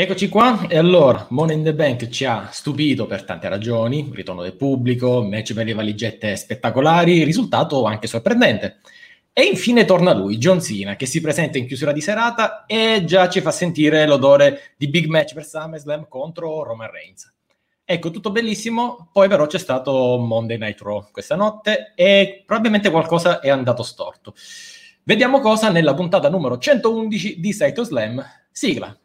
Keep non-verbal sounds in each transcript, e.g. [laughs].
Eccoci qua, e allora Money in the Bank ci ha stupito per tante ragioni, ritorno del pubblico, match per le valigette spettacolari, risultato anche sorprendente. E infine torna lui, John Cena, che si presenta in chiusura di serata e già ci fa sentire l'odore di big match per SummerSlam contro Roman Reigns. Ecco, tutto bellissimo, poi però c'è stato Monday Night Raw questa notte e probabilmente qualcosa è andato storto. Vediamo cosa nella puntata numero 111 di Saito Slam. Sigla.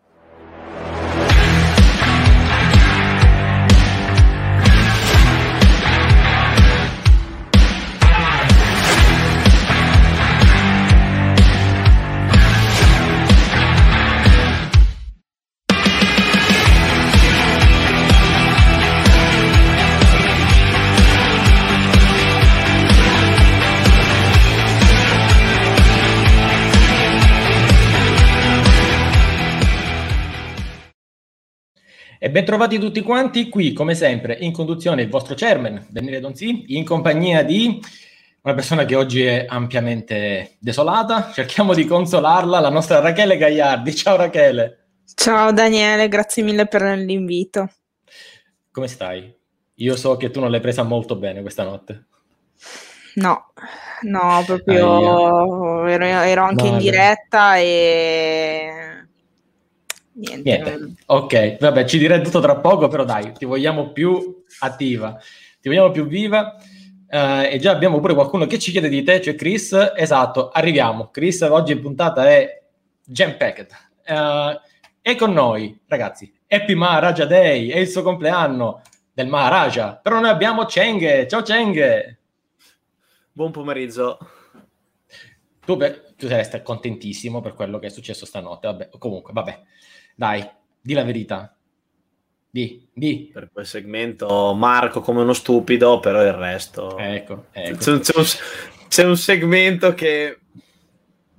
E ben trovati tutti quanti qui, come sempre, in conduzione il vostro chairman, Daniele Donzi, in compagnia di una persona che oggi è ampiamente desolata. Cerchiamo di consolarla, la nostra Rachele Gagliardi. Ciao Rachele. Ciao Daniele, grazie mille per l'invito. Come stai? Io so che tu non l'hai presa molto bene questa notte. No, no, proprio ero, ero, anche vale. in diretta e Niente. Niente. Ok, vabbè, ci direi tutto tra poco, però dai, ti vogliamo più attiva, ti vogliamo più viva. Uh, e già abbiamo pure qualcuno che ci chiede di te, cioè Chris. Esatto, arriviamo. Chris oggi in puntata è jam packed. Uh, e con noi, ragazzi, Happy Maharaja Day, è il suo compleanno del Maharaja. Però noi abbiamo Cheng. Ciao Cheng. Buon pomeriggio. Tu, beh, tu saresti contentissimo per quello che è successo stanotte. Vabbè, comunque, vabbè. Dai, di la verità. Di, di. Per quel segmento Marco come uno stupido, però il resto... Ecco, ecco. C'è, c'è, un, c'è un segmento che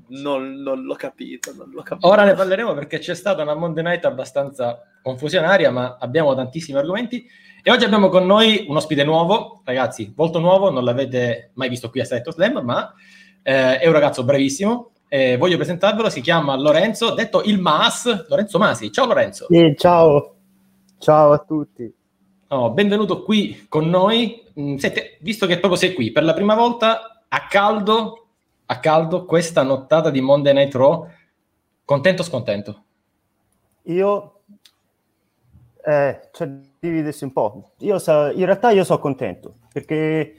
non, non, l'ho capito, non, l'ho capito, Ora ne parleremo perché c'è stata una Monday Night abbastanza confusionaria, ma abbiamo tantissimi argomenti. E oggi abbiamo con noi un ospite nuovo, ragazzi, molto nuovo, non l'avete mai visto qui a Setto Slam, ma eh, è un ragazzo bravissimo, eh, voglio presentarvelo, si chiama Lorenzo, detto il Mas, Lorenzo Masi. Ciao Lorenzo. Sì, ciao, ciao a tutti. Oh, benvenuto qui con noi. Mm, senti, visto che proprio sei qui per la prima volta a caldo, a caldo questa nottata di Monday Night Raw, contento o scontento? Io, eh, cioè, dividersi un po'. Io sa, in realtà io sono contento perché,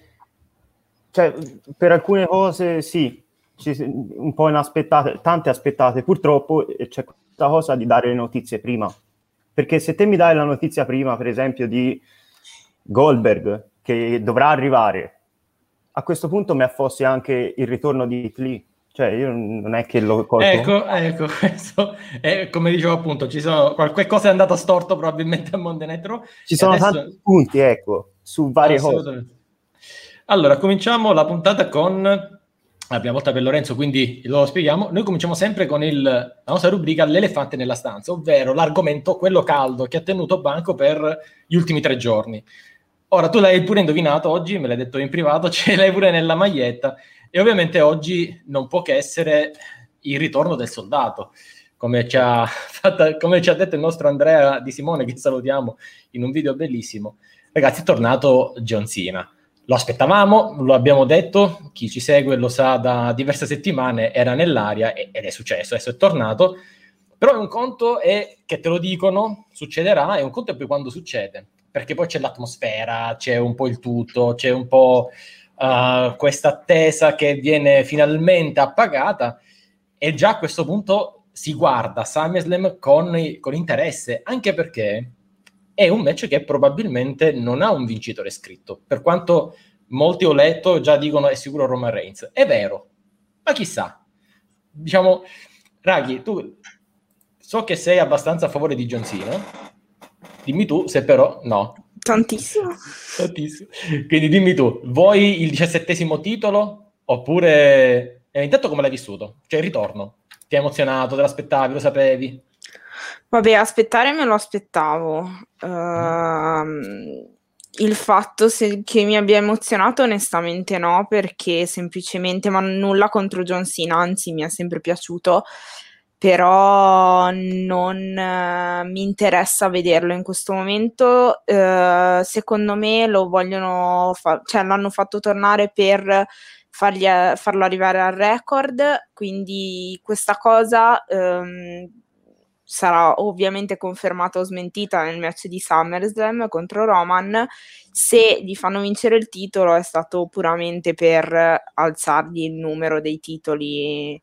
cioè, per alcune cose sì, un po' inaspettate, tante aspettate. Purtroppo c'è questa cosa di dare le notizie prima. Perché se te mi dai la notizia prima, per esempio, di Goldberg, che dovrà arrivare, a questo punto mi affossi anche il ritorno di Lee. Cioè, io non è che lo colgo. Ecco, ecco, [laughs] questo è, come dicevo appunto, ci sono, qualche cosa è andato storto probabilmente a Montenegro. Ci sono adesso... tanti punti, ecco, su varie cose. Allora, cominciamo la puntata con la prima volta per Lorenzo, quindi lo spieghiamo. Noi cominciamo sempre con il, la nostra rubrica L'elefante nella stanza, ovvero l'argomento, quello caldo, che ha tenuto banco per gli ultimi tre giorni. Ora, tu l'hai pure indovinato oggi, me l'hai detto in privato, [laughs] ce l'hai pure nella maglietta, e ovviamente oggi non può che essere il ritorno del soldato, come ci ha, [laughs] fatta, come ci ha detto il nostro Andrea Di Simone, che salutiamo in un video bellissimo. Ragazzi, è tornato John Cena lo aspettavamo, lo abbiamo detto, chi ci segue lo sa da diverse settimane, era nell'aria ed è successo, adesso è tornato. Però un conto è che te lo dicono, succederà, e un conto è poi quando succede, perché poi c'è l'atmosfera, c'è un po' il tutto, c'è un po' uh, questa attesa che viene finalmente appagata e già a questo punto si guarda SummerSlam con, con interesse, anche perché è un match che probabilmente non ha un vincitore scritto, per quanto molti ho letto già dicono è sicuro Roman Reigns. È vero, ma chissà. Diciamo, Raghi, tu so che sei abbastanza a favore di John Cena, dimmi tu se però no. Tantissimo. Tantissimo. Quindi dimmi tu, vuoi il diciassettesimo titolo oppure... Eh, intanto come l'hai vissuto? Cioè il ritorno? Ti ha emozionato, te l'aspettavi, lo sapevi? Vabbè, aspettare me lo aspettavo. Uh, il fatto se, che mi abbia emozionato, onestamente no, perché semplicemente, ma nulla contro John Cena, anzi mi è sempre piaciuto. però non eh, mi interessa vederlo in questo momento. Eh, secondo me lo vogliono, fa- cioè l'hanno fatto tornare per fargli, farlo arrivare al record, quindi questa cosa ehm, sarà ovviamente confermata o smentita nel match di SummerSlam contro Roman. Se gli fanno vincere il titolo è stato puramente per alzargli il numero dei titoli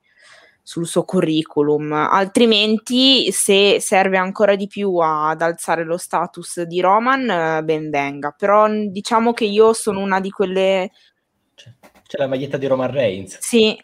sul suo curriculum, altrimenti se serve ancora di più ad alzare lo status di Roman, ben venga, però diciamo che io sono una di quelle... C'è la maglietta di Roman Reigns. Sì,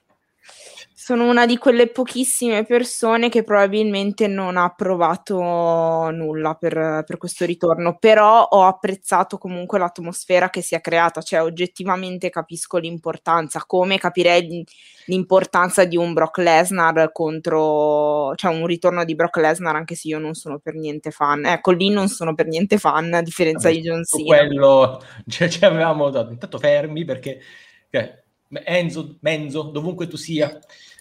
sono una di quelle pochissime persone che probabilmente non ha provato nulla per, per, questo ritorno, però ho apprezzato comunque l'atmosfera che si è creata, cioè oggettivamente capisco l'importanza, come capirei l'importanza di un Brock Lesnar contro, cioè un ritorno di Brock Lesnar, anche se io non sono per niente fan. Ecco, lì non sono per niente fan, a differenza Vabbè, di John Cena. Quello, [laughs] cioè, ci avevamo dato, intanto fermi perché... Cioè, Enzo, Menzo, dovunque tu sia,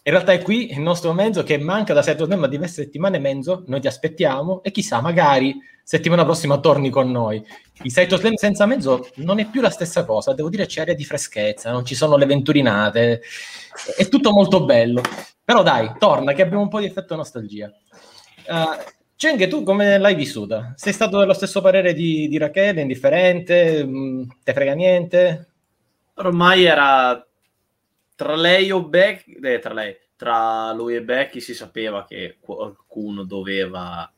in realtà è qui il nostro mezzo che manca da Saito Slam diverse settimane mezzo, noi ti aspettiamo e chissà, magari settimana prossima torni con noi. Il Saito Slam senza mezzo non è più la stessa cosa, devo dire c'è aria di freschezza, non ci sono le venturinate, è tutto molto bello. Però dai, torna che abbiamo un po' di effetto nostalgia. Uh, Cheng, tu come l'hai vissuta? Sei stato dello stesso parere di, di Rachele, indifferente, mh, mm, te frega niente? Ormai era tra lei o Becky, eh, tra, lei, tra lui e Becky si sapeva che qualcuno doveva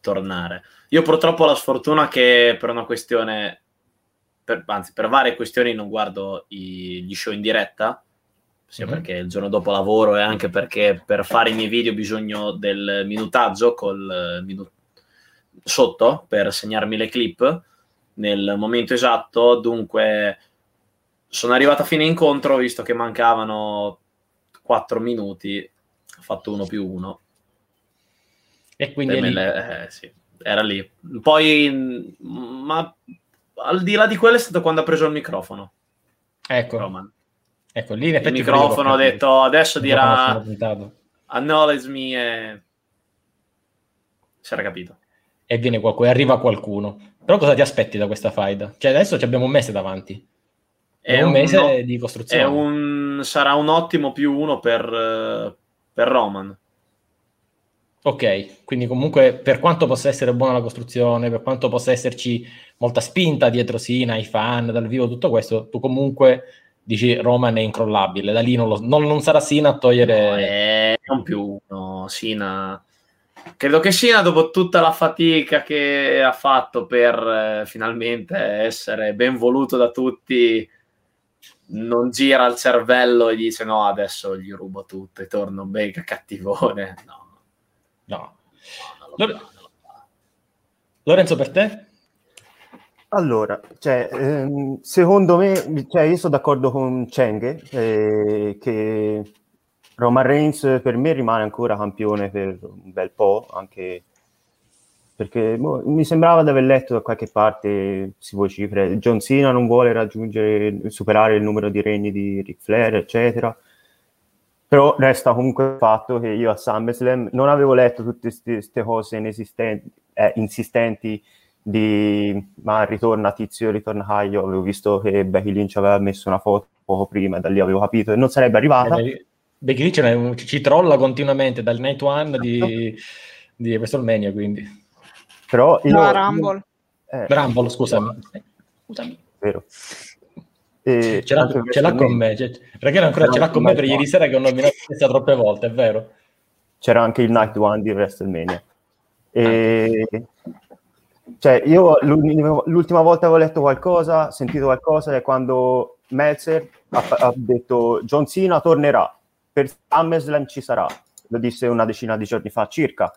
tornare. Io purtroppo ho la sfortuna che per una questione, per, anzi per varie questioni non guardo i, gli show in diretta, sia mm-hmm. perché il giorno dopo lavoro e anche perché per fare i miei video ho bisogno del minutaggio col minu- sotto per segnarmi le clip nel momento esatto, dunque sono arrivato a fine incontro, visto che mancavano 4 minuti, ho fatto uno più uno. E quindi lì. Eh, sì, era lì. Poi, ma al di là di quello è stato quando ha preso il microfono. Ecco. Roman. Ecco, lì in il microfono ha detto adesso dirà acknowledge me e si era capito. E viene qualcuno, arriva qualcuno. Però cosa ti aspetti da questa faida? Cioè adesso abbiamo un mese davanti. È un, un mese un, di costruzione. Un, sarà un ottimo più uno per, per Roman. Ok, quindi comunque per quanto possa essere buona la costruzione, per quanto possa esserci molta spinta dietro Sina, i fan, dal vivo, tutto questo, tu comunque dici Roman è incrollabile, da lì non, lo, non, non sarà Sina a togliere... No, è un più uno, Sina... Credo che Sina, dopo tutta la fatica che ha fatto per eh, finalmente essere ben voluto da tutti, non gira il cervello e dice no, adesso gli rubo tutto e torno mega cattivone. [laughs] No. No. Lore... Lorenzo, per te? Allora, cioè, ehm, secondo me, cioè, io sono d'accordo con Cheng eh, che Roman Reigns per me rimane ancora campione per un bel po', anche perché boh, mi sembrava di aver letto da qualche parte, si cifre, John Cena non vuole raggiungere, superare il numero di regni di Ric Flair, eccetera. Però resta comunque il fatto che io a SummerSlam non avevo letto tutte queste cose eh, insistenti di ma ritorna Tizio, ritorna Caio, avevo visto che Becky Lynch aveva messo una foto poco prima, da lì avevo capito e non sarebbe arrivata. Eh, Becky Lynch ci trolla continuamente dal night one di, di WrestleMania, quindi... Però io, no, Rumble. Io, eh, Rumble, scusami. Scusami. Vero. E ce, l'ha, ce l'ha con me, cioè, Rachele ancora ce l'ha con me per ieri sera che ho nominato questa troppe volte, è vero. C'era anche il Night One di WrestleMania. E... Cioè, io l'ultima volta avevo letto qualcosa, sentito qualcosa, è quando Meltzer ha, ha detto John Cena tornerà, per SummerSlam ci sarà, lo disse una decina di giorni fa circa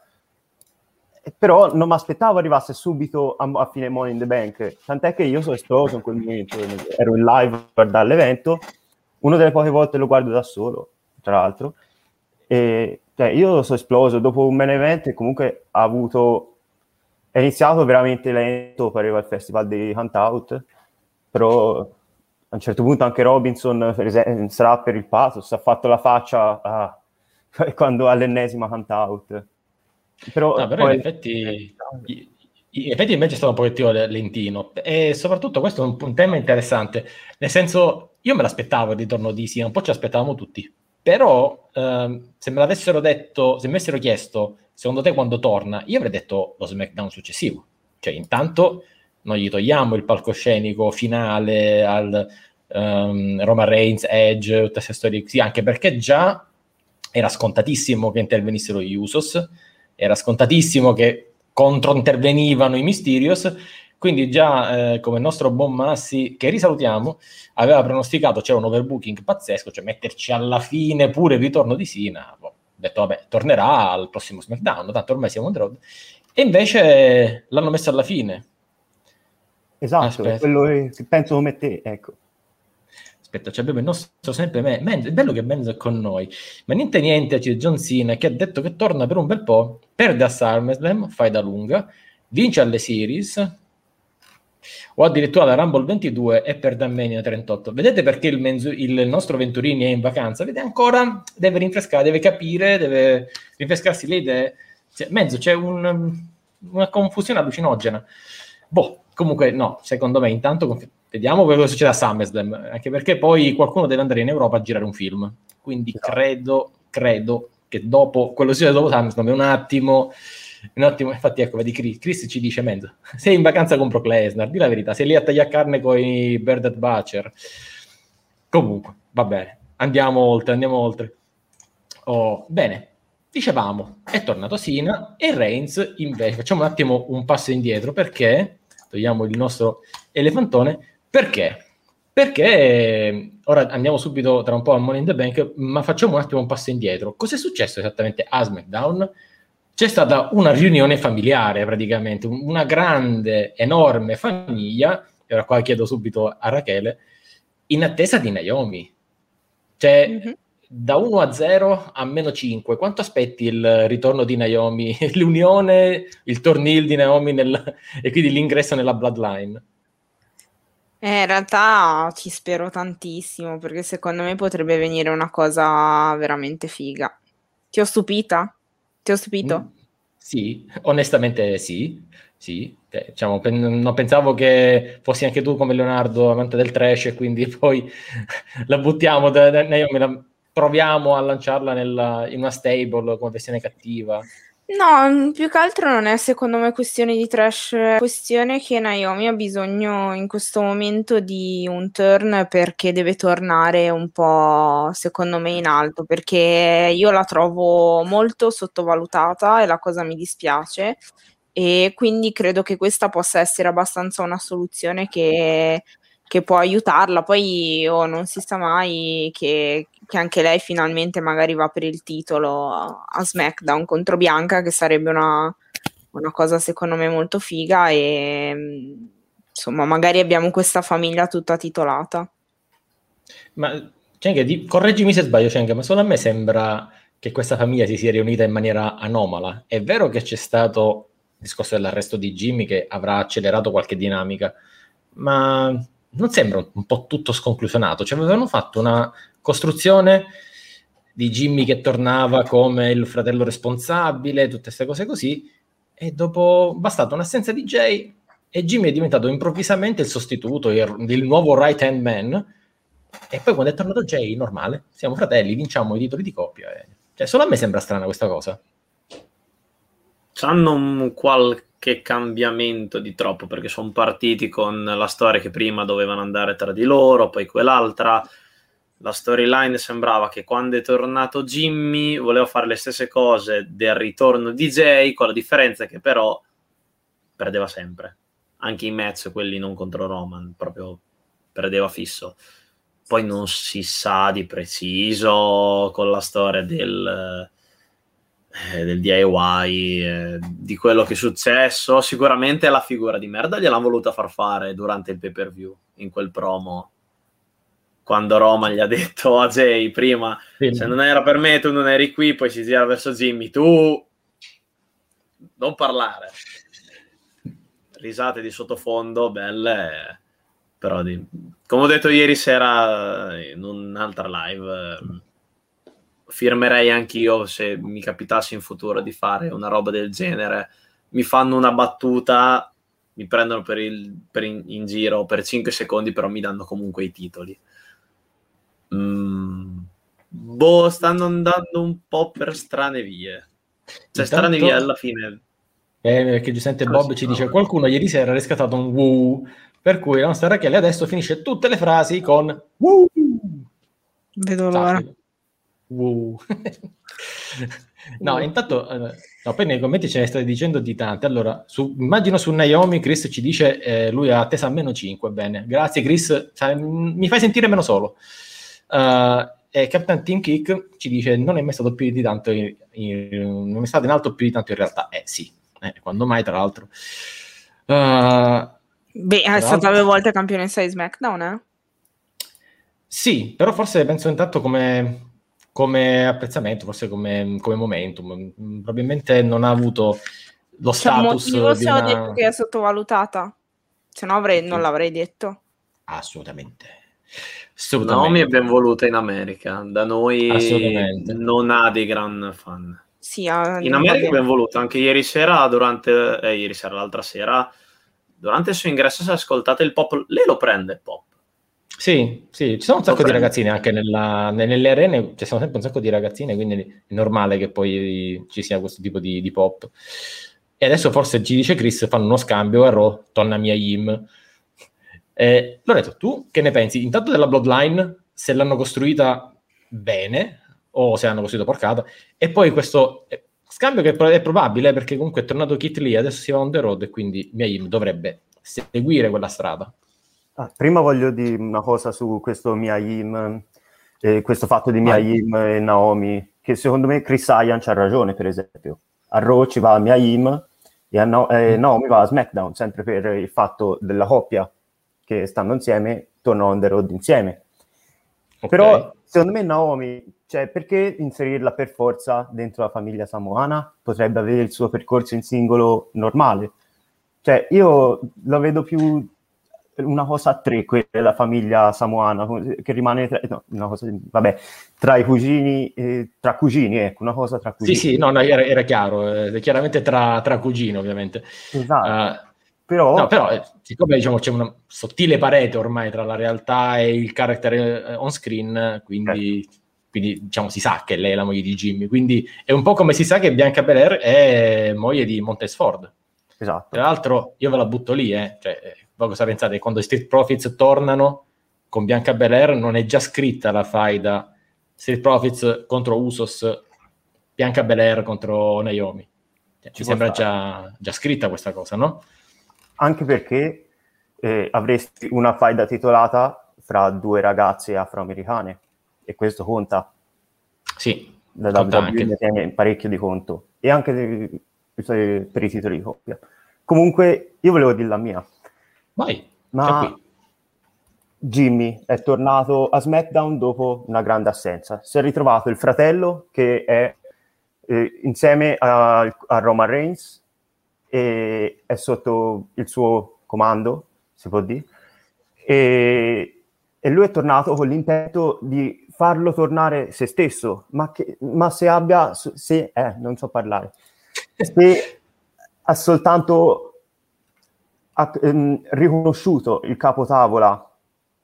però non mi aspettavo arrivasse subito a, a, fine Money in the Bank, tant'è che io sono esploso in quel momento, ero in live a guardare una delle poche volte lo guardo da solo, tra l'altro, e cioè, io sono esploso. Dopo un main event e comunque ha avuto, è iniziato veramente lento, pareva il festival di Huntout, però a un certo punto anche Robinson per esempio, sarà per il pathos, ha fatto la faccia a [laughs] quando all'ennesima count-out. Però, no, però poi... in effetti... In effetti invece è stato un pochettino lentino. E soprattutto questo è un, un, tema interessante, nel senso io me l'aspettavo il ritorno di Sina, un po' ci aspettavamo tutti, però ehm, se me l'avessero detto, se mi avessero chiesto secondo te quando torna, io avrei detto lo SmackDown successivo, cioè intanto non gli togliamo il palcoscenico finale al um, Roma Reigns, Edge, tutte queste storie così, anche perché già era scontatissimo che intervenissero gli Usos, era scontatissimo che controintervenivano i Mysterios, quindi già eh, come il nostro buon Massi, che risalutiamo, aveva pronosticato c'era un overbooking pazzesco, cioè metterci alla fine pure il ritorno di Sina, ho detto vabbè, tornerà al prossimo SmackDown, tanto ormai siamo on the road, e invece l'hanno messo alla fine. Esatto, è quello che penso come te, ecco. Aspetta, cioè abbiamo il nostro sempre me- Menzo, è bello che Menzo è con noi, ma niente niente c'è John Cena che ha detto che torna per un bel po', perde a SummerSlam, fai da lunga, vince alle Series, o addirittura alla Rumble 22 e perde a Mania 38. Vedete perché il, Menzo, il, nostro Venturini è in vacanza? Vede ancora, deve rinfrescare, deve capire, deve rinfrescarsi le idee. Cioè, mezzo c'è un, una confusione allucinogena. Boh, comunque no, secondo me intanto Vediamo cosa succede a SummerSlam, anche perché poi qualcuno deve andare in Europa a girare un film. Quindi esatto. credo, credo che dopo quello succede dopo SummerSlam è un attimo un attimo, infatti ecco, vedi Chris, Chris ci dice mezzo, [laughs] sei in vacanza con Brock Lesnar, di la verità, sei lì a tagliare carne con i Bird Butcher. Comunque, va bene, andiamo oltre, andiamo oltre. Oh, bene, dicevamo, è tornato Sina e Reigns invece, facciamo un attimo un passo indietro perché, togliamo il nostro elefantone, perché? Perché ora andiamo subito tra un po' a Money in the Bank, ma facciamo un attimo un passo indietro. Cos'è successo esattamente a SmackDown? C'è stata una riunione familiare praticamente, una grande, enorme famiglia, e ora qua chiedo subito a Rachele, in attesa di Naomi. Cioè, mm-hmm. da 1 a 0 a meno 5, quanto aspetti il ritorno di Naomi, [laughs] l'unione, il tornil di Naomi nel, e quindi l'ingresso nella bloodline? Eh, in realtà ci spero tantissimo perché secondo me potrebbe venire una cosa veramente figa. Ti ho stupita? Ti ho stupito? Mm, sì, onestamente sì. Sì, eh, diciamo, pen- non pensavo che fossi anche tu come Leonardo amante del trash e quindi [laughs] poi la buttiamo, da, da, la, proviamo a lanciarla nella, in una stable come versione cattiva. No, più che altro non è secondo me questione di trash, è questione che Naomi ha bisogno in questo momento di un turn perché deve tornare un po', secondo me, in alto, perché io la trovo molto sottovalutata e la cosa mi dispiace e quindi credo che questa possa essere abbastanza una soluzione che che può aiutarla. Poi oh, non si sa mai che, che, anche lei finalmente magari va per il titolo a SmackDown contro Bianca, che sarebbe una, una cosa secondo me molto figa e insomma magari abbiamo questa famiglia tutta titolata. Ma Cenga, correggimi se sbaglio Cenga, ma solo a me sembra che questa famiglia si sia riunita in maniera anomala. È vero che c'è stato il discorso dell'arresto di Jimmy che avrà accelerato qualche dinamica, ma non sembra un po' tutto sconclusionato. Cioè, avevano fatto una costruzione di Jimmy che tornava come il fratello responsabile, tutte queste cose così, e dopo bastata un'assenza di Jay e Jimmy è diventato improvvisamente il sostituto, il, il nuovo right hand man, e poi quando è tornato Jay, normale, siamo fratelli, vinciamo i titoli di coppia. E... Cioè, solo a me sembra strana questa cosa. C'hanno un qualche che cambiamento di troppo, perché sono partiti con la storia che prima dovevano andare tra di loro, poi quell'altra. La storyline sembrava che quando è tornato Jimmy voleva fare le stesse cose del ritorno di Jay, con la differenza che però perdeva sempre. Anche i match, quelli non contro Roman, proprio perdeva fisso. Poi non si sa di preciso con la storia del eh, del DIY, eh, di quello che è successo. Sicuramente la figura di merda gliel'hanno voluta far fare durante il pay per view, in quel promo. Quando Roma gli ha detto a Jay prima, sì. se non era per me tu non eri qui, poi si gira verso Jimmy, tu non parlare. Risate di sottofondo, belle, però di... come ho detto ieri sera in un'altra live firmerei anch'io se mi capitasse in futuro di fare una roba del genere. Mi fanno una battuta, mi prendono per il, per in, in, giro per 5 secondi, però mi danno comunque i titoli. Mm, boh, stanno andando un po' per strane vie. Cioè, Intanto... strane vie alla fine. Eh, perché giustamente Bob ci dice qualcuno ieri sera ha riscattato un woo, per cui la nostra Rachele adesso finisce tutte le frasi con woo. Vedo l'ora. Wow. [laughs] no, intanto, eh, no, poi nei commenti ce ne state dicendo di tante. Allora, su, immagino su Naomi, Chris ci dice eh, lui ha attesa a meno 5. Bene, grazie Chris, mi fai sentire meno solo. Uh, e Captain Team Kick ci dice non è mai stato più di tanto in, in, non è stato in alto più di tanto in realtà. Eh sì, eh, quando mai tra l'altro. Uh, Beh, è stato due volte campionessa di SmackDown, eh? Sì, però forse penso intanto come, come apprezzamento, forse come, come, momentum. Probabilmente non ha avuto lo status. Cioè, possiamo una... detto che è sottovalutata, se no avrei, non l'avrei detto. Assolutamente. Naomi è ben voluta in America, da noi non ha dei gran fan. Sì, in America è ben voluta, anche ieri sera, durante, eh, ieri sera, l'altra sera, durante il suo ingresso si è ascoltato il pop, lei lo prende il pop. Sì, sì, ci sono un sacco di ragazzine anche nella, nelle arene, ci sono sempre un sacco di ragazzine, quindi è normale che poi ci sia questo tipo di, di pop. E adesso forse ci dice Chris, fanno uno scambio a Raw, torna Mia Yim. Eh, Lorenzo, tu che ne pensi? Intanto della Bloodline, se l'hanno costruita bene o se l'hanno costruita porcata, e poi questo eh, scambio che è probabile perché comunque è tornato Kit Lee, adesso si va on the road e quindi Mia Yim dovrebbe seguire quella strada. Ah, prima voglio dire una cosa su questo Miaim, eh, questo fatto di Miaim e Naomi, che secondo me Chris Ian c'ha ragione, per esempio. A Raw ci va Miaim e a no- eh. Naomi va a SmackDown, sempre per il fatto della coppia, che stanno insieme, tornano on the road insieme. Okay. Però secondo me Naomi, cioè, perché inserirla per forza dentro la famiglia samoana? Potrebbe avere il suo percorso in singolo normale. Cioè, io la vedo più una cosa a tre, quella della famiglia samoana, che rimane tra, no, una cosa, vabbè, tra i cugini, eh, tra cugini, ecco, una cosa tra cugini. Sì, sì, no, no era, era, chiaro, eh, chiaramente tra, tra, cugini, ovviamente. Esatto. Uh, però, no, però eh, siccome diciamo, c'è una sottile parete ormai tra la realtà e il character eh, on screen, quindi, certo. quindi diciamo, si sa che lei è la moglie di Jimmy, quindi è un po' come si sa che Bianca Belair è moglie di Montez Ford. Esatto. Tra l'altro io ve la butto lì, eh, cioè, voi cosa pensate? Quando i Street Profits tornano con Bianca Belair non è già scritta la faida Street Profits contro Usos, Bianca Belair contro Naomi. Cioè, ci sembra già, già, scritta questa cosa, no? Anche perché eh, avresti una faida titolata fra due ragazze afroamericane e questo conta. Sì, la WWE tiene parecchio di conto e anche per i titoli di coppia. Comunque, io volevo dire la mia. Vai. Ma Jimmy è tornato a SmackDown dopo una grande assenza. Si è ritrovato il fratello che è eh, insieme a, a Roman Reigns e è sotto il suo comando, si può dire. E, e lui è tornato con l'intento di farlo tornare se stesso, ma, che, ma se abbia, se, eh, non so parlare, se ha soltanto ha ehm, riconosciuto il capotavola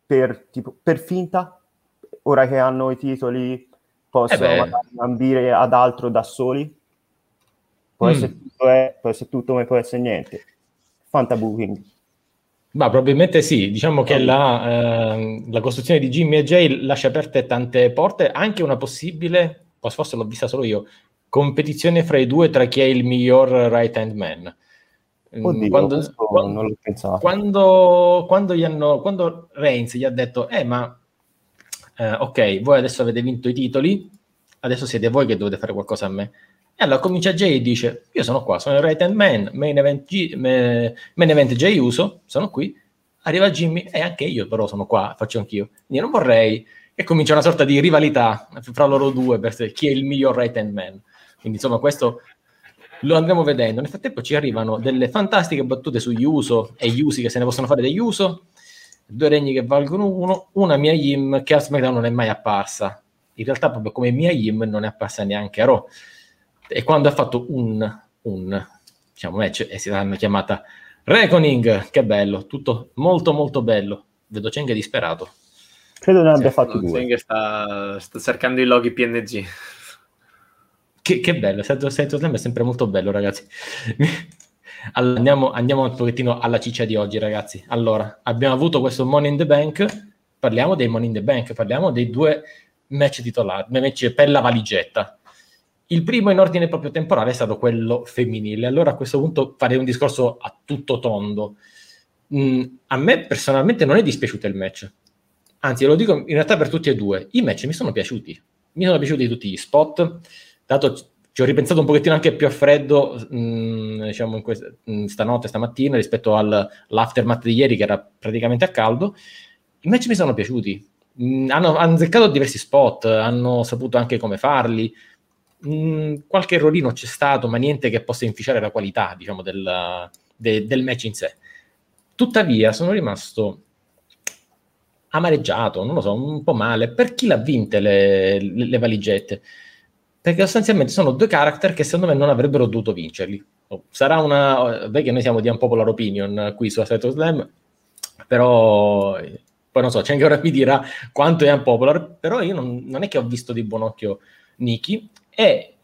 per, tipo, per finta, ora che hanno i titoli possono eh ambire ad altro da soli. Può, mm. essere tutto, eh, può essere tutto, ma può essere niente. Fantabooking. Ma probabilmente sì, diciamo che la, eh, la, costruzione di Jimmy e Jay lascia aperte tante porte, anche una possibile, forse l'ho vista solo io, competizione fra i due tra chi è il miglior right hand man. Mm, Oddio, quando, quando, non l'ho pensato. Quando, quando, gli hanno, quando Reigns gli ha detto, eh ma eh, ok, voi adesso avete vinto i titoli, adesso siete voi che dovete fare qualcosa a me. E allora comincia Jay e dice, io sono qua, sono il right hand man, main event, G, main event Jay Uso, sono qui, arriva Jimmy e anche io però sono qua, faccio anch'io. Io non vorrei e comincia una sorta di rivalità fra loro due per chi è il miglior right hand man. Quindi insomma questo lo andremo vedendo. Nel frattempo ci arrivano delle fantastiche battute sugli Uso e gli Usi che se ne possono fare degli Uso, due regni che valgono uno, una mia Yim che a SmackDown non è mai apparsa. in realtà proprio come Mia Yim non è apparsa neanche a Raw. E quando ha fatto un, un diciamo, match e si l'hanno chiamata Reckoning, che bello, tutto molto molto bello. Vedo Cheng disperato. Credo ne abbia sì, fatto due. Cheng sta, sta cercando i loghi PNG. Che, che bello, Sento Slam è sempre molto bello, ragazzi. [laughs] allora, andiamo, andiamo un pochettino alla ciccia di oggi, ragazzi. Allora, abbiamo avuto questo Money in the Bank, parliamo dei Money in the Bank, parliamo dei due match titolari, match per la valigetta. Il primo in ordine proprio temporale è stato quello femminile. Allora a questo punto farei un discorso a tutto tondo. Mm, a me personalmente non è dispiaciuto il match. Anzi, lo dico in realtà per tutti e due. I match mi sono piaciuti. Mi sono piaciuti tutti gli spot dato ci ho ripensato un pochettino anche più a freddo, mh, mm, diciamo, questa, mh, mm, stanotte, stamattina, rispetto al, all'aftermath di ieri che era praticamente a caldo. I match mi sono piaciuti. Mh, mm, hanno azzeccato diversi spot, hanno saputo anche come farli. Qualche errorino c'è stato, ma niente che possa inficiare la qualità, diciamo, del, de, del match in sé. Tuttavia, sono rimasto amareggiato, non lo so, un po' male, per chi l'ha vinte le, le, le valigette perché sostanzialmente sono due character che secondo me non avrebbero dovuto vincerli. Oh, sarà una... Beh, che noi siamo di unpopular opinion qui su Assetto Slam, però poi non so, c'è anche ora qui dirà quanto è unpopular, però io non, non è che ho visto di buon occhio Nikki e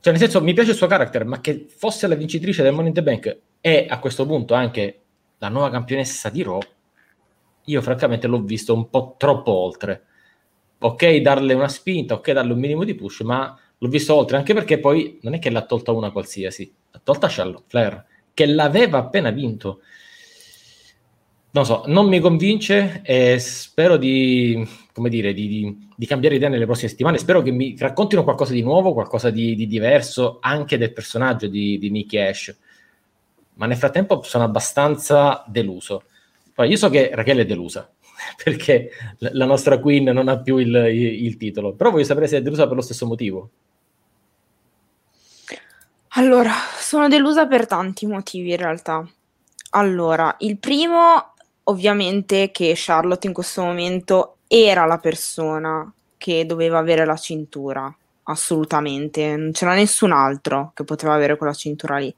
cioè nel senso mi piace il suo character, ma che fosse la vincitrice del Money in the Bank e a questo punto anche la nuova campionessa di Raw, io francamente l'ho visto un po' troppo oltre. Ok, darle una spinta, ok, darle un minimo di push, ma l'ho visto oltre, anche perché poi non è che l'ha tolta una qualsiasi, l'ha tolta Charlotte Flair, che l'aveva appena vinto. Non so, non mi convince e spero di, come dire, di, di, di cambiare idea nelle prossime settimane. Spero che mi raccontino qualcosa di nuovo, qualcosa di, diverso, anche del personaggio di, di Nicky Ash. Ma nel frattempo sono abbastanza deluso. Poi io so che Raquel è delusa, [laughs] perché la nostra Queen non ha più il, il titolo, però voglio sapere se è delusa per lo stesso motivo. Allora, sono delusa per tanti motivi in realtà. Allora, il primo ovviamente che Charlotte in questo momento era la persona che doveva avere la cintura, assolutamente, non c'era nessun altro che poteva avere quella cintura lì.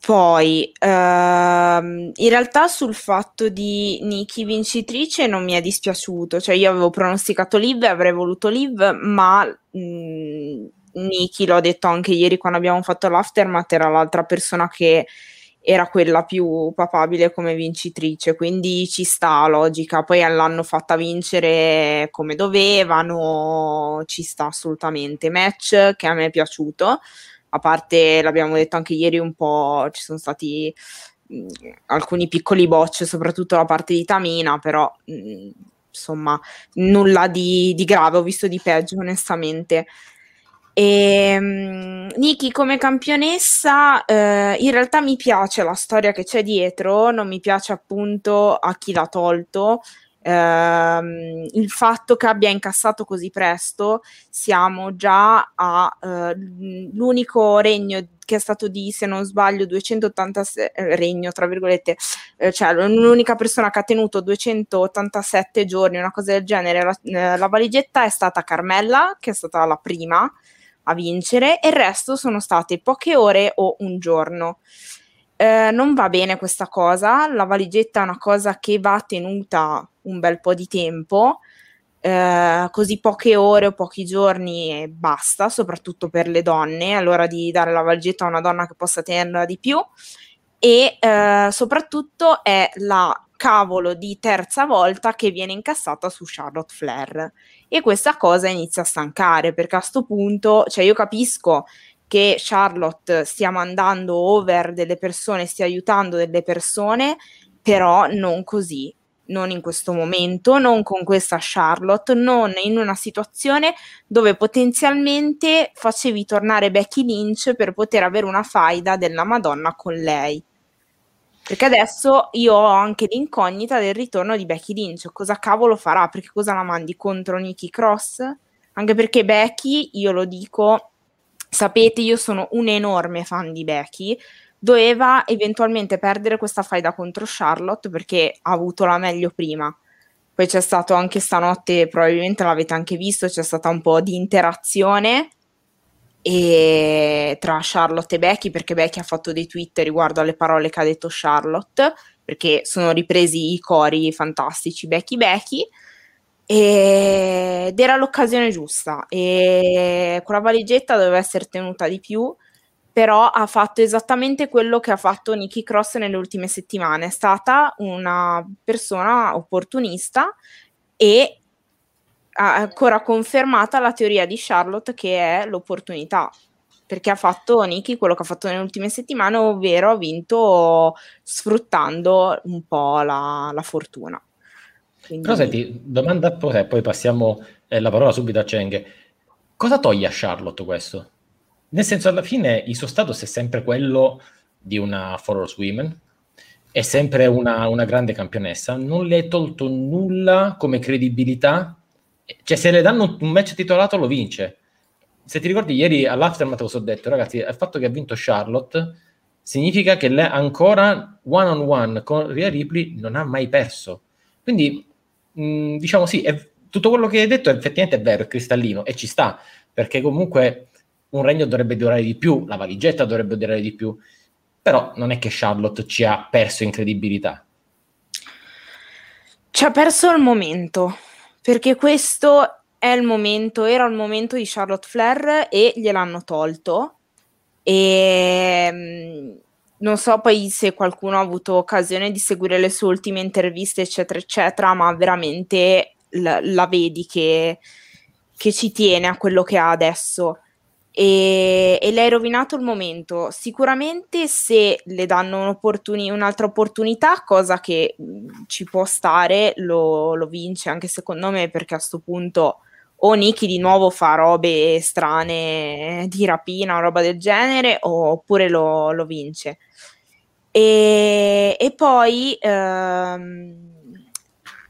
Poi, ehm, in realtà sul fatto di Nikki vincitrice non mi è dispiaciuto, cioè io avevo pronosticato Liv e avrei voluto Liv, ma mh, Niki, l'ho detto anche ieri quando abbiamo fatto l'aftermath, era l'altra persona che era quella più papabile come vincitrice, quindi ci sta logica. Poi l'hanno fatta vincere come dovevano, ci sta assolutamente. Match che a me è piaciuto, a parte l'abbiamo detto anche ieri un po', ci sono stati mh, alcuni piccoli bocce, soprattutto la parte di Tamina, però mh, insomma nulla di, di grave, ho visto di peggio onestamente. E, um, Niki come campionessa, eh, in realtà mi piace la storia che c'è dietro, non mi piace appunto a chi l'ha tolto. Eh, il fatto che abbia incassato così presto, siamo già all'unico uh, regno che è stato di, se non sbaglio, 286 eh, regno, tra virgolette, eh, cioè l'unica persona che ha tenuto 287 giorni, una cosa del genere, la, eh, la valigetta è stata Carmella, che è stata la prima, a vincere e il resto sono state poche ore o un giorno. Eh, non va bene questa cosa, la valigetta è una cosa che va tenuta un bel po' di tempo, eh, così poche ore o pochi giorni e basta, soprattutto per le donne, allora di dare la valigetta a una donna che possa tenerla di più e eh, soprattutto è la cavolo di terza volta che viene incassata su Charlotte Flair e questa cosa inizia a stancare perché a questo punto, cioè io capisco che Charlotte stia mandando over delle persone, stia aiutando delle persone, però non così, non in questo momento, non con questa Charlotte, non in una situazione dove potenzialmente facevi tornare Becky Lynch per poter avere una faida della Madonna con lei. Perché adesso io ho anche l'incognita del ritorno di Becky Lynch. Cosa cavolo farà? Perché cosa la mandi contro Nikki Cross? Anche perché Becky, io lo dico, sapete, io sono un enorme fan di Becky. Doveva eventualmente perdere questa faida contro Charlotte perché ha avuto la meglio prima. Poi c'è stato anche stanotte, probabilmente l'avete anche visto, c'è stata un po' di interazione e tra Charlotte e Becky, perché Becky ha fatto dei tweet riguardo alle parole che ha detto Charlotte, perché sono ripresi i cori fantastici Becky Becky ed era l'occasione giusta. E quella valigetta doveva essere tenuta di più però ha fatto esattamente quello che ha fatto Nikki Cross nelle ultime settimane. È stata una persona opportunista e ancora confermata la teoria di Charlotte che è l'opportunità perché ha fatto Nikki quello che ha fatto nelle ultime settimane ovvero ha vinto sfruttando un po' la, la fortuna quindi... Però senti, domanda a poi passiamo eh, la parola subito a Cheng. Cosa toglie a Charlotte questo? Nel senso, alla fine il suo status è sempre quello di una Force Women, è sempre una, una, grande campionessa, non le hai tolto nulla come credibilità, cioè se le danno un match titolato lo vince. Se ti ricordi ieri all'aftermath cosa ho detto, ragazzi, il fatto che ha vinto Charlotte significa che lei ancora one on one con Rhea Ripley non ha mai perso. Quindi mh, diciamo sì, è, tutto quello che hai detto effettivamente è vero, è cristallino e ci sta, perché comunque un regno dovrebbe durare di più, la valigetta dovrebbe durare di più, però non è che Charlotte ci ha perso in credibilità. Ci ha perso il momento, perché questo è il momento, era il momento di Charlotte Flair e gliel'hanno tolto. E non so poi se qualcuno ha avuto occasione di seguire le sue ultime interviste, eccetera, eccetera, ma veramente la, la vedi che, che, ci tiene a quello che ha adesso. E, e le hai rovinato il momento. Sicuramente se le danno un'opportuni- un'altra opportunità, cosa che ci può stare, lo, lo vince anche secondo me, perché a questo punto o Nicky di nuovo fa robe strane di rapina o roba del genere, oppure lo, lo vince. E, e poi ehm,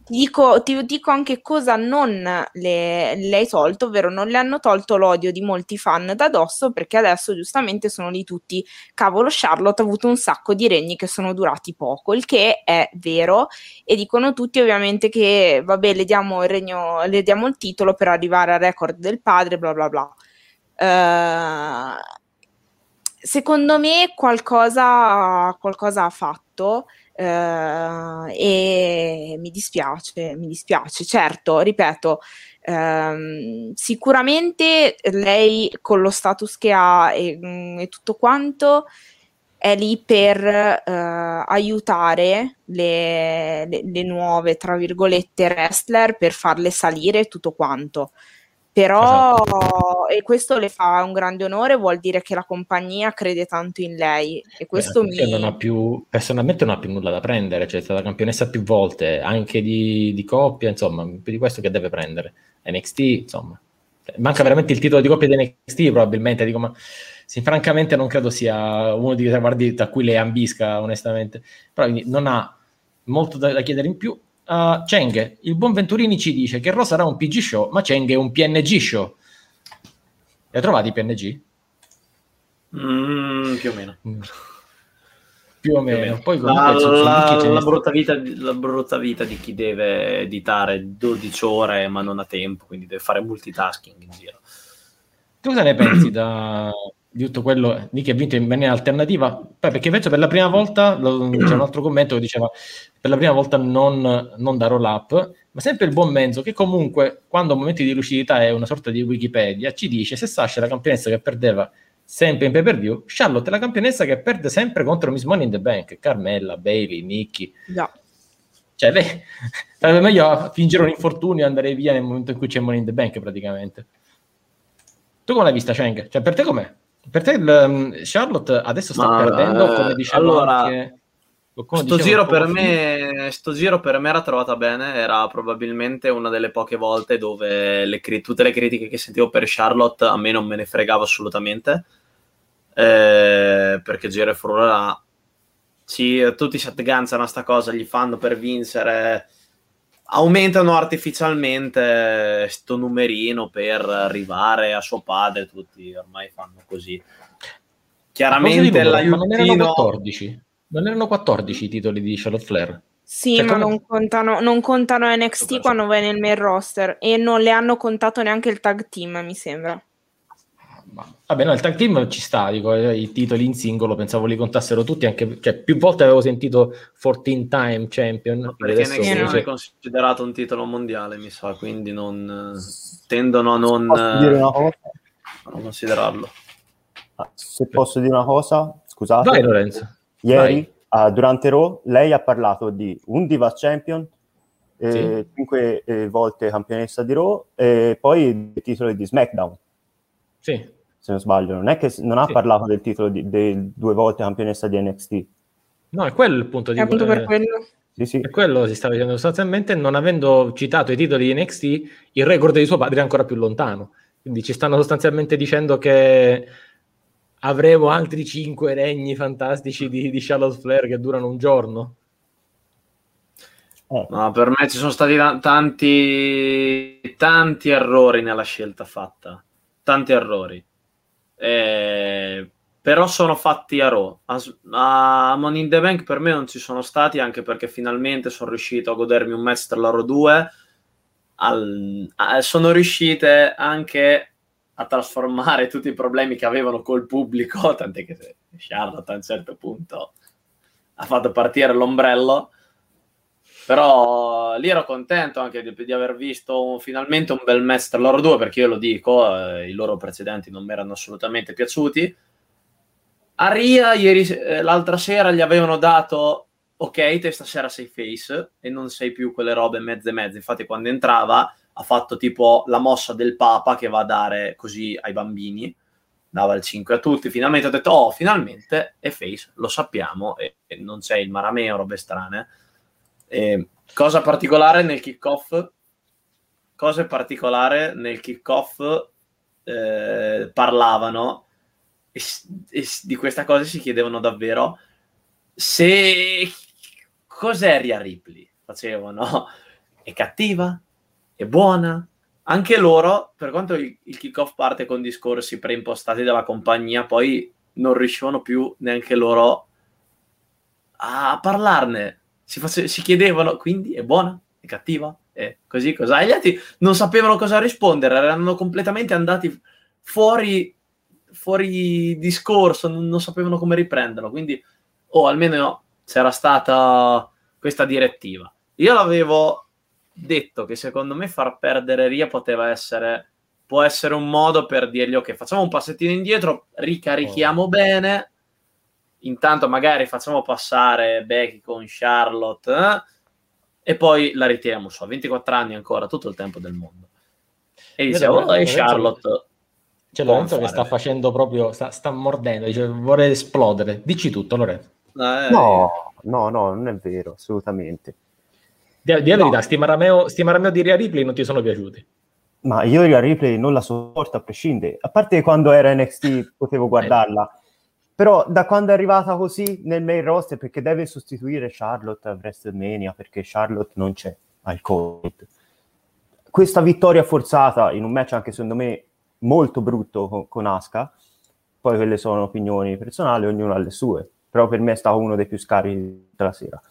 dico, ti dico anche cosa non le, le, hai tolto, ovvero non le hanno tolto l'odio di molti fan da dosso perché adesso giustamente sono lì tutti, cavolo Charlotte ha avuto un sacco di regni che sono durati poco, il che è vero e dicono tutti ovviamente che vabbè le diamo il, regno, le diamo il titolo per arrivare al record del padre, bla bla bla. Uh, secondo me qualcosa, qualcosa ha fatto Uh, e mi dispiace, mi dispiace. Certo, ripeto, um, sicuramente lei con lo status che ha e, mm, e tutto quanto è lì per uh, aiutare le, le, le, nuove, tra virgolette, wrestler per farle salire tutto quanto. Però, esatto. e questo le fa un grande onore, vuol dire che la compagnia crede tanto in lei. E questo Beh, mi... non ha più, personalmente non ha più nulla da prendere, cioè è stata campionessa più volte, anche di, di coppia, insomma, più di questo che deve prendere. NXT, insomma. Manca veramente il titolo di coppia di NXT, probabilmente, dico, ma sì, francamente non credo sia uno dei traguardi da cui lei ambisca, onestamente. Però non ha molto da, da chiedere in più Uh, Cheng, il buon Venturini ci dice che Raw sarà un PG show, ma Cheng è un PNG show. Li hai trovati i PNG? Mm, più o meno. Mm. Più o meno. Poi la, la, la, brutta vita, la, brutta vita, di chi deve editare 12 ore ma non ha tempo, quindi deve fare multitasking in giro. Tu cosa ne pensi [clears throat] da, di tutto quello di che ha vinto in maniera alternativa, Beh, perché penso per la prima volta, lo, c'è un altro commento che diceva, per la prima volta non, non da roll up, ma sempre il buon mezzo che comunque quando momenti di lucidità è una sorta di Wikipedia, ci dice se Sasha è la campionessa che perdeva sempre in pay per view, Charlotte è la campionessa che perde sempre contro Miss Money in the Bank, Carmella, Bailey, Nikki. No. Cioè, lei, [laughs] sarebbe meglio fingere un infortunio e andare via nel momento in cui c'è Money in the Bank praticamente. Tu come l'hai vista, Cheng? Cioè, per te com'è? Per te il, um, Charlotte adesso sta Ma, perdendo, come dicevo allora, anche... Sto giro, per me, sto giro per me era trovata bene, era probabilmente una delle poche volte dove le, tutte le critiche che sentivo per Charlotte a me non me ne fregava assolutamente, eh, perché Giro e Furora, sì, tutti si atteganzano a sta cosa, gli fanno per vincere, aumentano artificialmente sto numerino per arrivare a suo padre, tutti ormai fanno così. Chiaramente l'aiutino... Ma non erano 14? Non erano 14 i titoli di Charlotte Flair? Sì, Cioè, ma come- non contano, non contano NXT quando vai nel main roster e non le hanno contato neanche il tag team, mi sembra. Vabbè, no, il tag team ci sta, dico, eh, i titoli in singolo pensavo li contassero tutti, anche cioè, più volte avevo sentito 14 time champion. Ma quindi perché adesso NXT non è considerato un titolo mondiale, mi sa, quindi non eh, tendono a non, Posso dire una eh, cosa? a non considerarlo. Ah, Se posso dire una cosa, scusate. Vai Lorenzo. Ieri, ah, durante Raw, lei ha parlato di un Diva Champion, eh, cinque eh, volte campionessa di Raw, e poi il titolo di SmackDown, Sì. Se non sbaglio. Non è che non ha Sì. parlato del titolo di, del due volte campionessa di NXT. No, è quello il punto di È appunto per eh, quello. Sì, sì. è quello si stava dicendo sostanzialmente non avendo citato i titoli di NXT, il record di suo padre è ancora più lontano. Quindi ci stanno sostanzialmente dicendo che avremo altri cinque regni fantastici di, di Charlotte Flair che durano un giorno. Eh, No, per me ci sono stati ta- tanti, tanti errori nella scelta fatta. Tanti errori. Eh, però sono fatti a Raw. A, a Money in the Bank per me non ci sono stati, anche perché finalmente sono riuscito a godermi un match tra loro due. Al- a- sono riuscite anche a trasformare tutti i problemi che avevano col pubblico, tant'è che Charlotte a un certo punto ha fatto partire l'ombrello però lì ero contento anche di, di aver visto finalmente un bel match tra loro due perché io lo dico, eh, i loro precedenti non mi erano assolutamente piaciuti. A Ria ieri, eh, l'altra sera gli avevano dato ok, te stasera sei face e non sei più quelle robe mezze mezze. Infatti quando entrava ha fatto tipo la mossa del Papa che va a dare così ai bambini, dava il 5 a tutti. Finalmente ho detto, oh, finalmente è face, lo sappiamo e, e non c'è il marameo, robe strane. Eh, cosa particolare nel kickoff? Cosa particolare nel kickoff eh, parlavano e, e di questa cosa si chiedevano davvero se cos'è Ria Ripley? Facevano è cattiva? È buona? Anche loro, per quanto il, il kickoff parte con discorsi preimpostati dalla compagnia, poi non riuscivano più neanche loro a parlarne. Si, face- si chiedevano, quindi è buona? È cattiva? È così, cos'ha? E gli altri non sapevano cosa rispondere, erano completamente andati fuori, fuori discorso, non, non sapevano come riprenderlo. Quindi, o almeno c'era stata questa direttiva. Io l'avevo detto che secondo me far perdere Ria poteva essere può essere un modo per dirgli ok facciamo un passettino indietro ricarichiamo bene intanto magari facciamo passare Becky con Charlotte eh, e poi la ritiriamo su a 24 anni ancora tutto il tempo del mondo e devo- oh, e Charlotte C'è Può Lorenzo che fare. sta facendo proprio, sta, sta mordendo, dice vorrei esplodere. Dici tutto, Lorenzo. eh, No, no, no, non è vero, assolutamente. Di, di la No. verità, sti marameo, sti marameo di Ria Ripley non ti sono piaciuti. Ma io la replay non la sopporto a prescindere. A parte quando era NXT potevo guardarla. Però da quando è arrivata così nel main roster, perché deve sostituire Charlotte a WrestleMania, perché Charlotte non c'è al Covid. Questa vittoria forzata in un match anche secondo me molto brutto con, con Asuka, poi quelle sono opinioni personali, ognuno ha le sue, però per me è stato uno dei più scarichi della sera.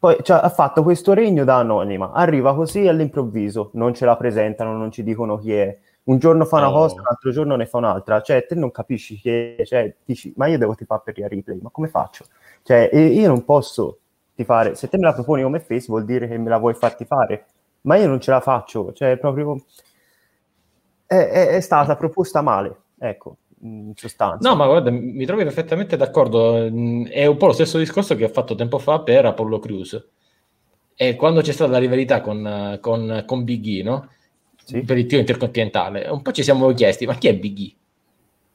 Poi cioè, ha fatto questo regno da anonima, arriva così all'improvviso, non ce la presentano, non ci dicono chi è. Un giorno fa una Oh. cosa, l'altro giorno ne fa un'altra. Cioè, te non capisci chi è, cioè, dici, ma io devo tifare per Ria Ripley, ma come faccio? Cioè, io non posso tifare, se te me la proponi come face vuol dire che me la vuoi far tifare, ma io non ce la faccio, cioè, proprio... È, è- è stata proposta male, ecco, in sostanza. No, ma guarda, mi trovi perfettamente d'accordo. Mm, È un po' lo stesso discorso che ho fatto tempo fa per Apollo Crews. E quando c'è stata la rivalità con, con, con Big E, no? Sì. Per il tiro intercontinentale, un po' ci siamo chiesti, ma chi è Big E?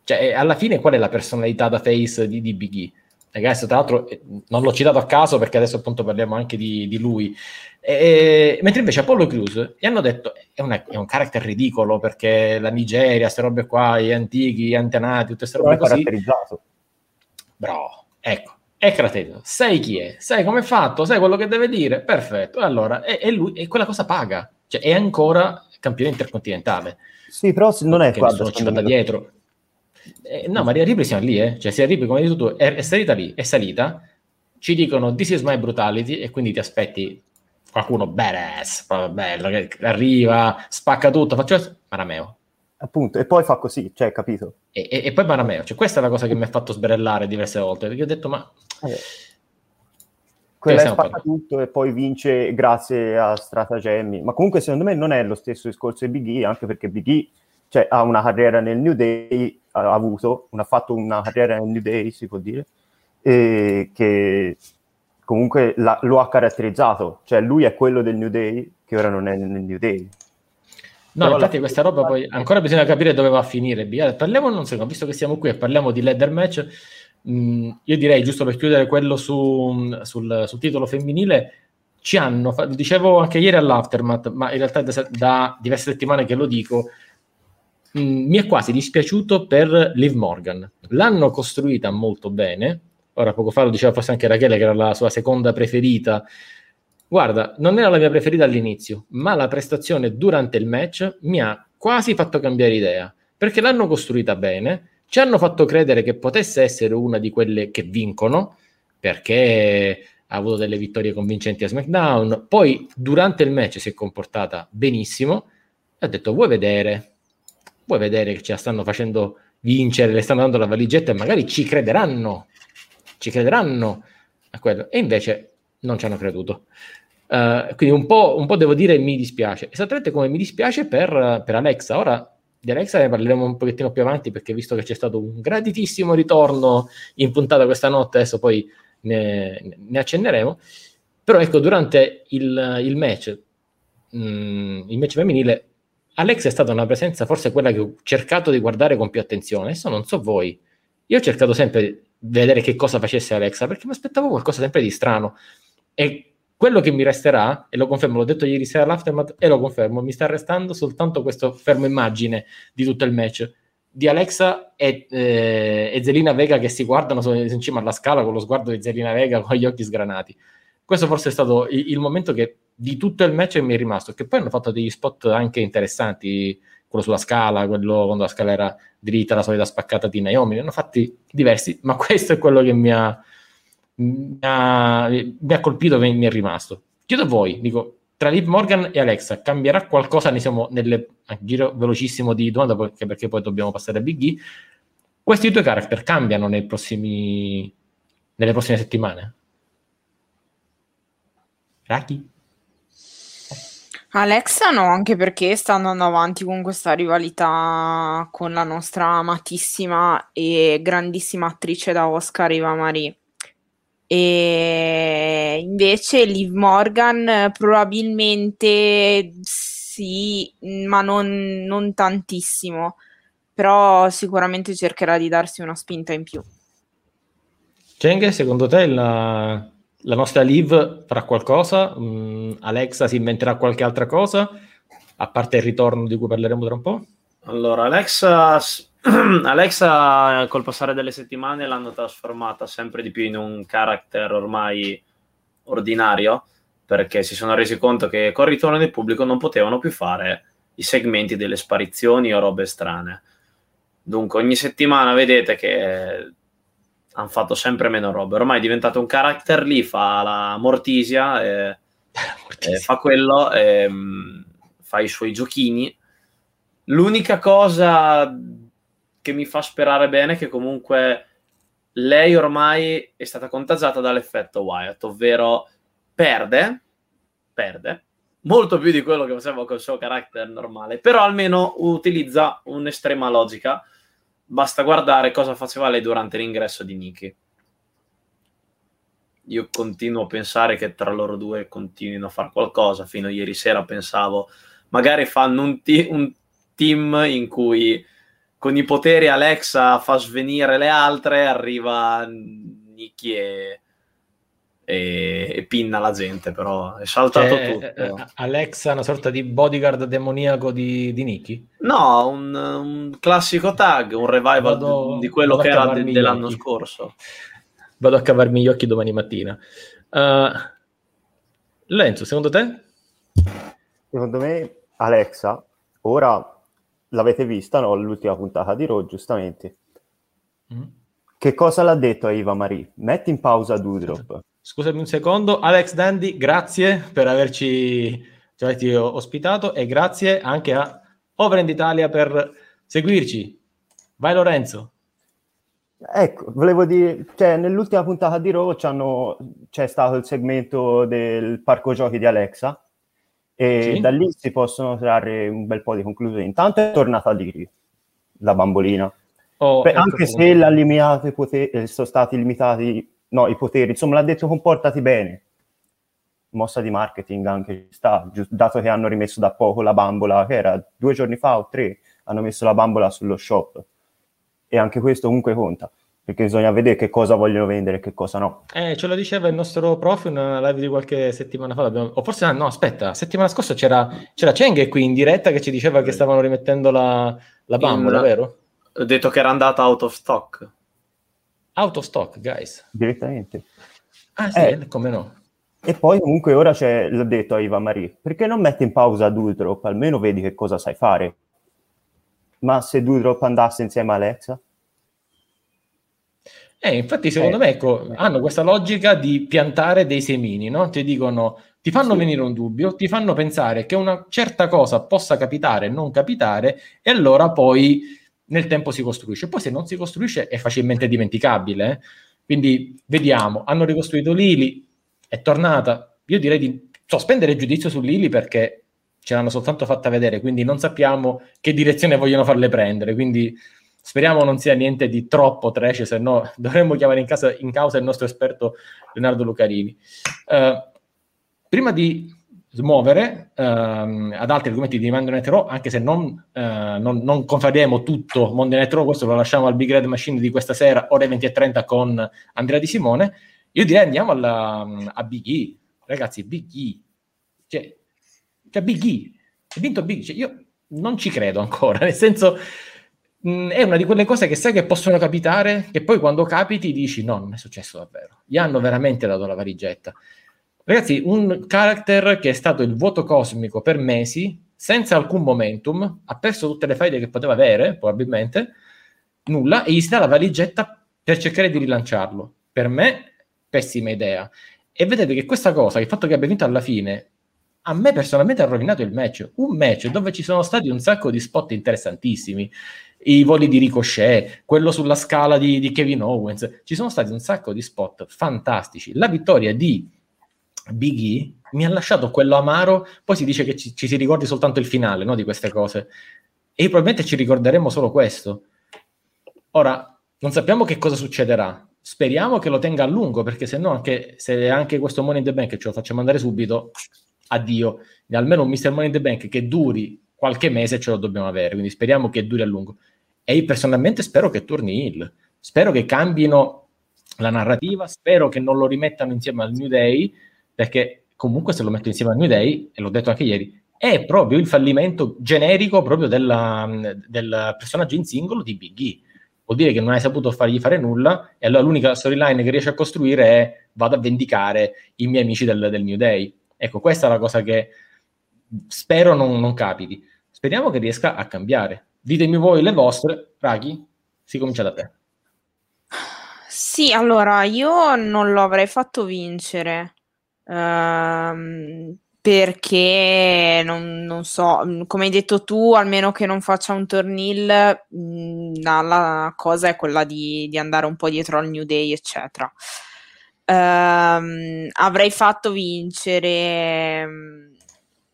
Cioè, alla fine qual è la personalità da face di, di Big E? Ragazzi, tra l'altro, eh, non l'ho citato a caso perché adesso appunto parliamo anche di, di lui. E- mentre invece Apollo Crews gli hanno detto è, una- è un character ridicolo perché la Nigeria, queste robe qua, gli antichi, gli antenati, tutte queste robe è così. caratterizzato. Bravo, ecco, è caratterizzato. Sai chi è, sai come è fatto, sai quello che deve dire, perfetto. E allora, e, e lui, e quella cosa paga, cioè è ancora campione intercontinentale. Sì, però non è che qua. ci va da dietro. Eh, no, Maria Ripley siamo lì, eh. Cioè, Sia Ripley, come hai detto tu, è, è salita lì, è salita, ci dicono this is my brutality e quindi ti aspetti qualcuno badass, proprio bello, che arriva, spacca tutto, faccio Marameo. Appunto, e poi fa così, cioè, capito? E, e, e poi Marameo, cioè questa è la cosa che mi ha fatto sberellare diverse volte, perché ho detto ma... Eh. Quella è spacca tutto e poi vince grazie a stratagemmi, ma comunque secondo me non è lo stesso discorso di Big E, anche perché Big E cioè, ha una carriera nel New Day, ha avuto, ha fatto una carriera nel New Day, si può dire, e che comunque la, lo ha caratterizzato, cioè lui è quello del New Day che ora non è nel New Day. No, Però infatti questa roba poi ancora bisogna capire dove va a finire. Parliamo un secondo, visto che siamo qui e parliamo di ladder match, mh, io direi giusto per chiudere quello su, sul, sul, titolo femminile, ci hanno, dicevo anche ieri all'Aftermath, ma in realtà da, da diverse settimane che lo dico, mh, mi è quasi dispiaciuto per Liv Morgan. L'hanno costruita molto bene, ora poco fa lo diceva forse anche Rachele che era la sua seconda preferita, guarda, non era la mia preferita all'inizio, ma la prestazione durante il match mi ha quasi fatto cambiare idea, perché l'hanno costruita bene, ci hanno fatto credere che potesse essere una di quelle che vincono, perché ha avuto delle vittorie convincenti a SmackDown, poi durante il match si è comportata benissimo e ha detto vuoi vedere, vuoi vedere che ce la stanno facendo vincere, le stanno dando la valigetta e magari ci crederanno ci crederanno a quello. E invece non ci hanno creduto. Uh, quindi un po', un po', devo dire mi dispiace, esattamente come mi dispiace per, per, Alexa. Ora di Alexa ne parleremo un pochettino più avanti perché visto che c'è stato un graditissimo ritorno in puntata questa notte, adesso poi ne, ne accenneremo. Però ecco, durante il, il match, mh, mm, il match femminile, Alexa è stata una presenza forse quella che ho cercato di guardare con più attenzione. Adesso non so voi, io ho cercato sempre vedere che cosa facesse Alexa, perché mi aspettavo qualcosa sempre di strano. E quello che mi resterà, e lo confermo, l'ho detto ieri sera all'aftermath, e lo confermo, mi sta restando soltanto questo fermo immagine di tutto il match di Alexa e, eh, e Zelina Vega che si guardano in cima alla scala con lo sguardo di Zelina Vega [laughs] con gli occhi sgranati. Questo forse è stato il, il momento che di tutto il match mi è rimasto, che poi hanno fatto degli spot anche interessanti quello sulla scala, quello quando la scala era dritta, la solita spaccata di Naomi, ne hanno fatti diversi, ma [laughs] questo è quello che mi ha, mi ha, mi ha colpito e mi è rimasto. Chiedo a voi, dico, tra Liv Morgan e Alexa cambierà qualcosa? Ne nel giro velocissimo di domanda perché, perché poi dobbiamo passare a Big E. Questi due character cambiano prossimi, nelle prossime settimane? Raki? Alexa no, anche perché sta andando avanti con questa rivalità con la nostra amatissima e grandissima attrice da Oscar, Eva Marie. E invece Liv Morgan probabilmente sì, ma non, non tantissimo, però sicuramente cercherà di darsi una spinta in più. Cheng, secondo te la, la nostra Liv farà qualcosa? Mm, Alexa si inventerà qualche altra cosa? A parte il ritorno di cui parleremo tra un po'? Allora, Alexa, [clears throat] Alexa col passare delle settimane l'hanno trasformata sempre di più in un character ormai ordinario perché si sono resi conto che col ritorno del pubblico non potevano più fare i segmenti delle sparizioni o robe strane. Dunque, ogni settimana vedete che hanno fatto sempre meno robe. Ormai è diventato un character lì, fa la Mortisia, e, [laughs] Mortisia. E fa quello, e, mm, fa i suoi giochini. L'unica cosa che mi fa sperare bene che comunque lei ormai è stata contagiata dall'effetto Wyatt, ovvero perde, perde, molto più di quello che faceva col suo carattere normale, però almeno utilizza un'estrema logica Basta guardare cosa faceva lei durante l'ingresso di Nikki. Io continuo a pensare che tra loro due continuino a fare qualcosa. Fino a ieri sera pensavo, magari fanno un, ti- un team in cui con i poteri Alexa fa svenire le altre, arriva Nikki e e, e, pinna la gente, però è saltato cioè, tutto. Eh, Alexa, una sorta di bodyguard demoniaco di, di Nicky? No, un, un, classico tag, un revival vado, di, di, quello che era de, dell'anno scorso. Vado a cavarmi gli occhi domani mattina. Uh, Lenzo, secondo te? Secondo me Alexa, ora l'avete vista, no? L'ultima puntata di Raw, giustamente. Mm. Che cosa l'ha detto a Eva Marie? Metti in pausa Doodrop scusami un secondo, Alex Dandy, grazie per averci, ci averci ospitato e grazie anche a Overend Italia per seguirci. Vai Lorenzo. Ecco, volevo dire, cioè, nell'ultima puntata di Raw c'è stato il segmento del parco giochi di Alexa e sì. da lì si possono trarre un bel po' di conclusioni. Intanto è tornata lì, la bambolina. Oh, Beh, ecco anche se l'ha limitato i poteri, eh, sono stati limitati no, i poteri, insomma l'ha detto comportati bene. Mossa di marketing anche sta, dato che hanno rimesso da poco la bambola, che era due giorni fa o tre, hanno messo la bambola sullo shop. E anche questo comunque conta perché bisogna vedere che cosa vogliono vendere e che cosa no. Eh, ce lo diceva il nostro prof in una live di qualche settimana fa, abbiamo... o forse no, aspetta, settimana scorsa c'era, c'era Cheng qui in diretta che ci diceva che stavano rimettendo la, la bambola, in... vero? Ho detto che era andata out of stock. Out of stock, guys. Direttamente. Ah sì, eh, come no. E poi comunque ora c'è, l'ho detto a Iva Marie, perché non metti in pausa Dudrop, almeno vedi che cosa sai fare. Ma se Dudrop andasse insieme a Alexa? Eh, infatti, secondo eh, me, ecco, hanno questa logica di piantare dei semini, no? Ti dicono, ti fanno sì. venire un dubbio, ti fanno pensare che una certa cosa possa capitare, non capitare, e allora poi nel tempo si costruisce. Poi se non si costruisce è facilmente dimenticabile. Eh? Quindi vediamo, hanno ricostruito Lili, è tornata. Io direi di sospendere il giudizio su Lili perché ce l'hanno soltanto fatta vedere, quindi non sappiamo che direzione vogliono farle prendere. Quindi Speriamo non sia niente di troppo trash, se no [laughs] dovremmo chiamare in, casa, in causa il nostro esperto Leonardo Lucarini. Uh, prima di smuovere uh, ad altri argomenti di Monday Night anche se non, uh, non, non confermeremo tutto Monday Night questo lo lasciamo al Big Red Machine di questa sera, ore 20.30 con Andrea Di Simone, io direi andiamo alla, a Big E. Ragazzi, Big E. Cioè, cioè Big E. Ha vinto Big E. Cioè, io non ci credo ancora, [laughs] nel senso mh, mm, è una di quelle cose che sai che possono capitare, che poi quando capiti dici no, non è successo davvero. Gli hanno veramente dato la valigetta. Ragazzi, un character che è stato il vuoto cosmico per mesi, senza alcun momentum, ha perso tutte le faide che poteva avere, probabilmente, nulla, e gli si dà la valigetta per cercare di rilanciarlo. Per me, pessima idea. E vedete che questa cosa, il fatto che abbia vinto alla fine, a me personalmente ha rovinato il match. Un match dove ci sono stati un sacco di spot interessantissimi i voli di Ricochet, quello sulla scala di, di, Kevin Owens. Ci sono stati un sacco di spot fantastici. La vittoria di Big E mi ha lasciato quello amaro. Poi si dice che ci, ci si ricordi soltanto il finale no, di queste cose. E probabilmente ci ricorderemo solo questo. Ora, non sappiamo che cosa succederà. Speriamo che lo tenga a lungo, perché se no, anche, se anche questo Money in the Bank ce lo facciamo andare subito, addio. Almeno un Mr. Money in the Bank che duri qualche mese ce lo dobbiamo avere, quindi speriamo che duri a lungo. E io personalmente spero che torni Hill, spero che cambino la narrativa, spero che non lo rimettano insieme al New Day, perché comunque se lo metto insieme al New Day, e l'ho detto anche ieri, è proprio il fallimento generico proprio della, del personaggio in singolo di Big E. Vuol dire che non hai saputo fargli fare nulla e allora l'unica storyline che riesce a costruire è vado a vendicare i miei amici del, del New Day. Ecco, questa è la cosa che spero non, non capiti. Speriamo che riesca a cambiare. Ditemi voi le vostre. Raghi, si comincia da te. Sì, allora io non lo avrei fatto vincere ehm, perché non, non, so, come hai detto tu, almeno che non faccia un tornil, la, la, cosa è quella di, di, andare un po' dietro al New Day, eccetera. Ehm, avrei fatto vincere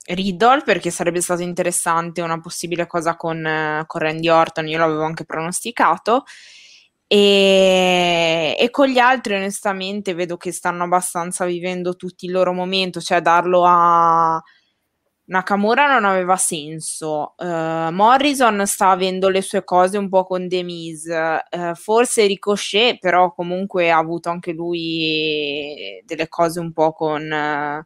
Riddle perché sarebbe stato interessante una possibile cosa con, eh, con Randy Orton, io l'avevo anche pronosticato. E, e, con gli altri onestamente vedo che stanno abbastanza vivendo tutti il loro momento, cioè darlo a Nakamura non aveva senso. Uh, Morrison sta avendo le sue cose un po' con Miz, uh, forse Ricochet, però comunque ha avuto anche lui delle cose un po' con. Uh,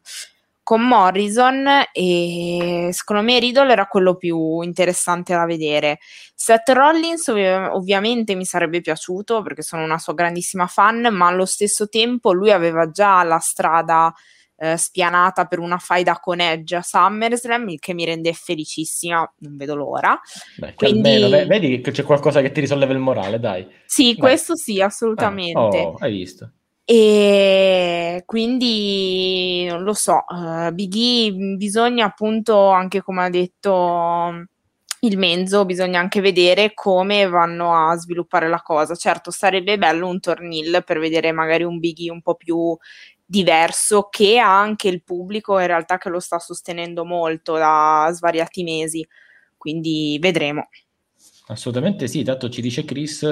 con Morrison e secondo me Riddle era quello più interessante da vedere. Seth Rollins ov- ovviamente mi sarebbe piaciuto perché sono una sua grandissima fan, ma allo stesso tempo lui aveva già la strada eh, spianata per una faida con Edge a SummerSlam, il che mi rende felicissima, non vedo l'ora. Beh, Quindi... almeno, vedi che c'è qualcosa che ti risolleva il morale, dai. Sì, dai. questo sì, assolutamente. Ah, oh, hai visto. E quindi non lo so, uh, Big E bisogna appunto, anche come ha detto il Menzo, bisogna anche vedere come vanno a sviluppare la cosa. Certo, sarebbe bello un tornil per vedere magari un Big E un po' più diverso che ha anche il pubblico in realtà che lo sta sostenendo molto da svariati mesi. Quindi vedremo. Assolutamente sì, tanto ci dice Chris,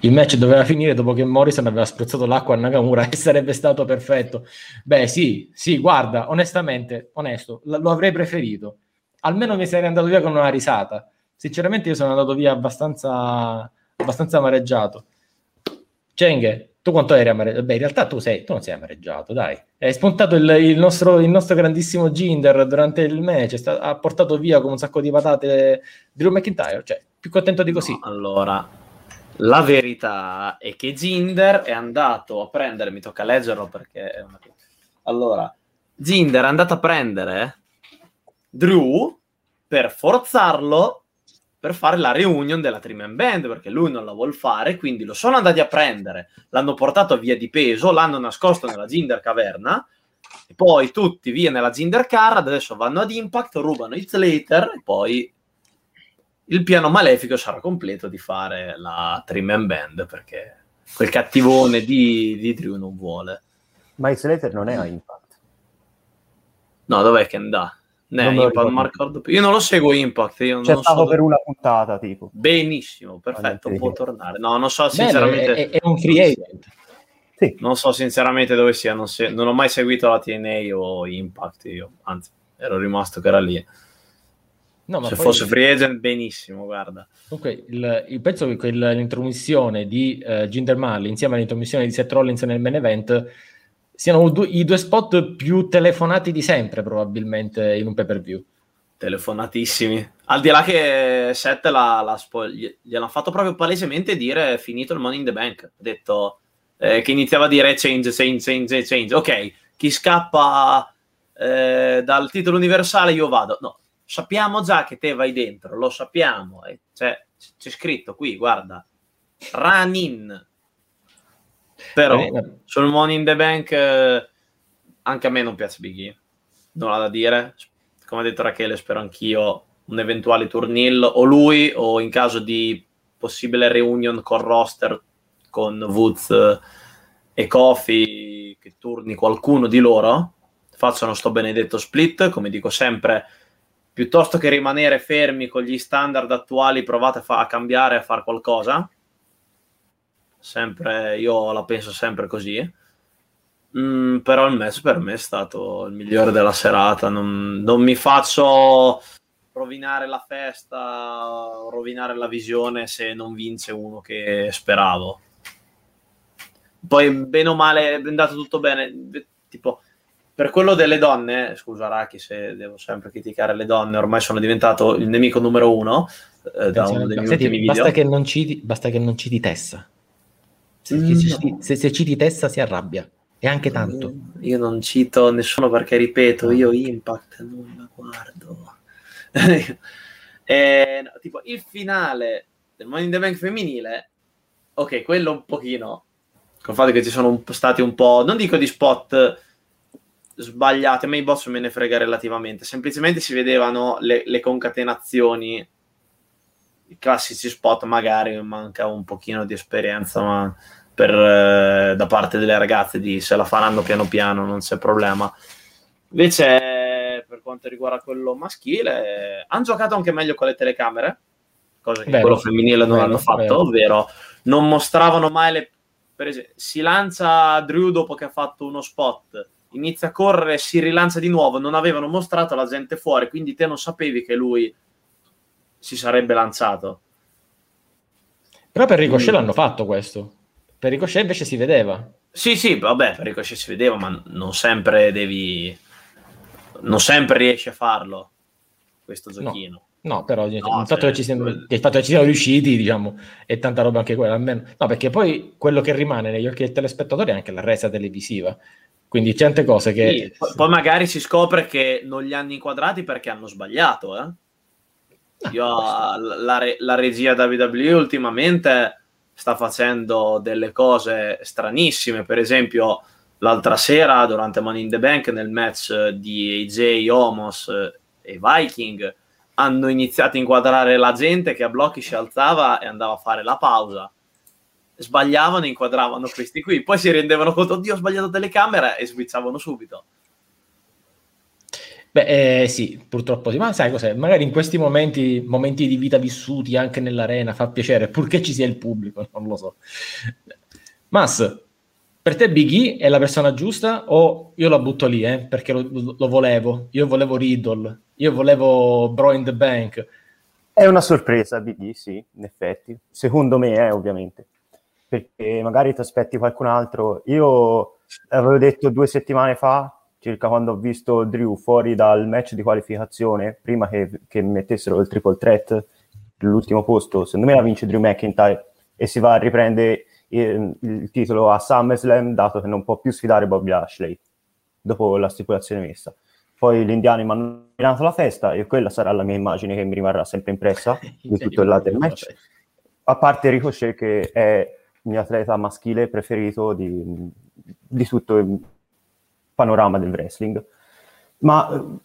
il match doveva finire dopo che Morrison aveva spruzzato l'acqua a Nakamura e sarebbe stato perfetto. Beh sì, sì, guarda, onestamente, onesto, lo avrei preferito. Almeno mi sarei andato via con una risata. Sinceramente io sono andato via abbastanza, abbastanza amareggiato. Cenghe, tu quanto eri amareggiato? Beh, in realtà tu, sei, tu non sei amareggiato, dai. Hai spuntato il, il, nostro, il nostro, grandissimo Ginder durante il match, sta, ha portato via con un sacco di patate Drew McIntyre, cioè più contento di così. No, allora, la verità è che Ginder è andato a prendere, mi tocca leggerlo perché è una... Allora, Ginder è andato a prendere Drew per forzarlo per fare la reunion della Trim Band perché lui non la vuol fare, quindi lo sono andati a prendere, l'hanno portato via di peso, l'hanno nascosto nella Ginder caverna e poi tutti via nella Ginder Car, adesso vanno ad Impact, rubano It's Later e poi il piano malefico sarà completo di fare la Trim and Band perché quel cattivone di, di Drew non vuole. Ma il Slater non è a Impact. No, dov'è che andà? Ne, Impact, Mark Io non lo seguo Impact. Io C'è non stato so per una puntata, tipo. Benissimo, perfetto, può tornare. No, non so sinceramente... Bene, è, è, un free agent. Sì. Non so sinceramente dove sia, non, se... non ho mai seguito la TNA o Impact, io anzi ero rimasto che era lì. No, Se poi... fosse free agent, benissimo, guarda. Comunque, il, il che l'intromissione di uh, Jinder Marley insieme all'intromissione di Seth Rollins nel main event siano i due spot più telefonati di sempre, probabilmente, in un pay-per-view. Telefonatissimi. Al di là che Seth l'ha, l'ha spo- gliel'ha fatto proprio palesemente dire finito il Money in the Bank. Ha detto eh, che iniziava a dire change, change, change, change. Ok, chi scappa eh, dal titolo universale io vado. No, sappiamo già che te vai dentro, lo sappiamo, eh. c'è, c'è, scritto qui, guarda, run in. Però sul Money in the Bank eh, anche a me non piace Biggie, non ha da dire. Come ha detto Rachele, spero anch'io un eventuale turnil o lui o in caso di possibile reunion con roster con Woods e Kofi che turni qualcuno di loro facciano sto benedetto split come dico sempre piuttosto che rimanere fermi con gli standard attuali, provate a, fa- a cambiare, a fare qualcosa. Sempre, io la penso sempre così. Mm, però il match per me è stato il migliore della serata. Non, non mi faccio rovinare la festa, rovinare la visione se non vince uno che speravo. Poi, bene o male, è andato tutto bene. Tipo, per quello delle donne, scusa Raki se devo sempre criticare le donne, ormai sono diventato il nemico numero uno eh, da uno dei miei senti, basta. Che non citi, basta che non citi Tessa. Se, mm, se, no. se, se, citi Tessa si arrabbia, e anche tanto. Io non cito nessuno perché, ripeto, io Impact non la guardo. [laughs] e, no, tipo, il finale del Money in the Bank femminile, ok, quello un pochino, con il fatto che ci sono stati un po', non dico di spot sbagliate, ma i boss me ne frega relativamente. Semplicemente si vedevano le, le concatenazioni, i classici spot, magari manca un pochino di esperienza, ma per, eh, da parte delle ragazze di se la faranno piano piano, non c'è problema. Invece, per quanto riguarda quello maschile, hanno giocato anche meglio con le telecamere, cosa che vero, quello femminile non vero, hanno fatto, vero. ovvero non mostravano mai le... Per esempio, si lancia Drew dopo che ha fatto uno spot inizia a correre, si rilancia di nuovo, non avevano mostrato la gente fuori, quindi te non sapevi che lui si sarebbe lanciato. Però per Ricochet mm. l'hanno fatto questo. Per Ricochet invece si vedeva. Sì, sì, vabbè, per Ricochet si vedeva, ma non sempre devi... Non sempre riesci a farlo, questo giochino. No. no però no, il, fatto cioè, siano, il, fatto che ci siano riusciti, diciamo, è tanta roba anche quella. Almeno. No, perché poi quello che rimane negli occhi del telespettatore è anche la resa televisiva. Quindi certe cose che... Sì, poi magari si scopre che non li hanno inquadrati perché hanno sbagliato, eh? Io la, la, regia WWE ultimamente sta facendo delle cose stranissime, per esempio l'altra sera durante Money in the Bank nel match di AJ, Homos e Viking hanno iniziato a inquadrare la gente che a blocchi si alzava e andava a fare la pausa. Sbagliavano e inquadravano questi qui. Poi si rendevano conto oddio ho sbagliato telecamera e switchavano subito Beh, eh, sì, purtroppo sì, ma sai cos'è? Magari in questi momenti, momenti di vita vissuti anche nell'arena, fa piacere, purché ci sia il pubblico, [laughs] non lo so. Mas, per te Big E è la persona giusta o io la butto lì, eh, perché lo, lo, volevo, io volevo Riddle, io volevo Bro in the Bank. È una sorpresa Big E, sì, in effetti. Secondo me è, ovviamente. Perché magari ti aspetti qualcun altro. Io avevo detto due settimane fa circa quando ho visto Drew fuori dal match di qualificazione, prima che, che mettessero il triple threat, l'ultimo posto, secondo me la vince Drew McIntyre e si va a riprendere il, il titolo a SummerSlam, dato che non può più sfidare Bobby Lashley dopo la stipulazione messa. Poi gli indiani mi hanno nominato la festa e quella sarà la mia immagine che mi rimarrà sempre impressa [laughs] di tutto il lato del match. A parte Ricochet che è il mio atleta maschile preferito di, di tutto il panorama del wrestling. Ma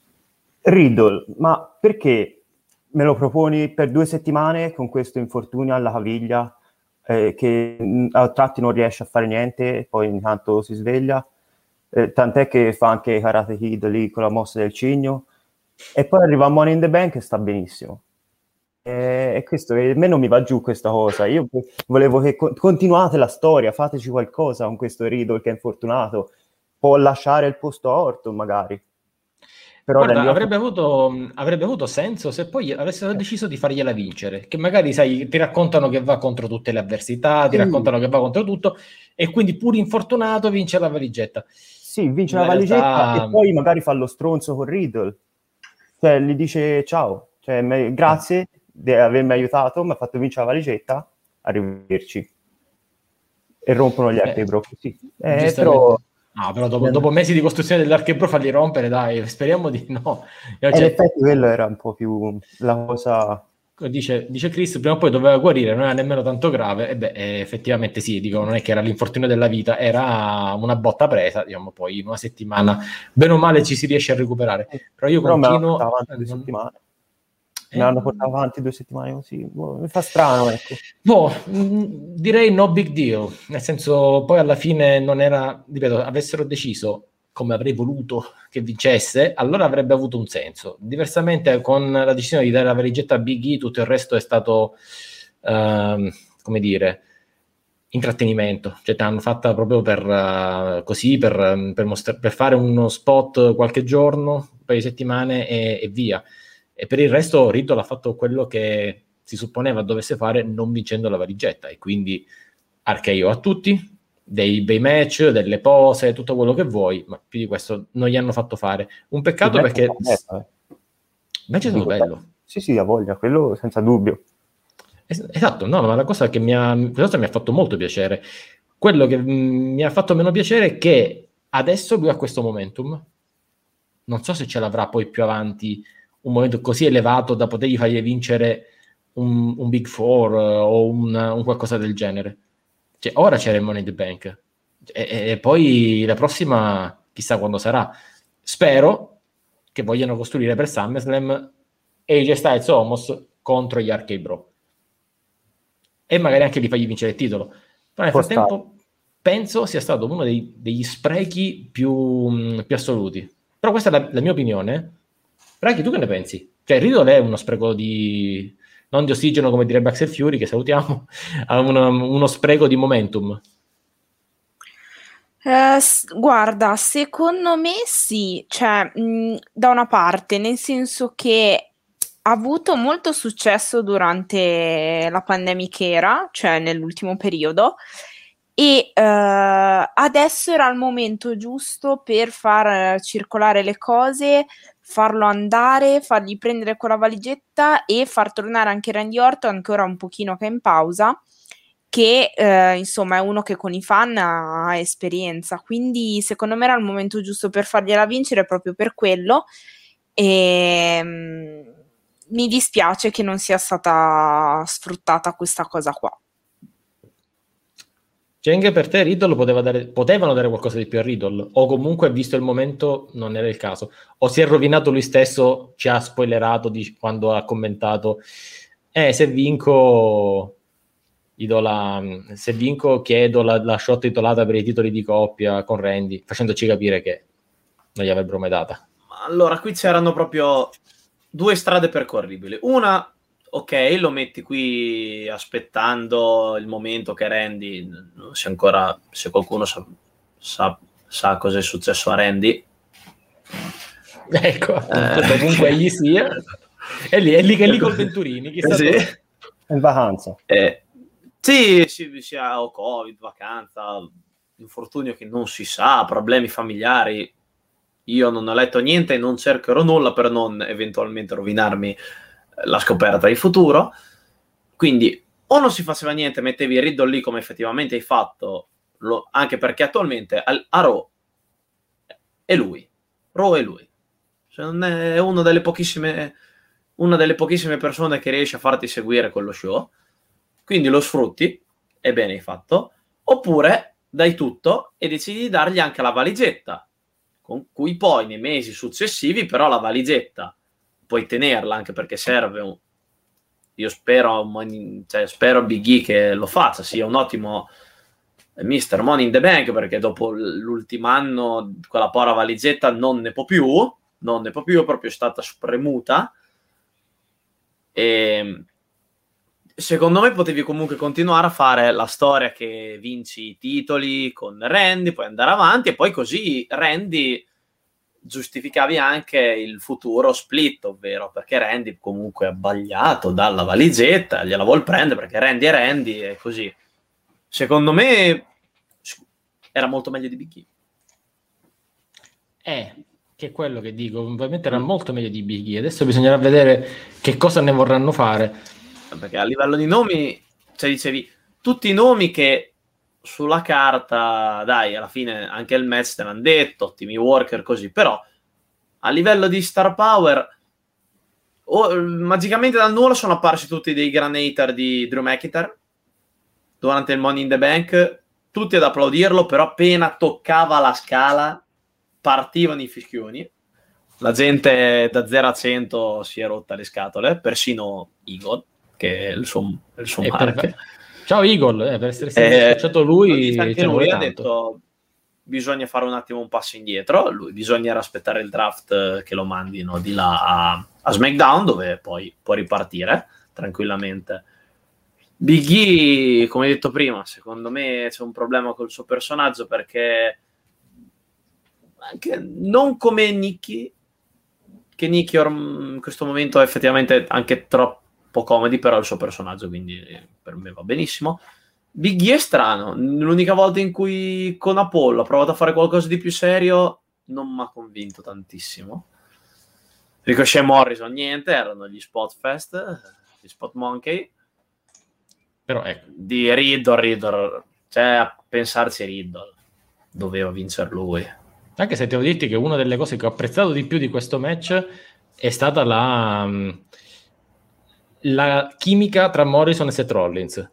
Riddle, ma perché me lo proponi per due settimane con questo infortunio alla caviglia eh, che a tratti non riesce a fare niente, poi intanto si sveglia, eh, tant'è che fa anche Karate Kid lì con la mossa del cigno, e poi arriva Money in the Bank e sta benissimo. E, questo, a me non mi va giù questa cosa. Io volevo che co- continuate la storia, fateci qualcosa con questo Riddle che è infortunato, può lasciare il posto a Orton magari. Però Guarda, avrebbe, avuto, avrebbe, avuto, senso se poi avessero deciso di fargliela vincere, che magari sai, ti raccontano che va contro tutte le avversità, ti sì. raccontano che va contro tutto, e quindi pur infortunato vince la valigetta. Sì, vince la valigetta realtà... e poi magari fa lo stronzo con Riddle, cioè gli dice ciao, cioè, me, grazie di avermi aiutato, mi ha fatto vincere la valigetta, arrivederci. E rompono gli eh, arti Sì. Eh, però No, però dopo, dopo, mesi di costruzione dell'archebro farli rompere, dai, speriamo di no. [laughs] Cioè, in effetti quello era un po' più la cosa... Dice, dice Chris, prima o poi doveva guarire, non era nemmeno tanto grave, e beh, effettivamente sì, dico, non è che era l'infortunio della vita, era una botta presa, diciamo, poi in una settimana, bene o male ci si riesce a recuperare. Però io però continuo... Avanti due settimane eh, me l'hanno portato avanti due settimane così. Boh, mi fa strano, ecco. Boh, direi no big deal, nel senso poi alla fine non era, ripeto, avessero deciso come avrei voluto che vincesse, allora avrebbe avuto un senso. Diversamente con la decisione di dare la valigetta a Big E, tutto il resto è stato, uh, come dire, intrattenimento, cioè ti hanno fatta proprio per uh, così, per, per, mostra- per, fare uno spot qualche giorno, un paio di settimane e, e via e per il resto Riddle ha fatto quello che si supponeva dovesse fare non vincendo la valigetta e quindi archeio a tutti, dei bei match, delle pose, tutto quello che vuoi, ma più di questo non gli hanno fatto fare. Un peccato il perché... Eh. Il match è stato bello. Sì, sì, ha voglia, quello senza dubbio. esatto, no, ma la cosa che mi ha, mi ha fatto molto piacere, quello che mi ha fatto meno piacere è che adesso lui ha questo momentum, non so se ce l'avrà poi più avanti un momento così elevato da potergli fargli vincere un, un Big Four uh, o un, un, qualcosa del genere. Cioè, ora c'era il Money in the Bank e, e, poi la prossima chissà quando sarà. Spero che vogliano costruire per SummerSlam AJ Styles Homos contro gli Arcade Bro e magari anche li fagli vincere il titolo. Però nel frattempo penso sia stato uno dei, degli sprechi più, più assoluti. Però questa è la, la mia opinione Raghi, tu che ne pensi? Cioè, Riddle è uno spreco di... non di ossigeno, come direbbe Axel Fury, che salutiamo, [laughs] ha uno, uno spreco di momentum. Uh, guarda, secondo me sì, cioè, mh, da una parte, nel senso che ha avuto molto successo durante la pandemic era, cioè nell'ultimo periodo, e uh, adesso era il momento giusto per far circolare le cose, farlo andare, fargli prendere quella valigetta e far tornare anche Randy Orton ancora un pochino che è in pausa che eh, insomma è uno che con i fan ha esperienza. Quindi secondo me era il momento giusto per fargliela vincere proprio per quello. E mm, mi dispiace che non sia stata sfruttata questa cosa qua Cioè, anche per te Riddle poteva dare, potevano dare qualcosa di più a Riddle, o comunque, visto il momento, non era il caso. O si è rovinato lui stesso, ci ha spoilerato di, quando ha commentato, eh, se vinco, la, se vinco chiedo la, la shot titolata per i titoli di coppia con Randy, facendoci capire che non gli avrebbero mai data. Allora, qui c'erano proprio due strade percorribili. Una ok, lo metti qui aspettando il momento che Randy, non se ancora, se qualcuno sa, sa, sa cosa è successo a Randy. Ecco, eh. comunque egli sia. È lì, è lì è lì con Venturini, [laughs] chissà sì. in vacanza. Eh, sì, sì, sia o Covid, vacanza, infortunio che non si sa, problemi familiari. Io non ho letto niente e non cercherò nulla per non eventualmente rovinarmi la scoperta in futuro. Quindi o non si faceva niente, mettevi Riddle lì come effettivamente hai fatto, lo, anche perché attualmente a, a Raw è lui. Raw è lui. Cioè, non è una delle pochissime una delle pochissime persone che riesce a farti seguire quello show. Quindi lo sfrutti, e bene hai fatto, oppure dai tutto e decidi di dargli anche la valigetta, con cui poi nei mesi successivi però la valigetta puoi tenerla anche perché serve un... io spero, cioè, spero Big E che lo faccia sia un ottimo Mister Money in the Bank perché dopo l'ultimo anno quella povera valigetta non ne può più non ne può più, è proprio stata spremuta. E secondo me potevi comunque continuare a fare la storia che vinci i titoli con Randy, puoi andare avanti e poi così Randy giustificavi anche il futuro split, ovvero perché Randy comunque è abbagliato dalla valigetta, gliela vuol prendere perché Randy è Randy e così. Secondo me era molto meglio di Big Eh, che è quello che dico, ovviamente era molto meglio di Big Adesso bisognerà vedere che cosa ne vorranno fare. Perché a livello di nomi, cioè dicevi, tutti i nomi che sulla carta, dai, alla fine anche il match te l'hanno detto, Timmy Walker così, però a livello di star power, oh, magicamente dal nulla sono apparsi tutti dei granator di Drew McIntyre durante il Money in the Bank, tutti ad applaudirlo, però appena toccava la scala partivano i fischioni. La gente da 0 a 100 si è rotta le scatole, persino Eagle, che è il suo, il suo. Per Ciao Eagle, eh, per essere eh, stato lui, anche lui ha detto bisogna fare un attimo un passo indietro, lui, bisogna aspettare il draft eh, che lo mandino di là a, a SmackDown dove poi può ripartire tranquillamente. Big E, come detto prima, secondo me c'è un problema col suo personaggio perché anche non come Nicky, che Nicky in questo momento è effettivamente anche troppo po' comedy, però il suo personaggio, quindi per me va benissimo. Biggie è strano, l'unica volta in cui con Apollo ha provato a fare qualcosa di più serio non mi ha convinto tantissimo. Ricochet e Morrison niente, erano gli Spot Fest, gli Spot Monkey. Però ecco. Di Riddle, Riddle, cioè a pensarci Riddle, doveva vincere lui. Anche se devo dirti che una delle cose che ho apprezzato di più di questo match è stata la la chimica tra Morrison e Seth Rollins.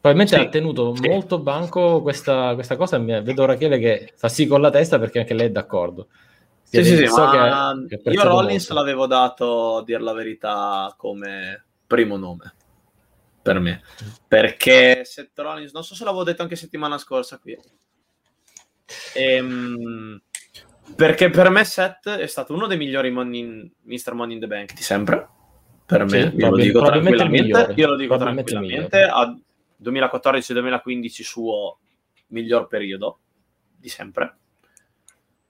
Probabilmente sì, ha tenuto sì. molto banco questa, questa cosa. Vedo Rachele che fa sì con la testa perché anche lei è d'accordo. Sì, sì, sì, so che, che io Rollins molto. l'avevo dato, a dir la verità, come primo nome per me. Perché Seth Rollins, non so se l'avevo detto anche settimana scorsa qui. Ehm, perché per me Seth è stato uno dei migliori money, Mr. Money in the Bank di sempre per me, sì, io, lo dico tranquillamente, io lo dico tranquillamente, a 2014-2015 suo miglior periodo di sempre.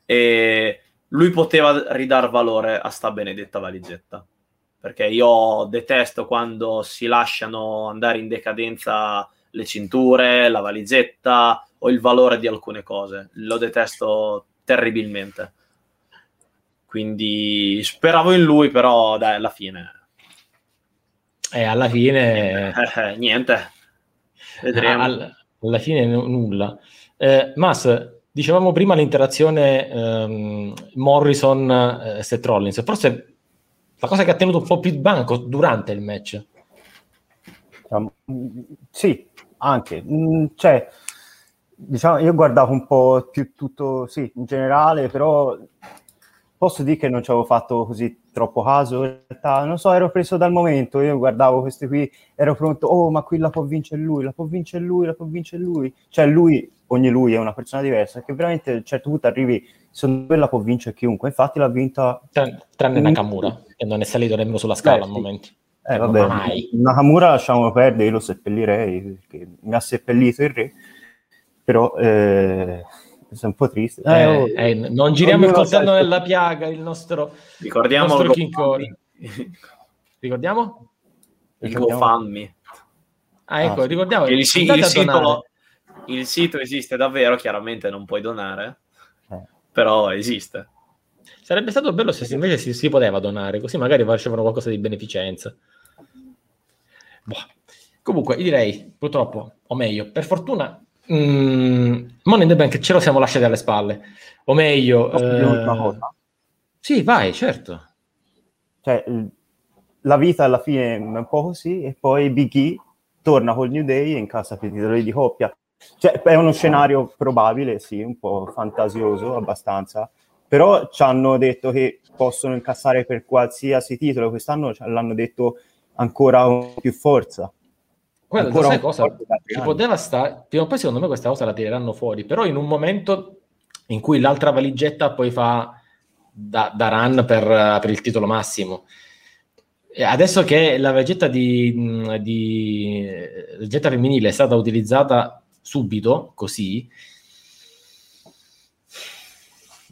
E lui poteva ridare valore a sta benedetta valigetta. Perché io detesto quando si lasciano andare in decadenza le cinture, la valigetta o il valore di alcune cose. Lo detesto terribilmente. Quindi speravo in lui, però dai, alla fine e alla fine... Eh, niente, vedremo. All, alla fine n- nulla. Eh, Mas, dicevamo prima l'interazione ehm, Morrison-Seth Rollins, forse la cosa che ha tenuto un po' più di banco durante il match. Um, sì, anche. Mm, cioè, diciamo, io guardavo un po' più tutto, sì, in generale, però posso dire che non ci avevo fatto così troppo caso, in realtà, non so, ero preso dal momento, io guardavo questi qui, ero pronto, oh, ma qui la può vincere lui, la può vincere lui, la può vincere lui, cioè lui, ogni lui è una persona diversa, che veramente a un certo punto arrivi, secondo me la può vincere chiunque, infatti l'ha vinta... Tran- tranne Nakamura, che non è salito nemmeno sulla scala Beh, al sì. momento. Eh, vabbè, Mai. Nakamura lasciamo perdere, io lo seppellirei, perché mi ha seppellito il re, però eh, sono un po' triste. Eh, Eh, oh, eh, non giriamo il coltello nella piaga, il nostro... Ricordiamo Nostro il King GoFundMe. Ricordiamo? Il GoFundMe. Ah, ecco, Ah, ricordiamo. Che il, si- il sito, il sito esiste davvero, chiaramente non puoi donare, eh. però esiste. Sarebbe stato bello se invece si, si poteva donare, così magari facevano qualcosa di beneficenza. Boh. Comunque, direi, purtroppo, o meglio, per fortuna, mm, Money in the Bank ce lo siamo lasciati alle spalle. O meglio... Eh? Sì, vai, certo. Cioè, la vita alla fine è un po' così, e poi Big E torna col New Day e incassa per i titoli di coppia. Cioè, è uno scenario probabile, sì, un po' fantasioso, abbastanza, però ci hanno detto che possono incassare per qualsiasi titolo, quest'anno l'hanno detto ancora con più forza. Guarda, Ancora sai cosa? Ci poteva stare, prima o poi secondo me questa cosa la tireranno fuori, però in un momento in cui l'altra valigetta poi fa da, da run per, per il titolo massimo. Adesso che la valigetta di, di valigetta femminile è stata utilizzata subito, così,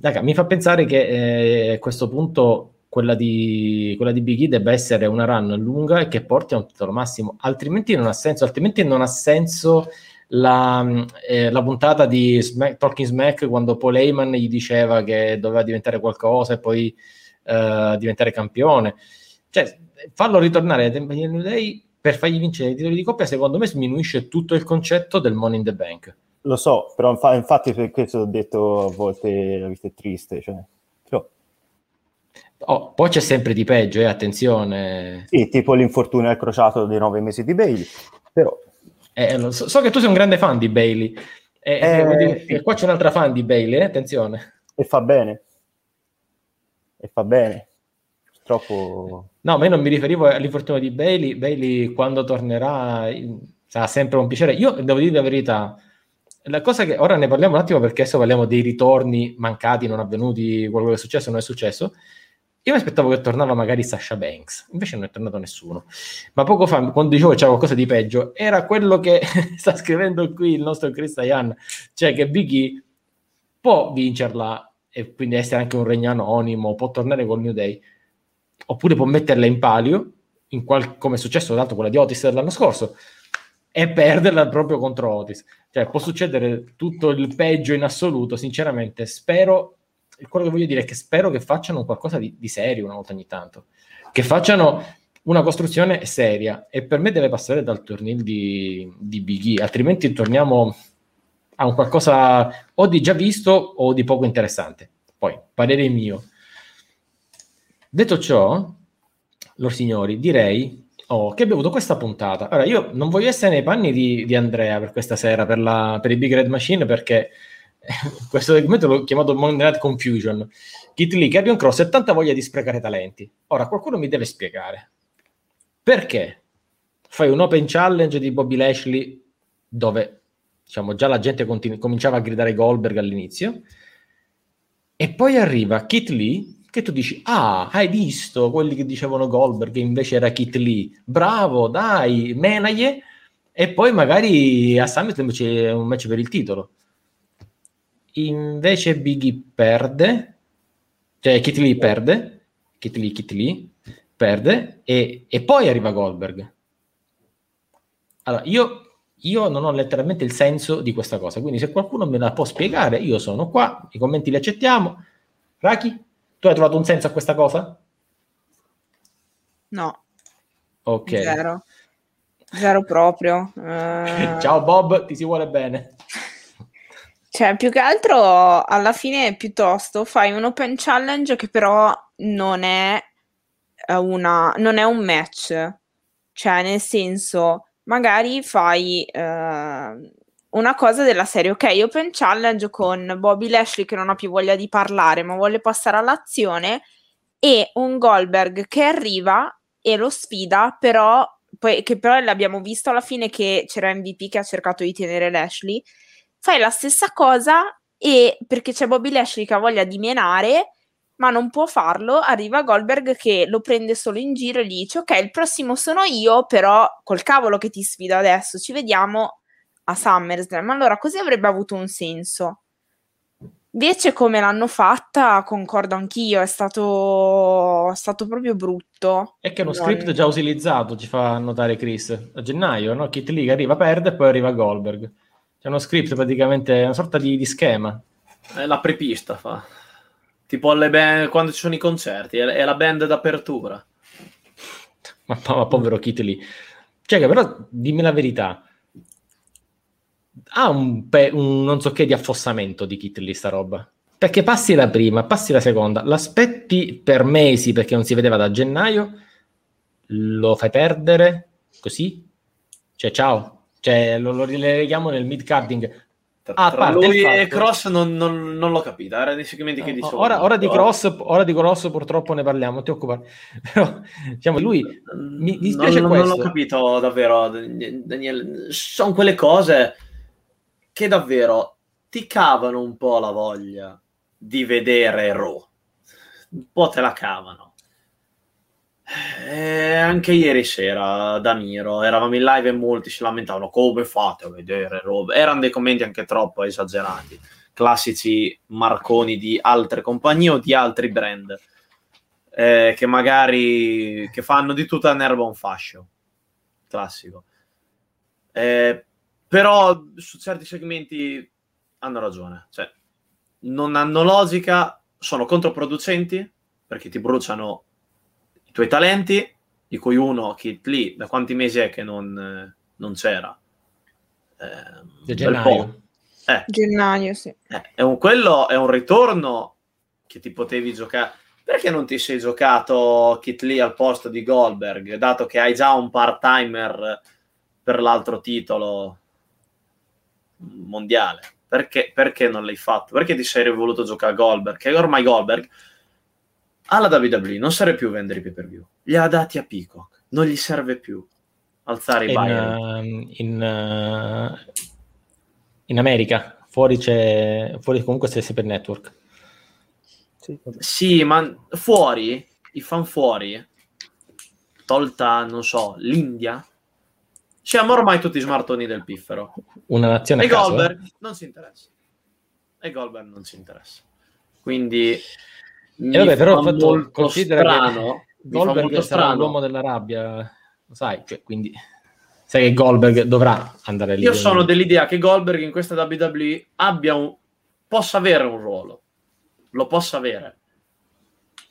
raga, mi fa pensare che eh, a questo punto quella di, quella di Big E debba essere una run lunga e che porti a un titolo massimo, altrimenti non ha senso, altrimenti non ha senso la, eh, la puntata di Smack, Talking Smack quando Paul Heyman gli diceva che doveva diventare qualcosa e poi eh, diventare campione. Cioè, farlo ritornare ai tempi del New Day per fargli vincere i titoli di coppia, secondo me sminuisce tutto il concetto del Money in the Bank. Lo so, però infa- infatti per questo ho detto a volte la vita è triste, cioè, Oh, poi c'è sempre di peggio, eh, attenzione. sì, tipo l'infortunio al crociato dei nove mesi di Bailey, però Eh, so, so che tu sei un grande fan di Bailey. E, Eh, e quindi- sì. qua c'è un'altra fan di Bailey, eh, attenzione. e fa bene, e fa bene, purtroppo No, ma io non mi riferivo all'infortunio di Bailey. Bailey quando tornerà sarà sempre un piacere. Io devo dire la verità. La cosa che ora ne parliamo un attimo perché adesso parliamo dei ritorni mancati, non avvenuti, quello che è successo non è successo. Io mi aspettavo che tornava magari Sasha Banks, invece non è tornato nessuno. Ma poco fa, quando dicevo c'era qualcosa di peggio, era quello che [laughs] sta scrivendo qui il nostro Christian, cioè che Big E può vincerla e quindi essere anche un regno anonimo, può tornare col New Day, oppure può metterla in palio, in qual- come è successo l'altro quella di Otis dell'anno scorso, e perderla proprio contro Otis. Cioè, può succedere tutto il peggio in assoluto, sinceramente, spero, quello che voglio dire è che spero che facciano qualcosa di, di serio una volta ogni tanto, che facciano una costruzione seria, e per me deve passare dal torneo di, di Big E, altrimenti torniamo a un qualcosa o di già visto o di poco interessante. Poi, parere mio. Detto ciò, lor signori, direi oh, che abbiamo avuto questa puntata. Ora, io non voglio essere nei panni di, di Andrea per questa sera, per, la, per i Big Red Machine, perché [laughs] questo segmento l'ho chiamato Monday Night Confusion. Kit Lee, Capion Cross e tanta voglia di sprecare talenti. Ora, qualcuno mi deve spiegare perché fai un open challenge di Bobby Lashley dove diciamo, già la gente continu- cominciava a gridare Goldberg all'inizio e poi arriva Kit Lee che tu dici, ah, hai visto quelli che dicevano Goldberg, che invece era Kit Lee, bravo, dai, menaglie, e poi magari a Summit invece è un match per il titolo. Invece Big E perde, cioè Kit Lee perde, Kit Lee, Kit Lee, perde, e, e poi arriva Goldberg. Allora, io, io non ho letteralmente il senso di questa cosa, quindi se qualcuno me la può spiegare, io sono qua, i commenti li accettiamo. Raki? Tu hai trovato un senso a questa cosa? No, Ok. zero. Zero proprio. [laughs] Eh, Ciao Bob, ti si vuole bene. Cioè, più che altro alla fine piuttosto fai un open challenge che però non è eh, una, non è un match. Cioè, nel senso, magari fai eh, una cosa della serie, ok, Open Challenge con Bobby Lashley che non ha più voglia di parlare ma vuole passare all'azione e un Goldberg che arriva e lo sfida, però poi, che però l'abbiamo visto alla fine che c'era MVP che ha cercato di tenere Lashley, fai la stessa cosa e perché c'è Bobby Lashley che ha voglia di menare ma non può farlo, arriva Goldberg che lo prende solo in giro e gli dice ok, il prossimo sono io, però col cavolo che ti sfido adesso, ci vediamo a SummerSlam. Allora, così avrebbe avuto un senso. Invece, come l'hanno fatta, concordo anch'io, è stato, è stato proprio brutto. È che è uno non... script già utilizzato, ci fa notare Chris. A gennaio, no? Kit Lee arriva, perde e poi arriva Goldberg. C'è uno script praticamente, una sorta di, di schema. È la prepista, fa. Tipo alle band, quando ci sono i concerti, è, è la band d'apertura. Ma, ma povero Kit Lee. Cioè, che però dimmi la verità ha un, pe- un, non so che di affossamento di Kit lì sta roba. Perché passi la prima, passi la seconda, l'aspetti per mesi perché non si vedeva da gennaio, lo fai perdere così, cioè ciao, cioè, lo, lo rileghiamo nel mid-carding. Ah, tra lui e Cross non, non, non, l'ho capito, era dei segmenti che dicevo. Ora, ora, di cross, ora di Cross purtroppo ne parliamo, non ti occupare. [laughs] Però diciamo, lui mi, mi spiace non, questo. Non l'ho capito davvero, Daniele. Sono quelle cose che davvero ti cavano un po' la voglia di vedere Raw. Un po' te la cavano. Eh, anche ieri sera da Miro eravamo in live e molti si lamentavano come fate a vedere Raw. Erano dei commenti anche troppo esagerati, classici marconi di altre compagnie o di altri brand eh, che magari che fanno di tutta nerva un fascio. Classico. Eh, però su certi segmenti hanno ragione, cioè non hanno logica, sono controproducenti perché ti bruciano i tuoi talenti, di cui uno, Kit Lee, da quanti mesi è che non, non c'era? Eh, gennaio. Eh. Gennaio, sì. Eh, è un, quello è un ritorno che ti potevi giocare. Perché non ti sei giocato Kit Lee al posto di Goldberg, dato che hai già un part-timer per l'altro titolo mondiale. Perché, perché non l'hai fatto? Perché ti sei voluto giocare a Goldberg? Che ormai Goldberg alla WWE non serve più vendere i pay per view. Li ha dati a Peacock, non gli serve più alzare i buyer. Uh, in, uh, in, America, fuori c'è fuori comunque c'è sempre network. Sì, sì, ma fuori, i fan fuori, tolta, non so, l'India, siamo ormai tutti smartoni del piffero. Una nazione e caso, Goldberg eh? non si interessa. E Goldberg non si interessa. Quindi e vabbè, però fatto, considera strano, che Goldberg sarà strano. l'uomo della rabbia, lo sai, cioè, quindi sai che Goldberg dovrà andare lì. Io sono dell'idea che Goldberg in questa WWE abbia un, possa avere un ruolo, lo possa avere.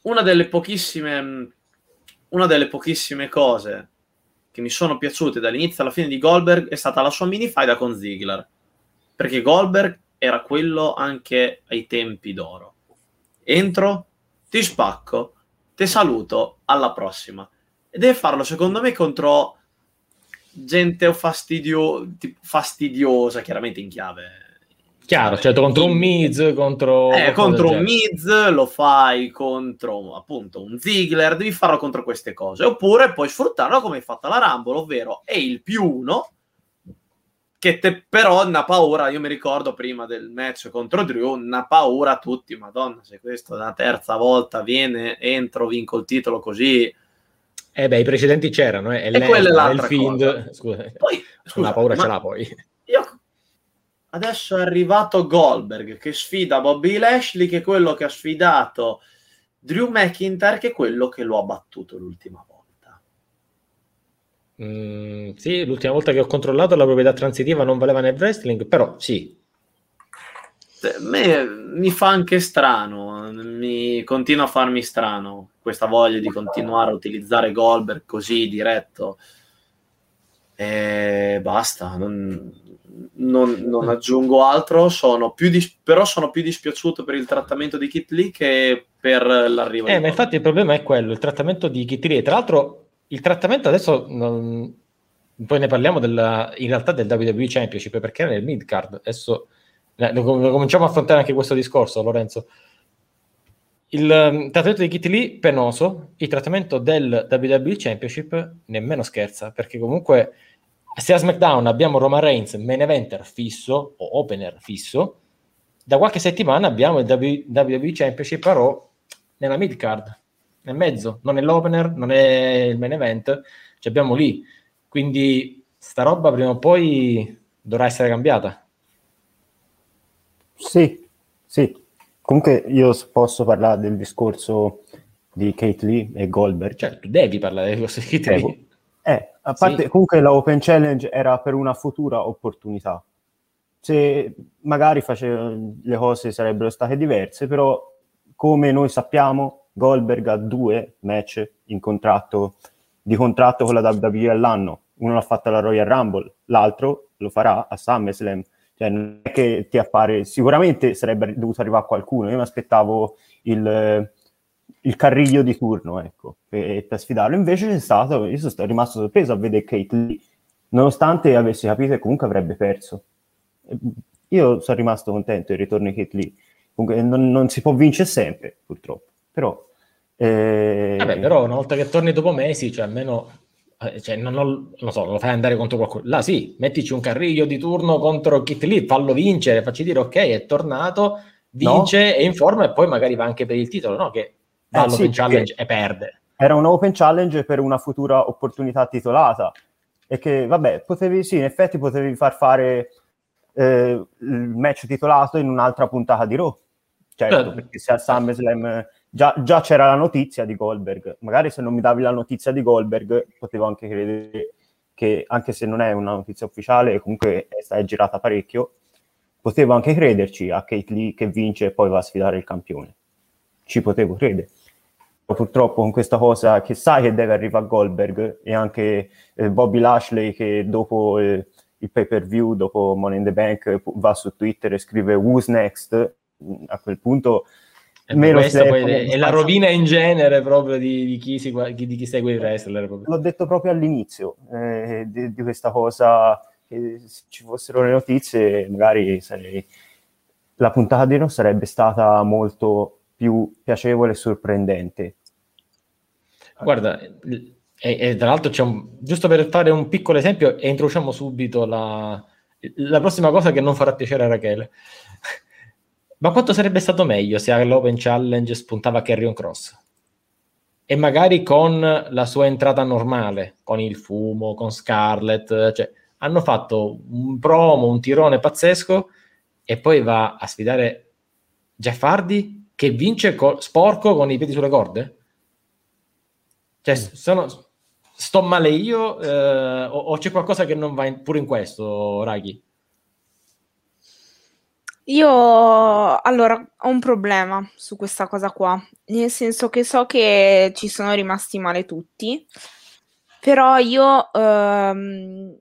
Una delle pochissime, una delle pochissime cose che mi sono piaciute dall'inizio alla fine di Goldberg è stata la sua mini faida con Ziggler. Perché Goldberg era quello anche ai tempi d'oro. Entro, ti spacco, ti saluto, alla prossima. E deve farlo, secondo me, contro gente fastidio, fastidiosa, chiaramente in chiave Chiaro, cioè contro un Miz, contro... Eh, contro un Miz lo fai contro appunto un Ziggler, devi farlo contro queste cose. Oppure puoi sfruttarlo come hai fatto la Rumble, ovvero è il più uno che te, però ha paura, io mi ricordo prima del match contro Drew, ha paura a tutti, madonna, se questo la terza volta viene, entro, vinco il titolo così... Eh beh, i precedenti c'erano, eh. E, quella è l'altra Fiend... Scusa, poi, scusa, la paura ce l'ha poi. Io adesso è arrivato Goldberg che sfida Bobby Lashley, che è quello che ha sfidato Drew McIntyre, che è quello che lo ha battuto l'ultima volta. Mm, sì, l'ultima volta che ho controllato la proprietà transitiva non valeva nel wrestling, però sì. A me mi fa anche strano, mi continua a farmi strano questa voglia di continuare a utilizzare Goldberg così diretto. E basta, non, non, non, aggiungo altro, sono dis- però sono più dispiaciuto per il trattamento di Kit Lee che per l'arrivo eh, ma infatti il problema è quello, il trattamento di Kit Lee. Tra l'altro il trattamento adesso non, poi ne parliamo della, in realtà del WWE Championship perché era nel mid card. Adesso eh, lo, lo cominciamo a affrontare anche questo discorso, Lorenzo. Il um, trattamento di Kitty Lee penoso, il trattamento del WWE Championship nemmeno scherza, perché comunque se a SmackDown abbiamo Roman Reigns main eventer fisso o opener fisso, da qualche settimana abbiamo il WWE Championship Raw nella mid card, nel mezzo, non è l'opener, non è il main event, ci abbiamo lì. Quindi sta roba prima o poi dovrà essere cambiata. Sì, sì, Comunque io posso parlare del discorso di Kate Lee e Goldberg. Cioè, tu devi parlare di questo di Kate Lee. Eh, a parte, sì. comunque la Open Challenge era per una futura opportunità. Se magari faceva, le cose sarebbero state diverse, però come noi sappiamo, Goldberg ha due match in contratto, di contratto con la WWE all'anno. Uno l'ha fatto alla Royal Rumble, l'altro lo farà a SummerSlam cioè, non è che ti appare, sicuramente sarebbe dovuto arrivare qualcuno. Io mi aspettavo il, il carriglio di turno, ecco, per, per, sfidarlo. Invece c'è stato, io sono rimasto sorpreso a vedere Kate Lee, nonostante avessi capito che comunque avrebbe perso. Io sono rimasto contento del ritorno di Kate Lee. Comunque non, non si può vincere sempre, purtroppo. Però, eh... Vabbè, però una volta che torni dopo mesi, cioè almeno eh, cioè, non, non, non, so, lo fai andare contro qualcuno. Là sì, mettici un carriglio di turno contro Kit Lee, fallo vincere, facci dire ok, è tornato, vince, no. è in forma e poi magari va anche per il titolo, no? Che va eh, all'Open sì, Challenge e perde. Era un Open Challenge per una futura opportunità titolata e che, vabbè, potevi, sì, in effetti potevi far fare eh, il match titolato in un'altra puntata di Raw. Certo, certo. perché se al SummerSlam già, già, c'era la notizia di Goldberg. Magari se non mi davi la notizia di Goldberg, potevo anche credere che, anche se non è una notizia ufficiale, comunque è stata girata parecchio, potevo anche crederci a Kate Lee che vince e poi va a sfidare il campione. Ci potevo credere. Purtroppo con questa cosa che sai che deve arrivare a Goldberg e anche eh, Bobby Lashley che dopo eh, il pay per view, dopo Money in the Bank, va su Twitter e scrive Who's next? A quel punto Meno questa poi è, è la rovina in genere proprio di, di, chi, si, di chi, segue il wrestler. Proprio. L'ho detto proprio all'inizio eh, di, di, questa cosa, che se ci fossero le notizie magari sarei... la puntata di no sarebbe stata molto più piacevole e sorprendente. Guarda, e, e tra l'altro c'è un, giusto per fare un piccolo esempio e introduciamo subito la, la prossima cosa che non farà piacere a Rachele. Ma quanto sarebbe stato meglio se all'Open Challenge spuntava Carrion Cross? E magari con la sua entrata normale, con il fumo, con Scarlett, cioè hanno fatto un promo, un tirone pazzesco e poi va a sfidare Jeff Hardy che vince co- sporco con i piedi sulle corde? Cioè, mm. sono, sto male io eh, o, o, c'è qualcosa che non va in, pure in questo, Raghi? Io allora ho un problema su questa cosa qua, nel senso che so che ci sono rimasti male tutti, però io ehm,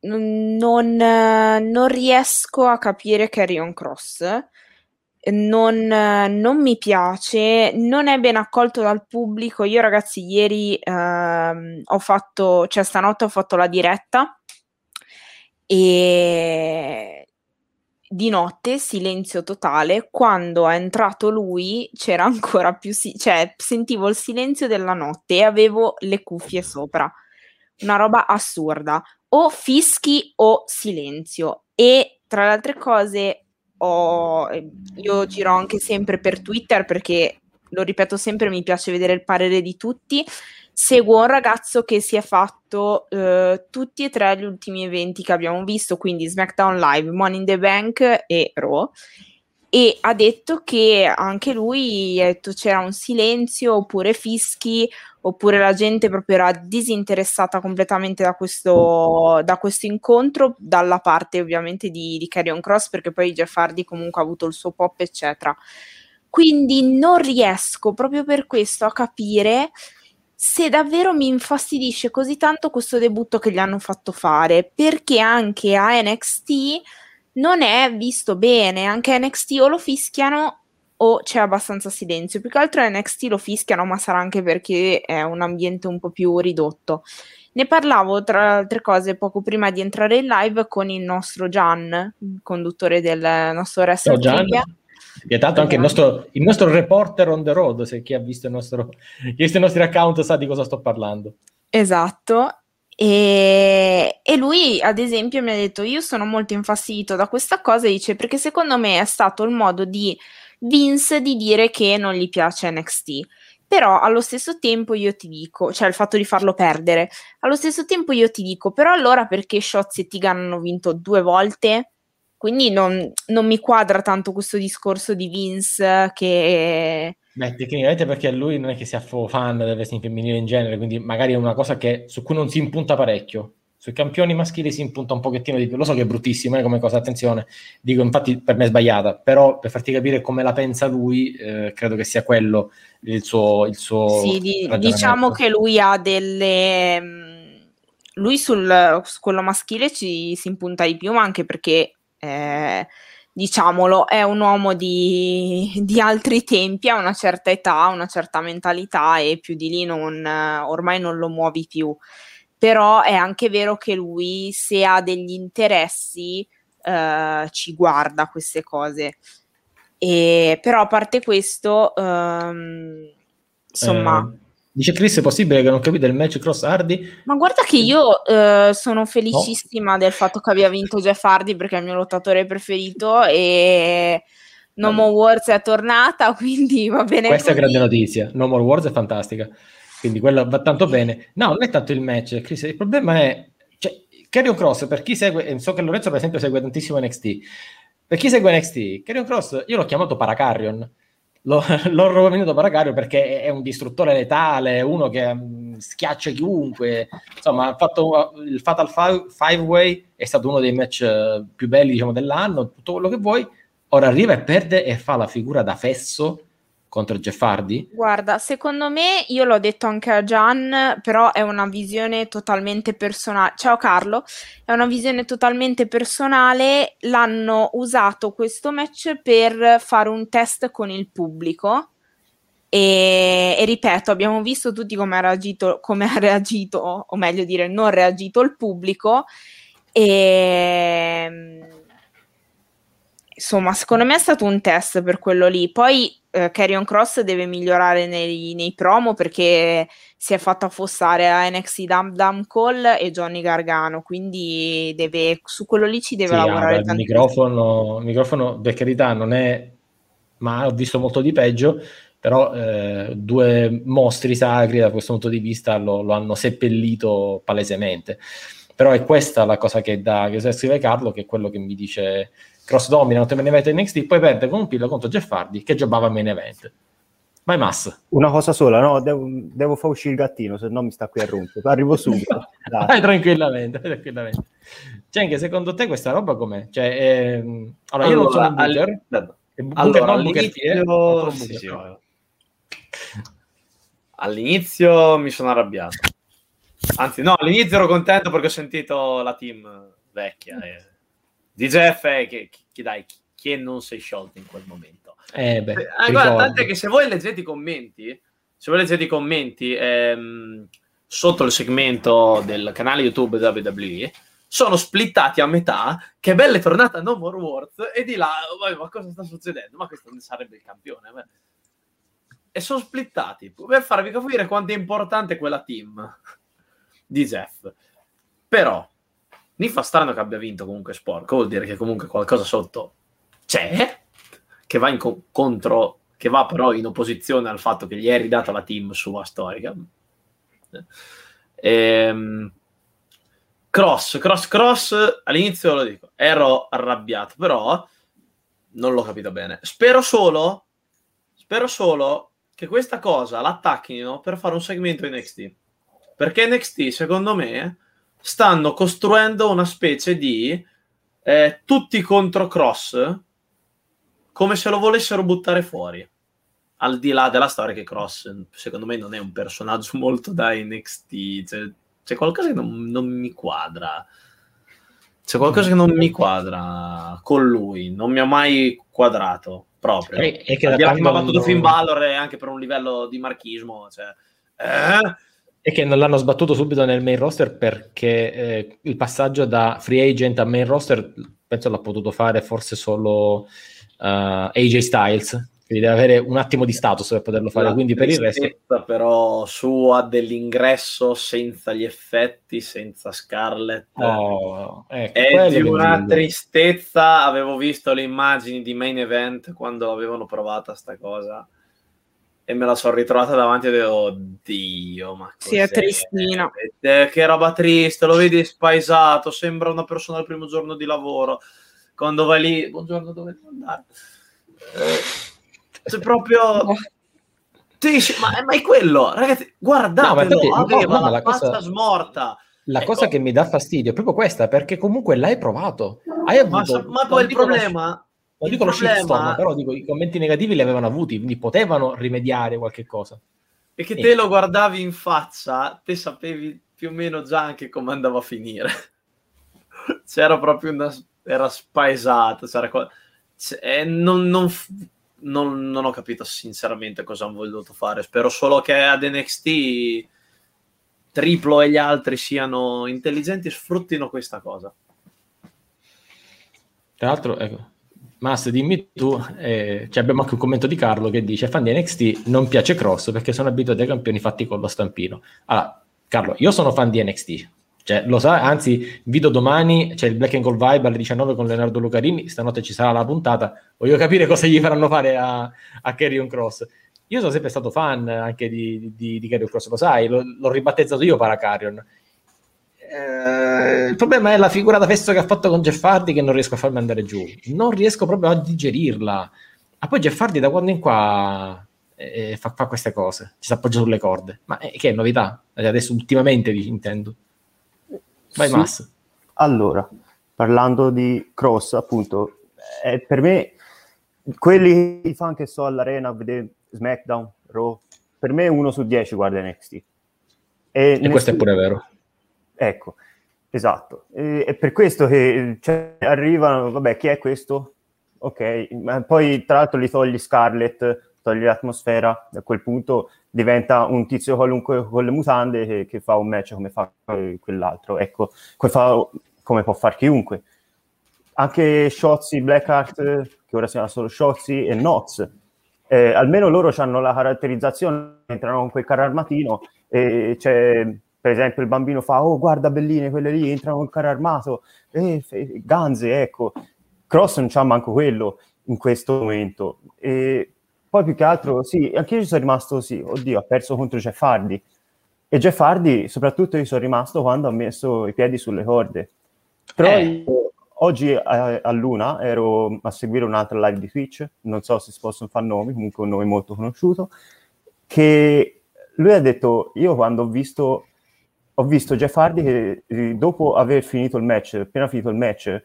non, non riesco a capire Carrion Cross. Non, non, mi piace, non è ben accolto dal pubblico. Io, ragazzi, ieri ehm, ho fatto, cioè stanotte ho fatto la diretta e di notte silenzio totale, quando è entrato lui c'era [laughs] ancora più, si- cioè sentivo il silenzio della notte e avevo le cuffie sopra, una roba assurda, o fischi o silenzio. E tra le altre cose ho, io giro anche sempre per Twitter perché lo ripeto sempre, mi piace vedere il parere di tutti seguo un ragazzo che si è fatto eh, tutti e tre gli ultimi eventi che abbiamo visto, quindi SmackDown Live, Money in the Bank e Raw. E ha detto che anche lui detto, c'era un silenzio oppure fischi oppure la gente proprio era disinteressata completamente da questo, da questo incontro dalla parte ovviamente di, di Carrion Cross perché poi Jeff Hardy comunque ha avuto il suo pop eccetera quindi non riesco proprio per questo a capire se davvero mi infastidisce così tanto questo debutto che gli hanno fatto fare, perché anche a NXT non è visto bene, anche a NXT o lo fischiano o c'è abbastanza silenzio? Più che altro NXT lo fischiano, ma sarà anche perché è un ambiente un po' più ridotto. Ne parlavo tra altre cose poco prima di entrare in live con il nostro Gian, conduttore del nostro Wrestling Ciao Gian. E tanto anche il nostro, il nostro, reporter on the road, se chi ha visto nostro, chi ha visto i nostri account sa di cosa sto parlando. Esatto, e, e, lui, ad esempio, mi ha detto: Io sono molto infastidito da questa cosa. Dice perché secondo me è stato il modo di Vince di dire che non gli piace NXT. Però allo stesso tempo io ti dico, cioè il fatto di farlo perdere, allo stesso tempo io ti dico, però allora perché Shotzi e Tigan hanno vinto due volte? Quindi non, non mi quadra tanto questo discorso di Vince che Beh, tecnicamente perché lui non è che sia fan del wrestling femminile in genere, quindi magari è una cosa che, su cui non si impunta parecchio. Sui campioni maschili si impunta un pochettino di più. Lo so che è bruttissimo eh, come cosa, attenzione. Dico, infatti, per me è sbagliata, però per farti capire come la pensa lui, eh, credo che sia quello il suo. Il suo sì, di, diciamo che lui ha delle. Mm, lui sul, su quello maschile ci si impunta di più, ma anche perché. Eh, diciamolo, è un uomo di, di, altri tempi, ha una certa età, una certa mentalità e più di lì non, ormai non lo muovi più. Però è anche vero che lui, se ha degli interessi, eh, ci guarda queste cose. E, però a parte questo, ehm, insomma... Eh Dice Chris, è possibile che non capite il match Cross Hardy? Ma guarda che io eh, sono felicissima no. del fatto che abbia vinto Jeff Hardy perché è il mio lottatore preferito e No More Wars è tornata, [laughs] quindi va bene Questa così. è grande notizia, No More Wars è fantastica, quindi quello va tanto bene. No, non è tanto il match, Chris, il problema è... Cioè, Carrion Cross, per chi segue, so che Lorenzo per esempio segue tantissimo NXT, per chi segue NXT, Carrion Cross, io l'ho chiamato Paracarrion, lo, [laughs] l'ho venuto Paracario perché è un distruttore letale, uno che um, schiaccia chiunque. Insomma, ha fatto il Fatal Five Way è stato uno dei match uh, più belli diciamo, dell'anno, tutto quello che vuoi. Ora arriva e perde e fa la figura da fesso contro Jeff? Guarda, secondo me, io l'ho detto anche a Gian, però è una visione totalmente personale. Ciao Carlo, è una visione totalmente personale. L'hanno usato questo match per fare un test con il pubblico. E, e ripeto, abbiamo visto tutti come ha reagito, come ha reagito, o meglio dire, non reagito il pubblico. E insomma, secondo me è stato un test per quello lì. Poi eh, Carrion Cross deve migliorare nei, nei, promo perché si è fatto affossare a NXT Dam Dam Call e Johnny Gargano, quindi deve, su quello lì ci deve sì, lavorare ah, il microfono, microfono, per carità, non è, ma ho visto molto di peggio, però eh, due mostri sacri da questo punto di vista lo, lo hanno seppellito palesemente. Però è questa la cosa che, da, che scrive Carlo, che è quello che mi dice cross dominant main event NXT, poi perde con un pillo contro Jeff Hardy che giocava main event. Vai Mass. Una cosa sola, no, devo, devo far uscire il gattino, se no mi sta qui a rompere. Arrivo subito. [laughs] vai tranquillamente, tranquillamente. Cioè, anche secondo te questa roba com'è? Cioè, ehm... allora, io non sono un booker. All... Allora, non all'inizio... Sì, sì, all'inizio mi sono arrabbiato. Anzi, no, all'inizio ero contento perché ho sentito la team vecchia. E di Jeff è che, che dai, chi non sei sciolto in quel momento. Eh beh, eh, guarda, tant'è che se voi leggete i commenti, se voi leggete i commenti ehm, sotto il segmento del canale YouTube WWE, sono splittati a metà, che bella è tornata No More Words, e di là, ma cosa sta succedendo? Ma questo sarebbe il campione. Beh. E sono splittati, per farvi capire quanto è importante quella team di Jeff. Però, mi fa strano che abbia vinto comunque Sporco, vuol dire che comunque qualcosa sotto c'è, che va co- contro, che va però in opposizione al fatto che gli è ridata la team sua storica. Ehm, cross, cross, cross, all'inizio lo dico, ero arrabbiato, però non l'ho capito bene. Spero solo, spero solo che questa cosa l'attacchino per fare un segmento in NXT. Perché NXT, secondo me stanno costruendo una specie di eh, tutti contro Cross come se lo volessero buttare fuori. Al di là della storia che Cross, secondo me, non è un personaggio [laughs] molto da NXT. Cioè, c'è qualcosa che non, non mi quadra. C'è qualcosa che non mi quadra con lui, non mi ha mai quadrato. proprio. E, e che Abbiamo battuto Finn Balor anche per un livello di marchismo, cioè, eh? E che non l'hanno sbattuto subito nel main roster perché eh, il passaggio da free agent a main roster penso l'ha potuto fare forse solo eh, AJ Styles, quindi deve avere un attimo di status per poterlo fare, La quindi per il resto... tristezza però sua dell'ingresso senza gli effetti, senza Scarlett. Oh, ecco, È di una tristezza. Avevo visto le immagini di main event quando avevano provata sta cosa e me la sono ritrovata davanti e dico, oddio, ma Sì, è cos'è? tristina. Eh, che roba triste, lo vedi spaesato, sembra una persona al primo giorno di lavoro. Quando vai lì, buongiorno, dove devo andare? Eh, C'è proprio... [laughs] Sì, sì, ma, ma è quello, ragazzi, guardatelo, No, ma no, aveva no, ma la, la cosa- faccia smorta. La Ecco. cosa che mi dà fastidio è proprio questa, perché comunque l'hai provato. Hai Ma, avuto, ma non poi il problema... Non il dico lo shitstorm, però dico i commenti negativi li avevano avuti, quindi potevano rimediare qualche cosa. è che te lo guardavi in faccia, te sapevi più o meno già anche come andava a finire. [laughs] C'era proprio una... era spaesato, c'era co- c- eh, non, non non- non ho capito sinceramente cosa hanno voluto fare. Spero solo che ad NXT Triplo e gli altri siano intelligenti e sfruttino questa cosa. Tra l'altro, ecco, Mas, dimmi tu, eh, cioè abbiamo anche un commento di Carlo che dice fan di NXT non piace Cross perché sono abituati ai campioni fatti con lo stampino. Allora, Carlo, io sono fan di NXT, cioè lo sa, anzi, video domani, c'è il Black and Gold Vibe alle 19 con Leonardo Lucarini, stanotte ci sarà la puntata, voglio capire cosa gli faranno fare a, a Carrion Cross. Io sono sempre stato fan anche di, di, di Carrion Cross, lo sai, lo- l'ho ribattezzato io Paracarrion. Eh, il problema è la figura da festo che ha fatto con Jeff Hardy che non riesco a farmi andare giù. Non riesco proprio a digerirla. Ma poi Jeff Hardy da quando in qua eh, fa, fa queste cose, ci si appoggia sulle corde. Ma eh, che è novità? Adesso ultimamente intendo. Vai Sì. Mass. Allora, parlando di cross, appunto, eh, per me, quelli i fan che sto all'arena a vedere SmackDown, Raw, per me uno su dieci guarda NXT. E, E questo è pure vero. Ecco, esatto. E, è per questo che cioè, arrivano, vabbè, chi è questo? Ok, ma poi tra l'altro li togli Scarlett, togli l'atmosfera, a quel punto diventa un tizio qualunque con le mutande che, che fa un match come fa quell'altro. Ecco, come, fa, come può far chiunque. Anche Shotzi, Blackheart, che ora si chiama solo Shotzi, e Nox. Eh, almeno loro hanno la caratterizzazione, entrano con quel carro armatino e c'è per esempio il bambino fa oh guarda belline quelle lì entrano col carro armato. Eh, fe- ganze ecco. Cross non c'ha manco quello in questo momento. E poi più che altro sì anche io ci sono rimasto sì oddio ha perso contro Jeff Hardy e Jeff Hardy soprattutto io sono rimasto quando ha messo i piedi sulle corde. Però Eh. io oggi a, a Luna ero a seguire un'altra live di Twitch non so se si possono fare nomi comunque un nome molto conosciuto che lui ha detto io quando ho visto ho visto Jeff Hardy che eh, dopo aver finito il match, appena finito il match,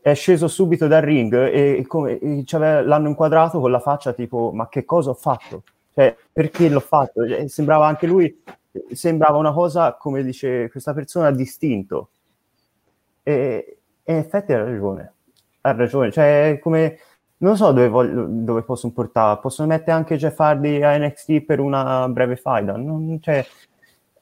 è sceso subito dal ring e, e come, e l'hanno inquadrato con la faccia tipo ma che cosa ho fatto? Cioè, perché l'ho fatto? Cioè, sembrava anche lui, sembrava una cosa, come dice questa persona, distinto. E, e in effetti ha ragione, ha ragione, cioè come... Non so dove, voglio, dove possono portare, possono mettere anche Jeff Hardy a NXT per una breve faida, non, cioè,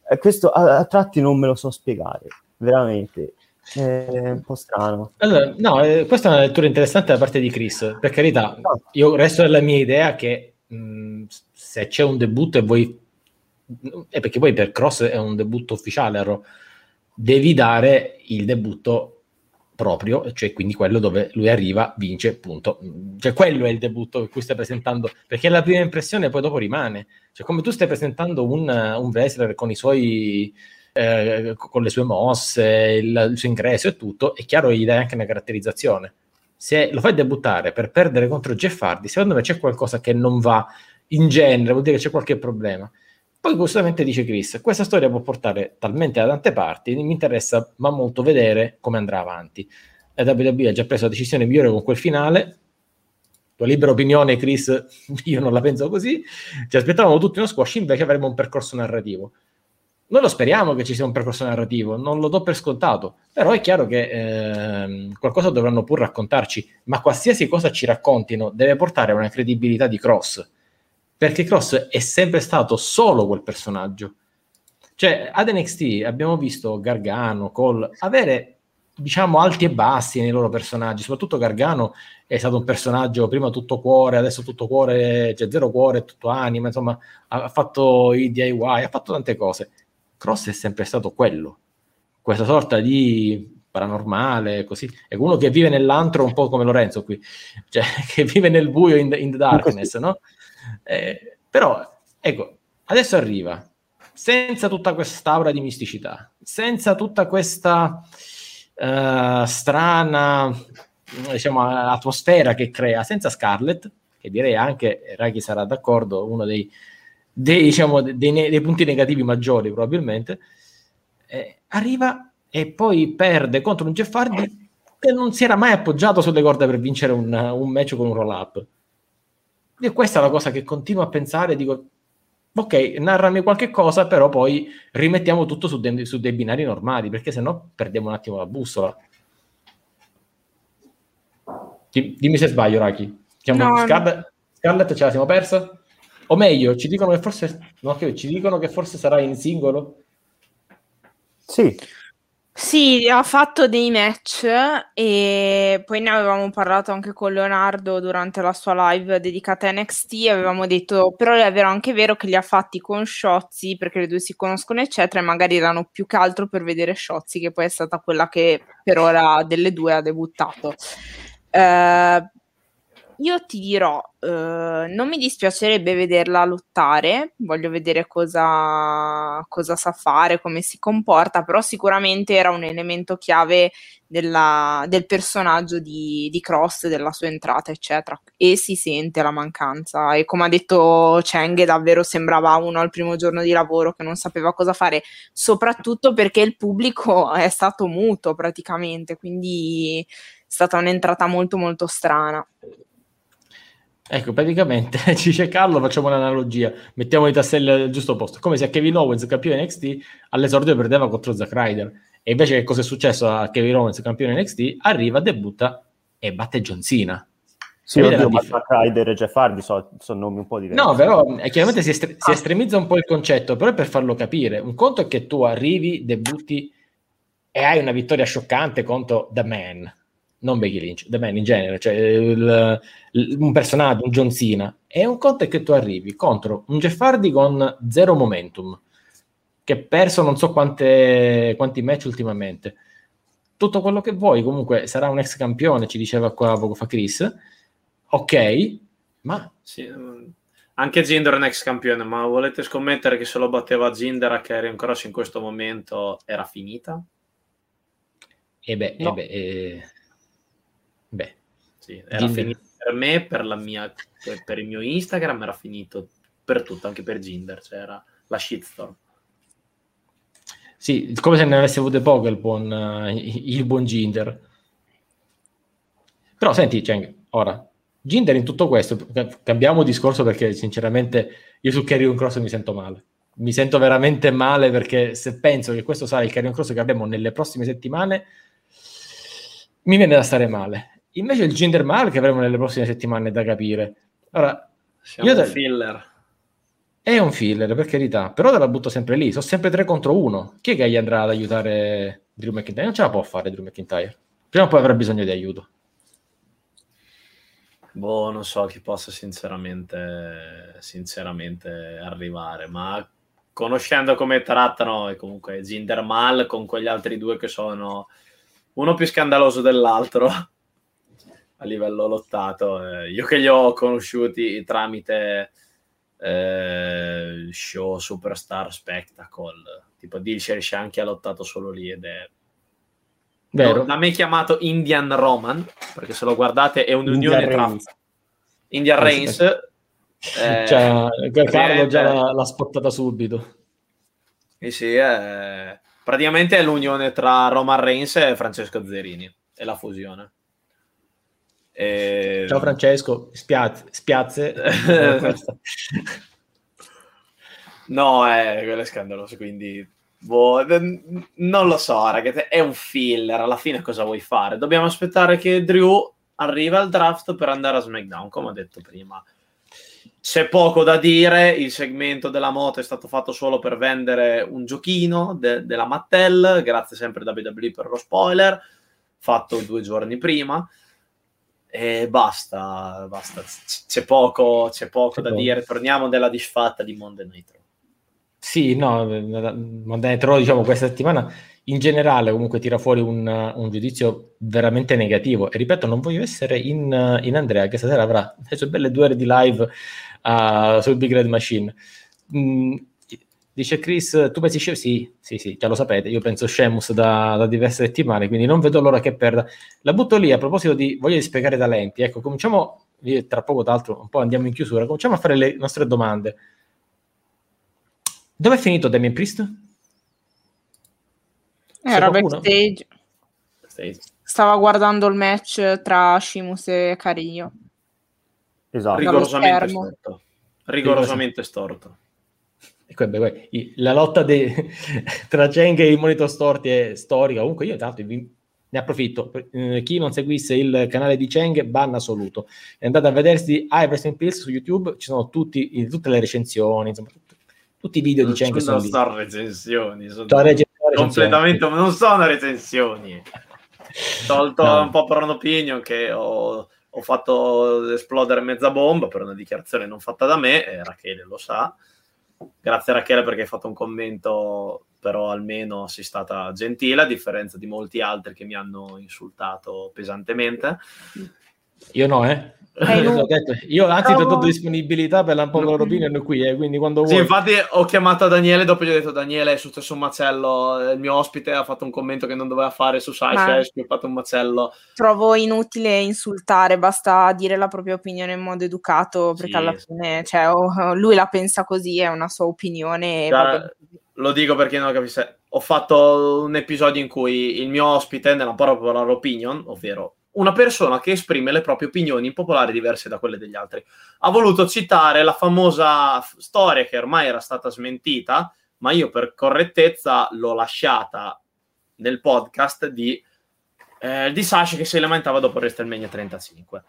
eh, questo a, a tratti non me lo so spiegare, veramente. È un po' strano. Allora, no, eh, questa è una lettura interessante da parte di Chris. Per carità, No. io resto nella mia idea che mh, se c'è un debutto e vuoi... È perché poi per Cross è un debutto ufficiale, devi dare il debutto proprio, cioè quindi quello dove lui arriva, vince, punto. Cioè quello è il debutto che cui stai presentando, perché la prima impressione poi dopo rimane. Cioè come tu stai presentando un, un wrestler con i suoi... eh, con le sue mosse, il, il suo ingresso e tutto, è chiaro che gli dai anche una caratterizzazione. Se lo fai debuttare per perdere contro Jeff Hardy, secondo me c'è qualcosa che non va in genere, vuol dire che c'è qualche problema. Poi giustamente dice Chris, questa storia può portare talmente da tante parti, mi interessa ma molto vedere come andrà avanti. La WWE ha già preso la decisione migliore con quel finale, tua libera opinione Chris, [laughs] io non la penso così, ci aspettavamo tutti uno squash, invece avremo un percorso narrativo. noi lo speriamo che ci sia un percorso narrativo, non lo do per scontato, però è chiaro che eh, qualcosa dovranno pur raccontarci, ma qualsiasi cosa ci raccontino deve portare a una credibilità di Cross, perché Cross è sempre stato solo quel personaggio. Cioè, ad NXT abbiamo visto Gargano, Cole, avere diciamo alti e bassi nei loro personaggi, soprattutto Gargano è stato un personaggio prima tutto cuore, adesso tutto cuore, cioè zero cuore, tutto anima, insomma ha fatto i DIY, ha fatto tante cose. Cross è sempre stato quello, questa sorta di paranormale, così, è uno che vive nell'antro un po' come Lorenzo qui, cioè [laughs] che vive nel buio in, in the darkness, no? Eh, però, ecco, adesso arriva, senza tutta quest'aura di misticità, senza tutta questa uh, strana diciamo, atmosfera che crea, senza Scarlett, che direi anche, Raghi sarà d'accordo, uno dei, dei, diciamo, dei, dei punti negativi maggiori probabilmente, eh, arriva e poi perde contro un Jeff Hardy che non si era mai appoggiato sulle corde per vincere un, un match con un roll up. E questa è la cosa che continuo a pensare, dico, ok, narrami qualche cosa, però poi rimettiamo tutto su, de- su dei binari normali, perché sennò perdiamo un attimo la bussola. Dimmi se sbaglio, Raki. no, Scarlett, no. Scarlett ce la siamo persa? O meglio, ci dicono che forse, no, ci dicono che forse sarà in singolo? Sì, sì, ha fatto dei match e poi ne avevamo parlato anche con Leonardo durante la sua live dedicata a NXT. Avevamo detto, però è vero anche vero che li ha fatti con Shotzi perché le due si conoscono, eccetera, e magari erano più che altro per vedere Shotzi, che poi è stata quella che per ora delle due ha debuttato. Uh, io ti dirò, uh, non mi dispiacerebbe vederla lottare, voglio vedere cosa, cosa, sa fare, come si comporta, però sicuramente era un elemento chiave della, del personaggio di, di, Cross, della sua entrata, eccetera, e si sente la mancanza. E come ha detto Cheng, davvero sembrava uno al primo giorno di lavoro che non sapeva cosa fare, soprattutto perché il pubblico [laughs] è stato muto praticamente, quindi è stata un'entrata molto molto strana. Ecco, praticamente [laughs] ci dice Carlo, facciamo un'analogia, mettiamo i tasselli al giusto posto, come se Kevin Owens, campione NXT, all'esordio perdeva contro Zack Ryder, e invece che cosa è successo a Kevin Owens, campione NXT, arriva, debutta e batte John Cena. Sì, oddio, ma Zack Ryder e Jeff Hardy sono, sono nomi un po' diversi. No, però eh, chiaramente si, estre- si, estremizza un po' il concetto, però è per farlo capire. Un conto è che tu arrivi, debutti e hai una vittoria scioccante contro The Man, non Becky Lynch, The Man in genere, cioè il, il, un personaggio, un John Cena, e un conto è che tu arrivi contro un Jeff Hardy con zero momentum, che ha perso non so quante, quanti match ultimamente. Tutto quello che vuoi, comunque sarà un ex campione, ci diceva qua poco fa Chris. Ok, ma... Sì, anche Zinder è un ex campione, ma volete scommettere che se lo batteva Zinder a Karrion Cross in questo momento era finita? E eh beh, no. eh beh eh Beh, sì, era Ginder. finito per me, per, la mia, per il mio Instagram, era finito per tutto, anche per Ginder, cioè era la shitstorm. Sì, come se ne avesse avute poco il buon, uh, il buon Ginder. Però senti, cioè, ora, Ginder in tutto questo, cambiamo discorso perché sinceramente io su Carrion Cross mi sento male. Mi sento veramente male perché se penso che questo sarà il Carrion Cross che avremo nelle prossime settimane, mi viene da stare male. Invece il gender mal che avremo nelle prossime settimane da capire. Ora, Siamo io un filler. È un filler, per carità, però te la butto sempre lì. Sono sempre 3 contro 1. Chi è che gli andrà ad aiutare Drew McIntyre? Non ce la può fare Drew McIntyre. Prima o poi avrà bisogno di aiuto. Boh, non so chi possa sinceramente, sinceramente arrivare, ma conoscendo come trattano e comunque Zinder Mal con quegli altri due che sono uno più scandaloso dell'altro a livello lottato. Eh, io che li ho conosciuti tramite eh, show Superstar Spectacle, tipo Dilsherish anche ha lottato solo lì ed è Vero. No, da me chiamato Indian Roman, perché se lo guardate è un'unione Indian tra Reigns. Indian Reigns. Eh, cioè, Carlo già l'ha, l'ha spottata subito. Sì, sì, è... praticamente è l'unione tra Roman Reigns e Francesco Zerini, è la fusione. E... Ciao Francesco, spiazze. spiazze. [laughs] No, è, quello è scandaloso, quindi boh, non lo so, ragazzi, è un filler, alla fine cosa vuoi fare? Dobbiamo aspettare che Drew arriva al draft per andare a SmackDown, come ho detto prima. C'è poco da dire, il segmento della moto è stato fatto solo per vendere un giochino de- della Mattel, grazie sempre da WWE per lo spoiler, fatto due giorni prima. E basta, basta. C- c'è poco, c'è poco C'è da poco. dire. Torniamo della disfatta di Monday Night Raw. Sì, no, Monday Night Raw, diciamo, questa settimana in generale comunque tira fuori un, un giudizio veramente negativo. E ripeto, non voglio essere in, in Andrea, che stasera avrà le sue belle due ore di live uh, sul Big Red Machine. Mm, dice Chris, tu pensi Sheamus? Sì, sì, sì, già lo sapete, io penso Sheamus da, da diverse settimane, quindi non vedo l'ora che perda. La butto lì a proposito di voglia di spiegare talenti. Ecco, cominciamo, tra poco tra l'altro un po' andiamo in chiusura, cominciamo a fare le nostre domande. Dove è finito Damien Priest? Era qualcuno? backstage. Stai- Stava guardando il match tra Shimus e Carillo. Esatto. Rigorosamente storto. Rigorosamente storto. Ecco, beh, beh, i- la lotta de- [laughs] tra Cheng e i monitor storti è storica. Comunque, io tanto vi- ne approfitto. Eh, chi non seguisse il canale di Cheng, ban assoluto. È andate a vedersi Iverson in Pills su YouTube, ci sono tutti, i- tutte le recensioni, insomma, tut- tutti i video di Cheng che sono non lì. sono recensioni, sono Cioè, completamente, non sono recensioni. [laughs] Tolto No. un po' per un'opinion che ho, ho fatto esplodere mezza bomba per una dichiarazione non fatta da me, Rachele lo sa. Grazie Rachele perché hai fatto un commento, però almeno sei stata gentile, a differenza di molti altri che mi hanno insultato pesantemente. Io no, eh. Eh, Io, anzi ti ho dato disponibilità per la No. loro opinion qui, eh, quindi quando Sì, vuoi. infatti ho chiamato Daniele, dopo gli ho detto Daniele è successo un macello, il mio ospite ha fatto un commento che non doveva fare su Ma- e ha fatto un macello. Trovo inutile insultare, basta dire la propria opinione in modo educato, perché Sì. alla fine cioè, oh, lui la pensa così, è una sua opinione. bene. lo dico perché non lo capisse. Ho fatto un episodio in cui il mio ospite, nella popular opinion, ovvero una persona che esprime le proprie opinioni impopolari diverse da quelle degli altri, ha voluto citare la famosa f- storia che ormai era stata smentita, ma io per correttezza l'ho lasciata nel podcast di, eh, di Sasha che si lamentava dopo WrestleMania 35.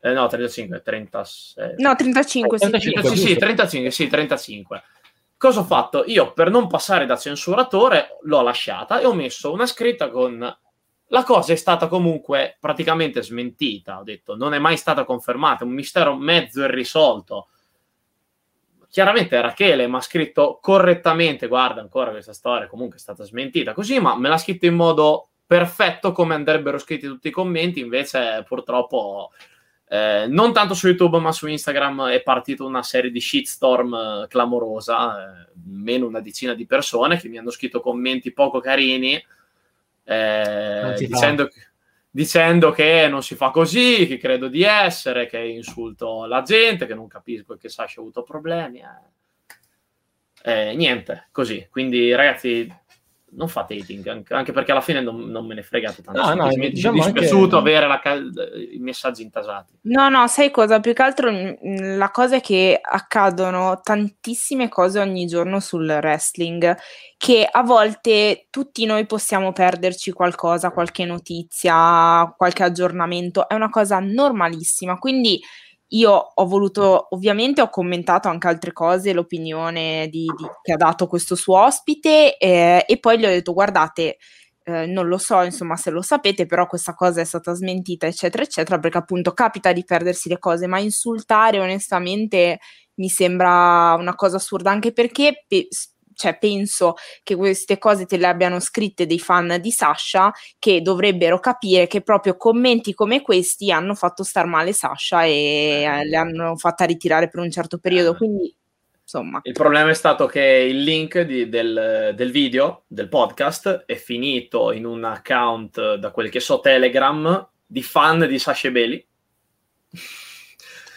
Eh, no, 35, 36. No, 35, sì. 35. Sì, sì, giusto. 35, sì, 35. Cosa ho fatto? Io per non passare da censuratore l'ho lasciata e ho messo una scritta con la cosa è stata comunque praticamente smentita, ho detto, non è mai stata confermata, è un mistero mezzo irrisolto. Chiaramente Rachele mi ha scritto correttamente, guarda ancora questa storia comunque è stata smentita così, ma me l'ha scritto in modo perfetto come andrebbero scritti tutti i commenti, invece purtroppo eh, non tanto su YouTube ma su Instagram è partita una serie di shitstorm eh, clamorosa, eh, meno una decina di persone che mi hanno scritto commenti poco carini eh, dicendo, che- dicendo che non si fa così, che credo di essere, che insulto la gente, che non capisco che Sasha ha avuto problemi. eh. Eh, niente, così. Quindi ragazzi, non fate hating, anche, anche perché alla fine non, non me ne fregate tanto. No, no, Semplicemente diciamo mi è anche- dispiaciuto avere la cal- i messaggi intasati. No, no, sai cosa? Più che altro mm, la cosa è che accadono tantissime cose ogni giorno sul wrestling che a volte tutti noi possiamo perderci qualcosa, qualche notizia, qualche aggiornamento, è una cosa normalissima. Quindi io ho voluto, ovviamente ho commentato anche altre cose, l'opinione di- di- che ha dato questo suo ospite eh, e poi gli ho detto guardate, eh, non lo so, insomma, se lo sapete, però questa cosa è stata smentita, eccetera, eccetera, perché appunto capita di perdersi le cose, ma insultare onestamente mi sembra una cosa assurda, anche perché pe- cioè, penso che queste cose te le abbiano scritte dei fan di Sasha che dovrebbero capire che proprio commenti come questi hanno fatto star male Sasha e eh, le hanno fatta ritirare per un certo periodo, quindi insomma. Il problema è stato che il link di- del, del video, del podcast, è finito in un account, da quel che so, Telegram, di fan di Sasha Belli.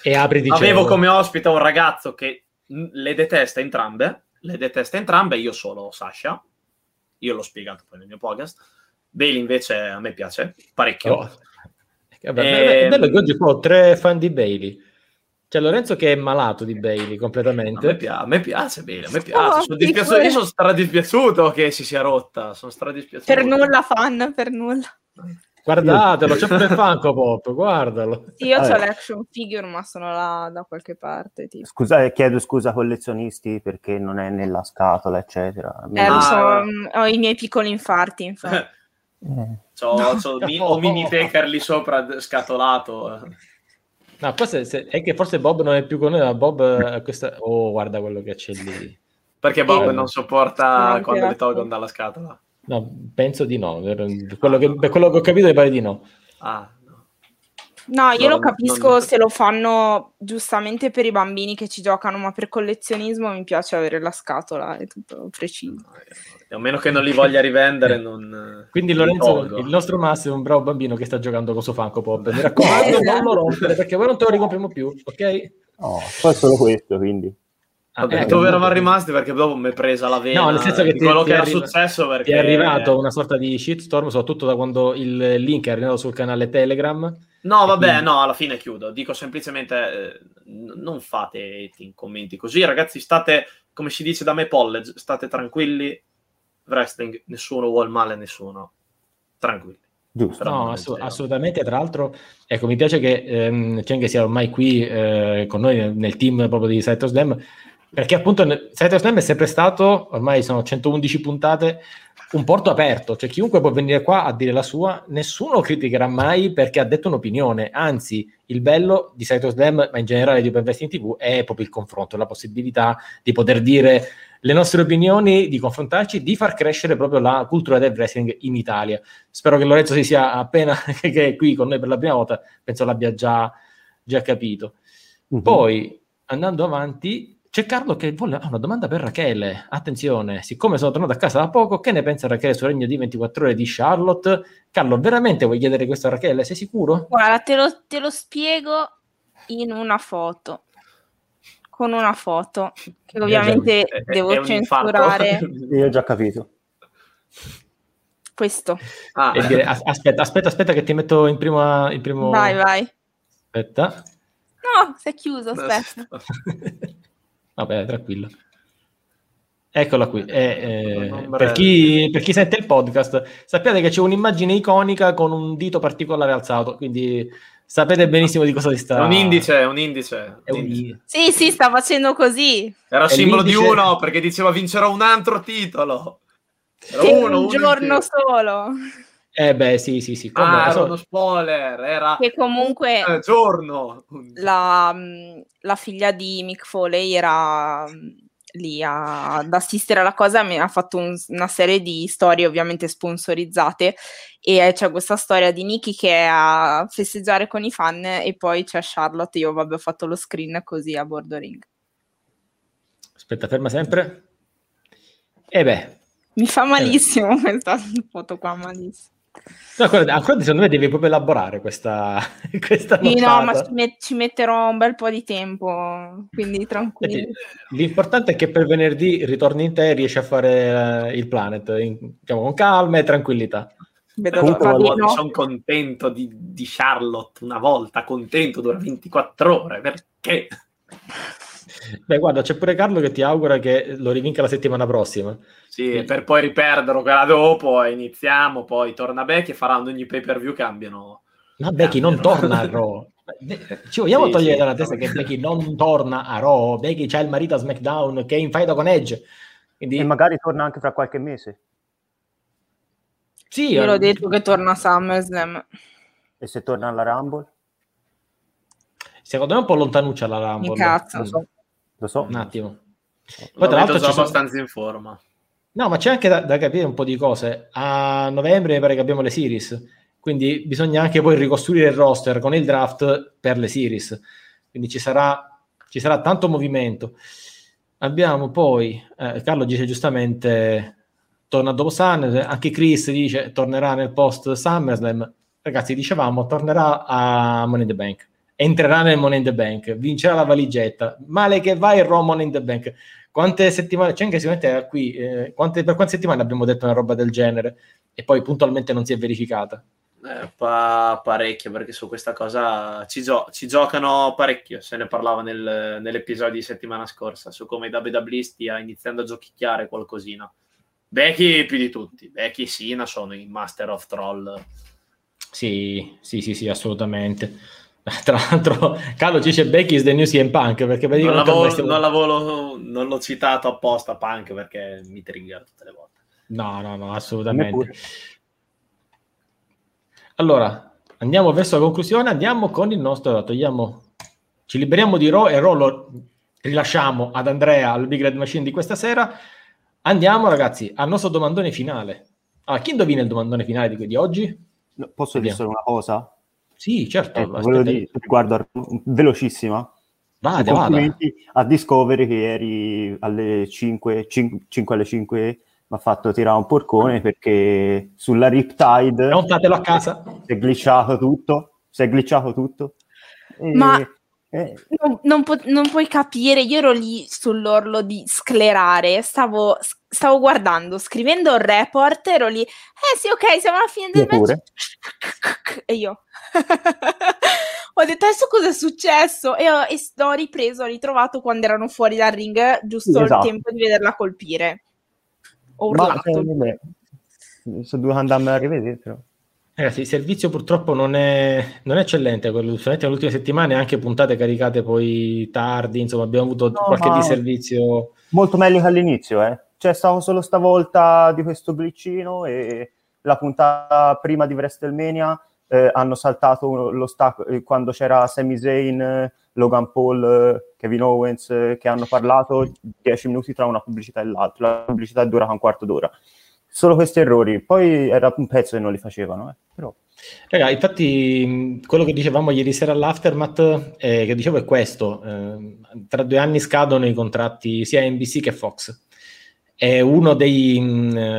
E apri dicendo... Avevo come ospite un ragazzo che le detesta entrambe, le detesta entrambe, io solo Sasha. Io l'ho spiegato poi nel mio podcast. Bailey invece a me piace parecchio. Oh. Vabbè, Ehm, è bello che oggi ho tre fan di Bailey. C'è Lorenzo che è malato di Bailey A completamente. me, a me piace bene, a me piace. Oh, sono dispiaciuto- io sono stradispiaciuto che si sia rotta. Sono stradispiaciuto. Per nulla fan, per nulla. Guardatelo, c'è pure [laughs] Funko Pop, guardalo. Sì, io ho l'action figure, ma sono là da qualche parte. Tipo. Scusa, eh, chiedo scusa collezionisti perché non è nella scatola, eccetera. A me- Eh, lo so, eh. mm, ho i miei piccoli infarti, infatti. Eh, [laughs] C'ho, c'ho mi- ho [laughs] mini Taker lì sopra scatolato. eh. No, questo è, se- è che forse Bob non è più con noi, ma Bob eh, questa... Oh, guarda quello che c'è lì. Perché Bob Sì. non sopporta quando li tolgono dalla scatola. No, penso di no. Per quello che, per quello che ho capito mi pare di no. Ah, no. No, io No, lo capisco non- se lo fanno giustamente per i bambini che ci giocano, ma per collezionismo mi piace avere la scatola, è tutto preciso. A meno che non li voglia rivendere, non... Quindi Lorenzo, il nostro Massimo è un bravo bambino che sta giocando con suo Funko Pop. Mi [laughs] raccomando, non lo [laughs] rompere perché poi non te lo ricompriamo più, ok? no, poi solo questo, quindi. Ah, Vabbè, ecco, dove eravamo rimasti? Perché dopo mi è presa la vena No, nel senso che di ti- quello ti che era arriva- successo perché... Ti è arrivato una sorta di shitstorm, soprattutto da quando il link è arrivato sul canale Telegram. No, vabbè, Quindi- no, alla fine chiudo. Dico semplicemente eh, non fate in commenti così, ragazzi, state, come si dice da me Pollege, state tranquilli. Wrestling, nessuno vuole male a nessuno. Tranquilli. Giusto. No, zero. assolutamente. Tra l'altro, ecco, mi piace che ehm, Cheng sia ormai qui eh, con noi nel, nel team proprio di Site of Slam, perché appunto of Slam è sempre stato, ormai sono 111 puntate, un porto aperto, cioè chiunque può venire qua a dire la sua, nessuno criticherà mai perché ha detto un'opinione, anzi il bello di of Slam, ma in generale di Open Wrestling TV, è proprio il confronto, la possibilità di poter dire le nostre opinioni, di confrontarci, di far crescere proprio la cultura del wrestling in Italia. Spero che Lorenzo si sia appena [laughs] che è qui con noi per la prima volta, penso l'abbia già, già capito. Mhm. Poi, andando avanti, c'è Carlo che vuole ha una domanda per Rachele. Attenzione, siccome sono tornato a casa da poco, che ne pensa Rachele sul regno di 24 ore di Charlotte? Carlo, veramente vuoi chiedere questo a Rachele? Sei sicuro? Guarda, te lo, te lo spiego in una foto. Con una foto che ovviamente È- devo è censurare [laughs] Io ho già capito. questo. Ah, dire, as- aspetta, aspetta, aspetta che ti metto in primo... In primo... Vai, vai. Aspetta. No, si è chiuso, aspetta. [laughs] Vabbè, tranquillo. Eccola qui. Eh, eh, Non per, chi, per chi sente il podcast, sappiate che c'è un'immagine iconica con un dito particolare alzato, quindi sapete benissimo di cosa si sta. Un indice, un indice. È un un indice. indice. Sì, sì, sta facendo così. Era È simbolo di l'indice- uno perché diceva vincerò un altro titolo. Era uno, un in giorno più. solo. Eh beh, sì, sì, sì. come- Ah, era uno spoiler, era Che comunque un giorno. la, mh, la figlia di Mick Foley era mh, lì a- ad assistere alla cosa, mi ha fatto un- una serie di storie ovviamente sponsorizzate e c'è questa storia di Nikki che è a festeggiare con i fan e poi c'è Charlotte, io vabbè ho fatto lo screen così a bordo ring. Aspetta, ferma sempre. E beh, Mi fa malissimo [laughs] questa foto qua, malissimo. No, ancora, ancora secondo me devi proprio elaborare questa, [laughs] questa Sì, no, ma ci, met- ci metterò un bel po' di tempo, quindi tranquilli. Senti, L'importante è che per venerdì ritorni in te e riesci a fare eh, il planet in- diciamo, con calma e tranquillità. Vedo Comunque, no? Sono contento di, di Charlotte una volta, contento dura 24 ore, perché? Beh, guarda, c'è pure Carlo che ti augura che lo rivinca la settimana prossima. Sì, per poi riperderlo quella dopo, e iniziamo, poi torna Becky e faranno ogni pay per view cambiano. Ma Becky non torna a Raw. Ci vogliamo Sì, togliere sì. dalla testa che Becky non torna a Raw. Becky c'ha il marito a SmackDown che è in faida con Edge. Quindi, E magari torna anche fra qualche mese. sì, Io l'ho eh, detto che torna a SummerSlam. E se torna alla Rumble? secondo me è un po' lontanuccia la Rumble. Mi cazzo. Mm, Lo so. Un attimo. Lo Poi tra l'altro sono... abbastanza in forma. No, ma c'è anche da, da capire un po' di cose. A novembre mi pare che abbiamo le series, quindi bisogna anche poi ricostruire il roster con il draft per le series. Quindi ci sarà, ci sarà tanto movimento. Abbiamo poi, eh, Carlo dice giustamente, torna dopo SummerSlam, anche Chris dice tornerà nel post SummerSlam. Ragazzi, dicevamo, tornerà a Money in the Bank. Entrerà nel Money in the Bank, vincerà la valigetta. Male che va il Raw in the Bank. Quante settimane, c'è anche sicuramente era qui, eh, quante, per quante settimane abbiamo detto una roba del genere e poi puntualmente non si è verificata? Eh, pa- parecchio, perché su questa cosa ci, gio- ci giocano parecchio. Se ne parlava nel- nell'episodio di settimana scorsa su come WWE stia iniziando a giochicchiare qualcosina. Becky più di tutti. Becky e Sina sono i Master of Troll. Sì, sì, sì, sì, assolutamente. [laughs] Tra l'altro, Carlo ci dice Becky is the new CM Punk perché Non l'avevo, stiamo- non l'avevo- non l'ho citato apposta Punk perché mi trigger tutte le volte. No, no, no, assolutamente. Allora, andiamo verso la conclusione, andiamo con il nostro, togliamo, ci liberiamo di Raw e Raw lo rilasciamo ad Andrea, al Big Red Machine di questa sera. Andiamo ragazzi al nostro domandone finale. Allora, chi indovina il domandone finale di, di oggi? No, Posso dire Vediamo. solo una cosa? Sì, certo. Ecco, volevo dire riguardo a- velocissima. Vada, vada. Complimenti a Discovery che ieri alle 5, 5, alle 5 mi ha fatto tirare un porcone perché sulla Riptide Montatelo a casa. si è glitchato tutto, si è glitchato tutto. E- Ma- eh, Non, non pu- non puoi capire, io ero lì sull'orlo di sclerare, stavo, stavo guardando, scrivendo il report, ero lì, eh sì, ok, siamo alla fine del match. [laughs] E io [laughs] ho detto adesso cosa è successo? E ho, e ho ripreso, ho ritrovato quando erano fuori dal ring, giusto esatto. il tempo di vederla colpire. Ho ma urlato. eh, vabbè, sono dovuto andarmene a rivedere. però. Ragazzi, il servizio purtroppo non è, non è eccellente, quello, nelle ultime settimane, anche puntate caricate poi tardi, insomma abbiamo avuto No, qualche ma- disservizio. Molto meglio che all'inizio, eh. C'è stato solo stavolta di questo glitchino e la puntata prima di WrestleMania eh, hanno saltato l'ostacolo eh, quando c'era Sami Zayn, eh, Logan Paul, eh, Kevin Owens che hanno parlato 10 minuti tra una pubblicità e l'altra. La pubblicità è durata un quarto d'ora. Solo questi errori, poi era un pezzo che non li facevano, eh. però Raga, infatti, quello che dicevamo ieri sera all'Aftermath, eh, che dicevo è questo: tra due anni scadono i contratti sia NBC che Fox. È uno dei,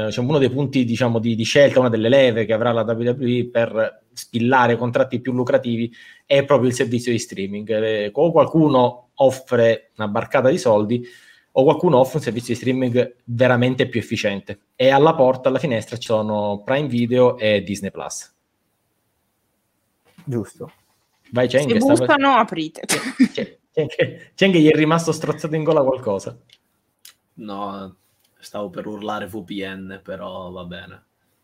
diciamo, uno dei punti diciamo, di, di scelta, una delle leve che avrà la WWE per spillare contratti più lucrativi è proprio il servizio di streaming. Eh, o qualcuno offre una barcata di soldi, o qualcuno offre un servizio di streaming veramente più efficiente. E alla porta, alla finestra, ci sono Prime Video e Disney Plus. giusto. Vai Cheng, Se che stava- bussano, aprite. Cheng- Cheng- Cheng gli è rimasto strozzato in gola qualcosa. No, stavo per urlare VPN, però va bene.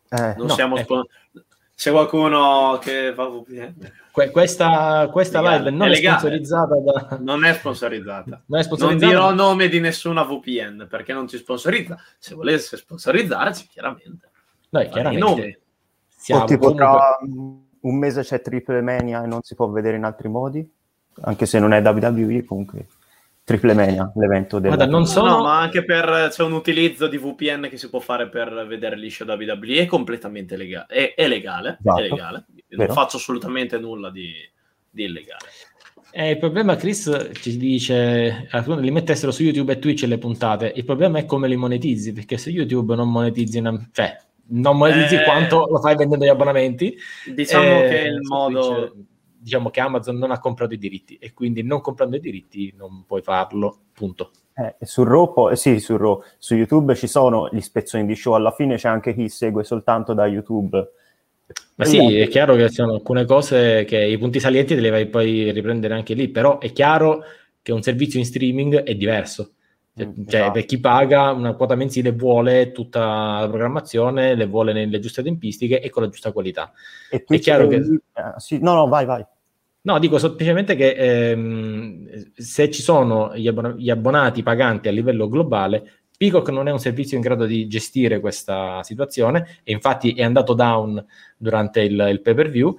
Eh, Non No, siamo eh. spon- C'è qualcuno che fa VPN? Que- questa questa live non è è, sponsorizzata da... Non è sponsorizzata. Non è Non sponsorizzata dirò nome di nessuna VPN perché non ci sponsorizza. Se volesse sponsorizzarci, chiaramente. Noi chiaramente siamo o tipo comunque- tra un mese c'è Triple Mania e non si può vedere in altri modi, anche se non è WWE, comunque Triple Mania, l'evento del... Guarda, non sono- No, ma anche per c'è un utilizzo di VPN che si può fare per vedere show WWE è completamente legale. È, è legale, Esatto. è legale. Non faccio assolutamente nulla di, di illegale. Eh, il problema, Chris ci dice alcuni li mettessero su YouTube e Twitch le puntate. Il problema è come li monetizzi, perché su YouTube non monetizzi, una- cioè non monetizzi Eh. quanto lo fai vendendo gli abbonamenti. Diciamo Eh, che il modo... Twitch, diciamo che Amazon non ha comprato i diritti e quindi non comprando i diritti non puoi farlo, punto. Eh, su Raw, poi- eh, sì, su Raw, su YouTube ci sono gli spezzoni di show, alla fine c'è anche chi segue soltanto da YouTube. Ma sì, è chiaro che ci sono alcune cose che i punti salienti te li vai poi riprendere anche lì, però è chiaro che un servizio in streaming è diverso. Cioè, Mm, cioè, esatto. per chi paga una quota mensile vuole tutta la programmazione, le vuole nelle giuste tempistiche e con la giusta qualità. E Twitch chiaro è che- lì- eh, sì, no, no, vai, vai. No, dico semplicemente che ehm, se ci sono gli, abbon- gli abbonati paganti a livello globale, Peacock non è un servizio in grado di gestire questa situazione e infatti è andato down durante il, il pay-per-view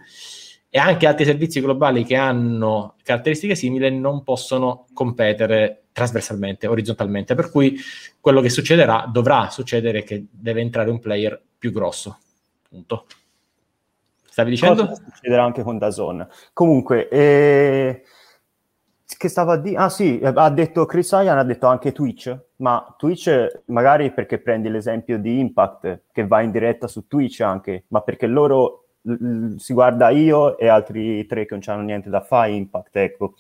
e anche altri servizi globali che hanno caratteristiche simili non possono competere trasversalmente, orizzontalmente, per cui quello che succederà, dovrà succedere che deve entrare un player più grosso. Punto. Stavi dicendo? Cosa succederà anche con Dazon. Comunque, eh, che stava a dire? Ah sì, eh, ha detto Chris Ryan, ha detto anche Twitch, ma Twitch magari perché prendi l'esempio di Impact, che va in diretta su Twitch anche, ma perché loro l- l- si guarda io e altri tre che non hanno niente da fare Impact, ecco.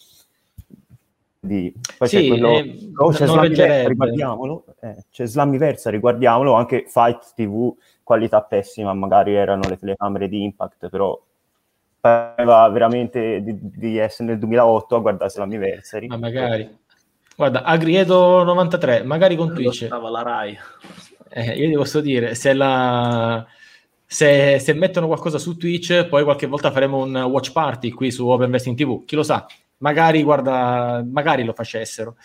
Di... Poi Sì, c'è quello... eh, oh, c'è Slammiversa, reggerebbe. riguardiamolo. Eh, c'è Slammiversa, riguardiamolo. Anche Fight TV, qualità pessima, magari erano le telecamere di Impact, però pareva veramente di, di essere nel 2008 a guardare Slammiversary. Ma magari. Guarda, Agriedo 93, magari con Twitch. stava la Rai. Eh, io ti posso dire, se, la, se, se mettono qualcosa su Twitch, poi qualche volta faremo un watch party qui su Open Wrestling TV. Chi lo sa? Magari, guarda, magari lo facessero.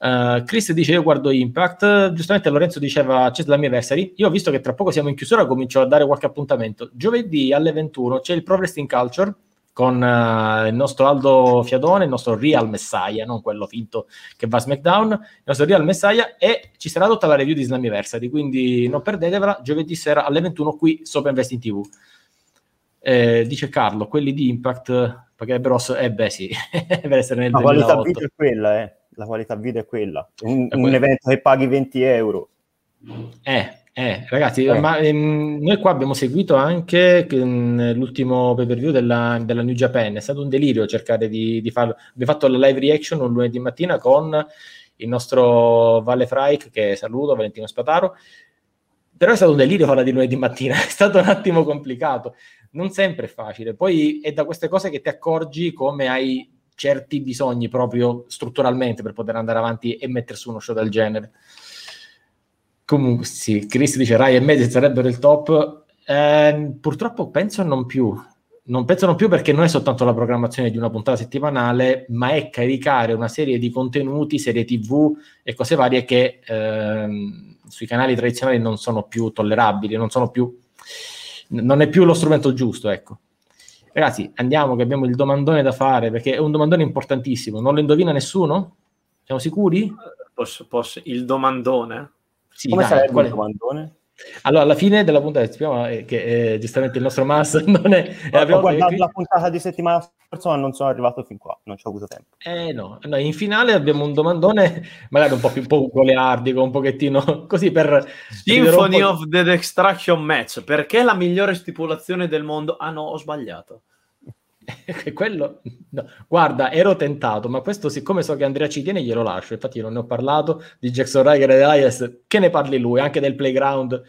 Uh, Chris dice: Io guardo Impact. Giustamente Lorenzo diceva: C'è la mia anniversary. Io ho visto che tra poco siamo in chiusura, comincio a dare qualche appuntamento. Giovedì alle 21 c'è il Pro Wrestling Culture con uh, il nostro Aldo Fiadone, il nostro Real Messiah, non quello finto che va a SmackDown, il nostro Real Messiah. E ci sarà tutta la review di Slammiversary. Quindi non perdetevela. Giovedì sera alle 21 qui su Open Wrestling TV. Eh, dice Carlo: Quelli di Impact pagherebbero. Eh, beh, sì, [laughs] per essere nel La qualità 2008. video è quella, eh. La qualità video è quella. Un, È un evento che paghi 20 euro. Eh, eh, ragazzi, Eh. ma ehm, noi qua abbiamo seguito anche ehm, l'ultimo pay per view della, della New Japan. È stato un delirio cercare di, di farlo. Abbiamo fatto la live reaction un lunedì mattina con il nostro Valle Fraik, che saluto, Valentino Spataro. Però è stato un delirio farla di lunedì mattina, [laughs] è stato un attimo complicato. Non sempre è facile. Poi è da queste cose che ti accorgi come hai certi bisogni proprio strutturalmente per poter andare avanti e mettere su uno show del genere. Comunque, sì, Chris dice Rai e Mediaset sarebbero il top. Eh, purtroppo penso non più. Non penso non più perché non è soltanto la programmazione di una puntata settimanale, ma è caricare una serie di contenuti, serie TV e cose varie che ehm, sui canali tradizionali non sono più tollerabili, non sono più. Non è più lo strumento giusto, ecco. Ragazzi, andiamo che abbiamo il domandone da fare perché è un domandone importantissimo. Non lo indovina nessuno? Siamo sicuri? Posso, posso- il domandone? Sì, Come dai, sarebbe il è? domandone? Allora, alla fine della puntata spieghiamo eh, che eh, giustamente il nostro Mas [laughs] non è... Ho volta che guardato qui- la puntata di settimana scorsa, ma non sono arrivato fin qua, non ci ho avuto tempo. Eh no, no, in finale abbiamo un domandone magari un po' più un po' goliardico, un pochettino [laughs] così per... Symphony of the Destruction Match. Perché la migliore stipulazione del mondo? Ah no, ho sbagliato. [laughs] Quello... no. Guarda, ero tentato, ma questo siccome so che Andrea ci tiene glielo lascio, infatti io non ne ho parlato di Jackson Ryder e Elias, che ne parli lui, anche del playground,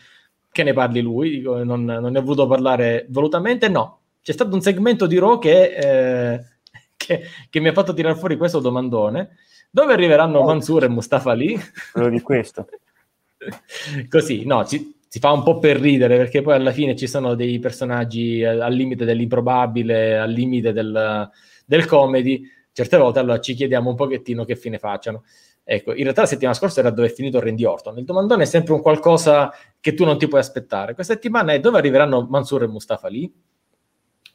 che ne parli lui, dico, non, non ne ho voluto parlare volutamente, no. C'è stato un segmento di Raw che, eh, [laughs] che, che mi ha fatto tirare fuori questo domandone, dove arriveranno Oh. Mansur e Mustafa lì? Quello di questo. [laughs] Così, no, ci- si fa un po' per ridere perché poi alla fine ci sono dei personaggi al limite dell'improbabile, al limite del, del comedy. Certe volte allora ci chiediamo un pochettino che fine facciano. Ecco, in realtà la settimana scorsa era dove è finito Randy Orton. Il domandone è sempre un qualcosa che tu non ti puoi aspettare. Questa settimana è dove arriveranno Mansur e Mustafa lì.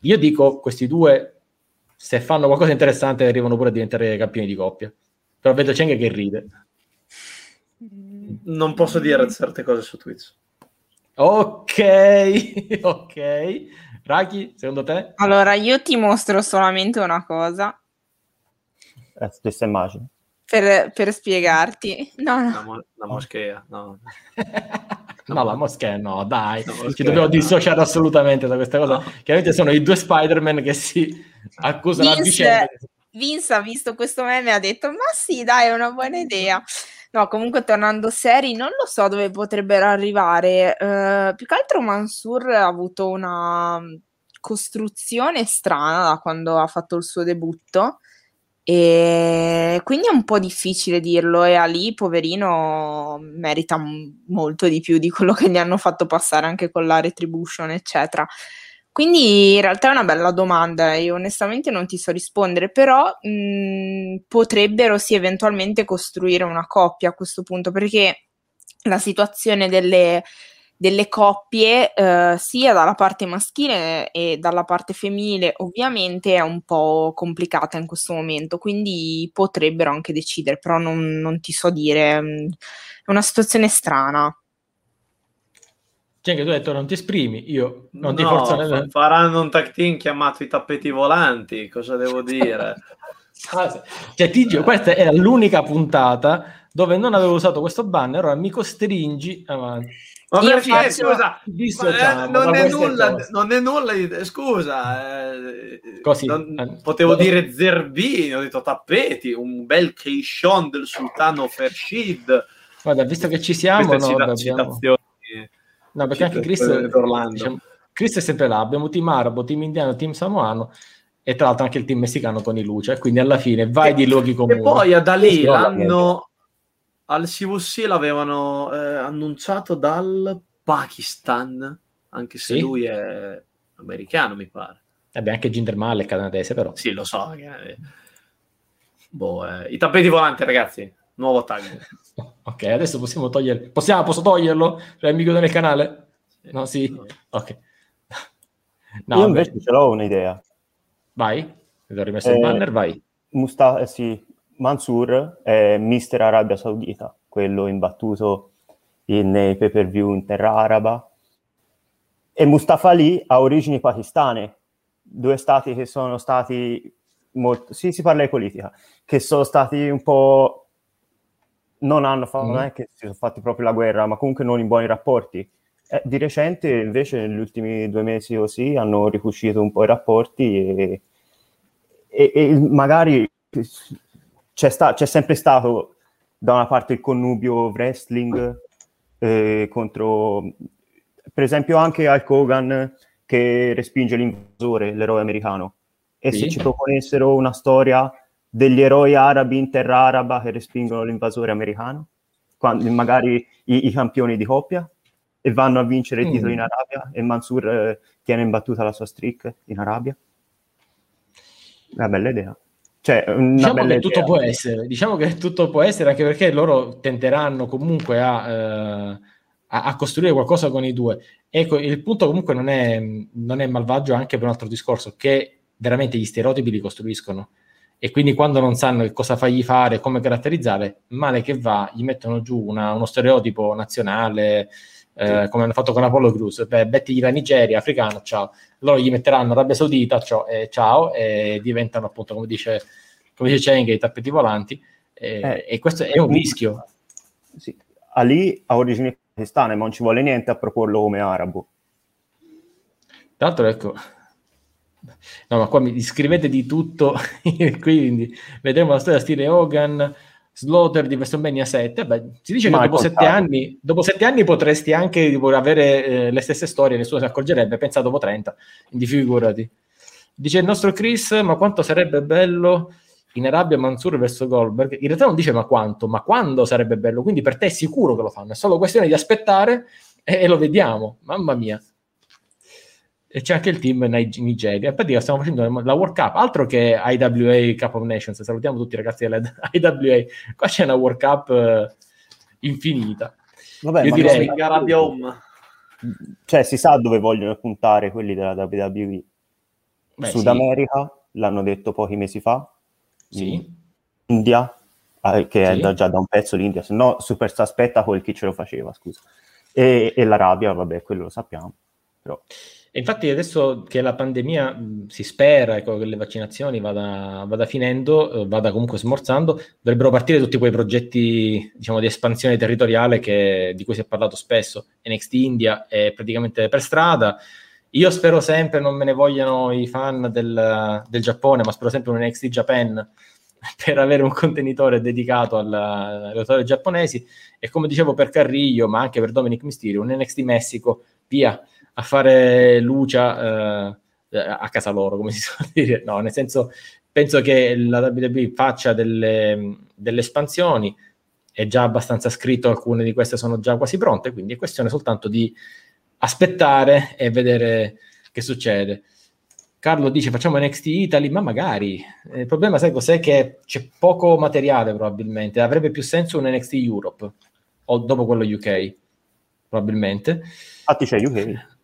Io dico questi due, se fanno qualcosa di interessante, arrivano pure a diventare campioni di coppia. Però vedo Cheng che ride. Non posso dire certe cose su Twitch. Ok, [laughs] ok. Raki, secondo te? Allora, io ti mostro solamente una cosa Eh, stessa immagine. per, per spiegarti. No, no. La, mo- la moschea, no. [laughs] no, la moschea no, dai. La Ci moschea, dobbiamo no. dissociare assolutamente da questa cosa. No. Chiaramente sono i due Spider-Man che si accusano a Vince- vicenda. Vince ha visto questo meme e ha detto: Ma sì, dai, è una buona idea. No, comunque tornando seri, non lo so dove potrebbero arrivare. Eh, più che altro Mansur ha avuto una mm, costruzione strana da quando ha fatto il suo debutto. E quindi è un po' difficile dirlo. E Ali, poverino, merita m- molto di più di quello che gli hanno fatto passare anche con la retribution, eccetera. Quindi in realtà è una bella domanda e onestamente non ti so rispondere, però mh, potrebbero sì eventualmente costruire una coppia a questo punto, perché la situazione delle, delle coppie, eh, sia dalla parte maschile e dalla parte femminile, ovviamente è un po' complicata in questo momento, quindi potrebbero anche decidere, però non, non ti so dire, mh, è una situazione strana. Cioè, che tu hai detto non ti esprimi, io non ti No, forzo fa- nel... faranno un tag team chiamato i tappeti volanti, cosa devo dire? [laughs] Ah. Cioè, ti giuro, questa era l'unica puntata dove non avevo usato questo banner, ora mi costringi avanti. Ma Io perché, faccio- scusa, ma, eh, non, è nulla, cose. non è nulla, scusa. eh, Così. non- Eh, potevo no. dire zerbini, ho detto tappeti, un bel Keishon del sultano Fershid. Guarda, visto che ci siamo, no, cita- vabbè, abbiamo- citazioni. No, perché anche Chris, diciamo, Chris è sempre là, abbiamo team arabo, team indiano, team samoano e tra l'altro anche il team messicano con i luce, quindi alla fine vai E- di luoghi comuni. E poi a da lì Sì, no, l'hanno al CVC l'avevano eh, annunciato dal Pakistan, anche se Sì. lui è americano, mi pare. Vabbè, anche Jinder Mahal è canadese, però. Sì, lo so. boh, eh, I tappeti volanti, ragazzi. Nuovo tag. [laughs] Ok, adesso possiamo togliere. Possiamo, posso toglierlo? Cioè, mi chiudo nel canale? No, sì. Ok. No, Io vabbè, invece ce l'ho un'idea. vai. Ti ho rimesso il Eh, banner, vai. Musta- eh, sì, Mansour è Mister Arabia Saudita, quello imbattuto in- nei pay per view in terra araba. E Mustafa Ali ha origini pakistane, due stati che sono stati molto... Sì, si parla di politica, che sono stati un po'... Non hanno fatto, Mm. non è che si sono fatti proprio la guerra, ma comunque non in buoni rapporti. Eh, di recente, invece, negli ultimi due mesi così, hanno ricucito un po' i rapporti e, e- e magari c'è, sta- c'è sempre stato da una parte il connubio wrestling eh, contro, per esempio, anche Hulk Hogan che respinge l'invasore, l'eroe americano. E Sì. se ci proponessero una storia degli eroi arabi in terra araba che respingono l'invasore americano, quando- magari i, i campioni di coppia, e vanno a vincere i titoli Mm. in Arabia, e Mansur eh, tiene in battuta la sua streak in Arabia. Una bella idea. Cioè, una Diciamo bella che tutto idea. può essere, diciamo che tutto può essere anche perché loro tenteranno comunque a, eh, a- a costruire qualcosa con i due. Ecco, il punto comunque non è, non è malvagio anche per un altro discorso, che veramente gli stereotipi li costruiscono e quindi quando non sanno che cosa fargli fare, come caratterizzare, male che va, gli mettono giù una- uno stereotipo nazionale, eh, come hanno fatto con Apollo Cruz, beh, bettigli la Nigeria, africano, ciao. Loro gli metteranno Arabia Saudita, ciao, e ciao, e diventano appunto, come dice, come dice Cheng, i tappeti volanti, e, Eh, e questo è un rischio. Sì. Ali ha origini pakistane, ma non ci vuole niente a proporlo come arabo. Tra l'altro, ecco, no, ma qua mi scrivete di tutto, [laughs] quindi vedremo la storia stile Hogan, Slaughter di WrestleMania 7. Beh, si dice Ma che dopo sette, anni, dopo sette anni potresti anche tipo, avere eh, le stesse storie, nessuno si accorgerebbe, pensa dopo 30, quindi figurati. Dice il nostro Chris, ma quanto sarebbe bello in Arabia Mansur verso Goldberg? In realtà non dice ma quanto, ma quando sarebbe bello, quindi per te è sicuro che lo fanno, è solo questione di aspettare e, e lo vediamo, mamma mia. E c'è anche il team Nig- Nigeria. In pratica stiamo facendo la World Cup, altro che IWA Cup of Nations. Salutiamo tutti i ragazzi della [laughs] IWA. Qua c'è una World Cup eh, infinita. Vabbè, Io direi- In Arabia Home. Cioè, si sa dove vogliono puntare quelli della WWE. Beh, Sud sì, America, l'hanno detto pochi mesi fa. sì. India, eh, che Sì. è da- già da un pezzo l'India, se no Superstar Spectacle chi ce lo faceva, scusa. E, e l'Arabia, vabbè, quello lo sappiamo. Però, infatti adesso che la pandemia si spera ecco, che le vaccinazioni vada, vada finendo, eh, vada comunque smorzando, dovrebbero partire tutti quei progetti diciamo, di espansione territoriale che- di cui si è parlato spesso. NXT India è praticamente per strada. Io spero sempre, non me ne vogliano i fan del, del Giappone, ma spero sempre un NXT Japan [laughs] per avere un contenitore dedicato alle autorità giapponesi. E come dicevo per Carrillo, ma anche per Dominic Mysterio, un NXT Messico, via a fare lucia eh, a casa loro, come si [laughs] suol dire. No, nel senso, penso che la WWE faccia delle, delle espansioni, è già abbastanza scritto, alcune di queste sono già quasi pronte, quindi è questione soltanto di aspettare e vedere che succede. Carlo dice facciamo NXT Italy, ma magari. Il problema, sai cos'è? Che c'è poco materiale probabilmente. Avrebbe più senso un NXT Europe o dopo quello UK, probabilmente. infatti c'è UK.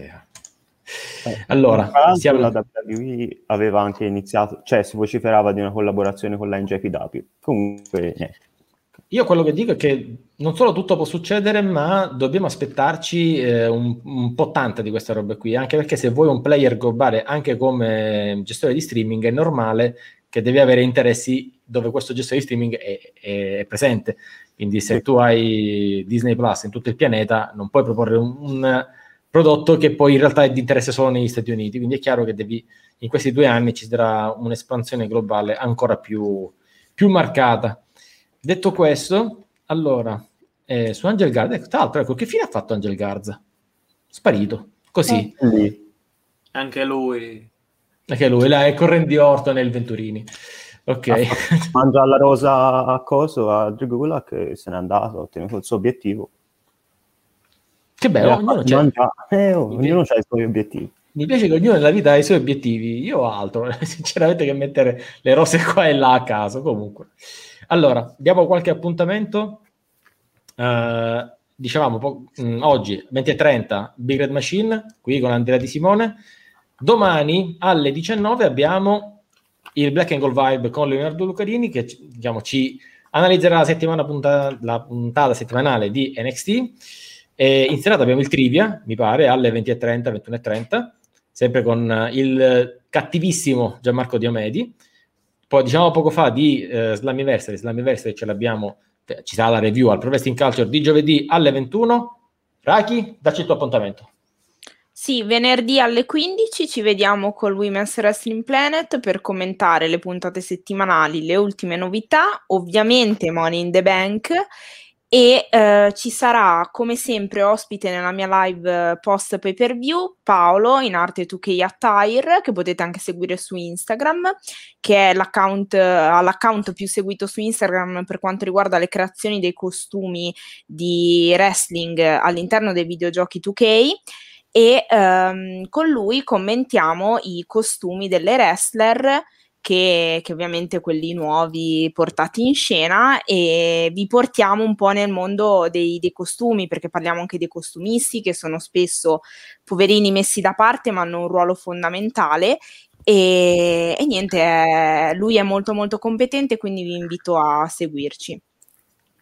Eh, Allora, siamo- la WWE aveva anche iniziato, cioè si vociferava di una collaborazione con la NJPW. Comunque, niente. Io quello che dico è che non solo tutto può succedere, ma dobbiamo aspettarci eh, un, un po' tanta di queste robe qui, anche perché se vuoi un player globale anche come gestore di streaming è normale che devi avere interessi dove questo gesto di streaming è, è presente. Quindi se sì. tu hai Disney Plus in tutto il pianeta, non puoi proporre un, un, prodotto che poi in realtà è di interesse solo negli Stati Uniti. Quindi è chiaro che devi, in questi due anni ci sarà un'espansione globale ancora più, più marcata. Detto questo, allora, eh, su Angel Garza, ecco, tra l'altro, ecco, che fine ha fatto Angel Garza? Sparito, così. Eh, anche lui. Anche lui, là è correndi orto nel Venturini. Ok. Mangia la rosa a coso, a Drigula, che se n'è andato, ha ottenuto il suo obiettivo. Che bello, ognuno, c'è. Mangia... Eh, oh, ognuno ha i suoi obiettivi. Mi piace che ognuno nella vita ha i suoi obiettivi. Io ho altro, [laughs] sinceramente, che mettere le rose qua e là a caso. Comunque, allora, diamo qualche appuntamento. Uh, dicevamo po- mh, mm, oggi 20.30 Big Red Machine qui con Andrea Di Simone. Domani alle 19 abbiamo il Black and Gold Vibe con Leonardo Lucarini che diciamo, ci analizzerà la, settimana punta- la puntata settimanale di NXT. E in serata abbiamo il Trivia, mi pare, alle 20.30, 21.30 sempre con il cattivissimo Gianmarco Diomedi. Poi diciamo poco fa di uh, Slammiversary, Slammiversary ce l'abbiamo, cioè, ci sarà la review al Pro Wrestling Culture di giovedì alle 21. Raki, dacci il tuo appuntamento. Sì, venerdì alle 15 ci vediamo col Women's Wrestling Planet per commentare le puntate settimanali, le ultime novità, ovviamente Money in the Bank e eh, ci sarà come sempre ospite nella mia live post pay per view Paolo in arte 2K Attire che potete anche seguire su Instagram che è l'account, l'account più seguito su Instagram per quanto riguarda le creazioni dei costumi di wrestling all'interno dei videogiochi 2K e ehm, con lui commentiamo i costumi delle wrestler che, che, ovviamente quelli nuovi portati in scena e vi portiamo un po' nel mondo dei, dei, costumi perché parliamo anche dei costumisti che sono spesso poverini messi da parte ma hanno un ruolo fondamentale e, e niente, eh, lui è molto molto competente quindi vi invito a seguirci.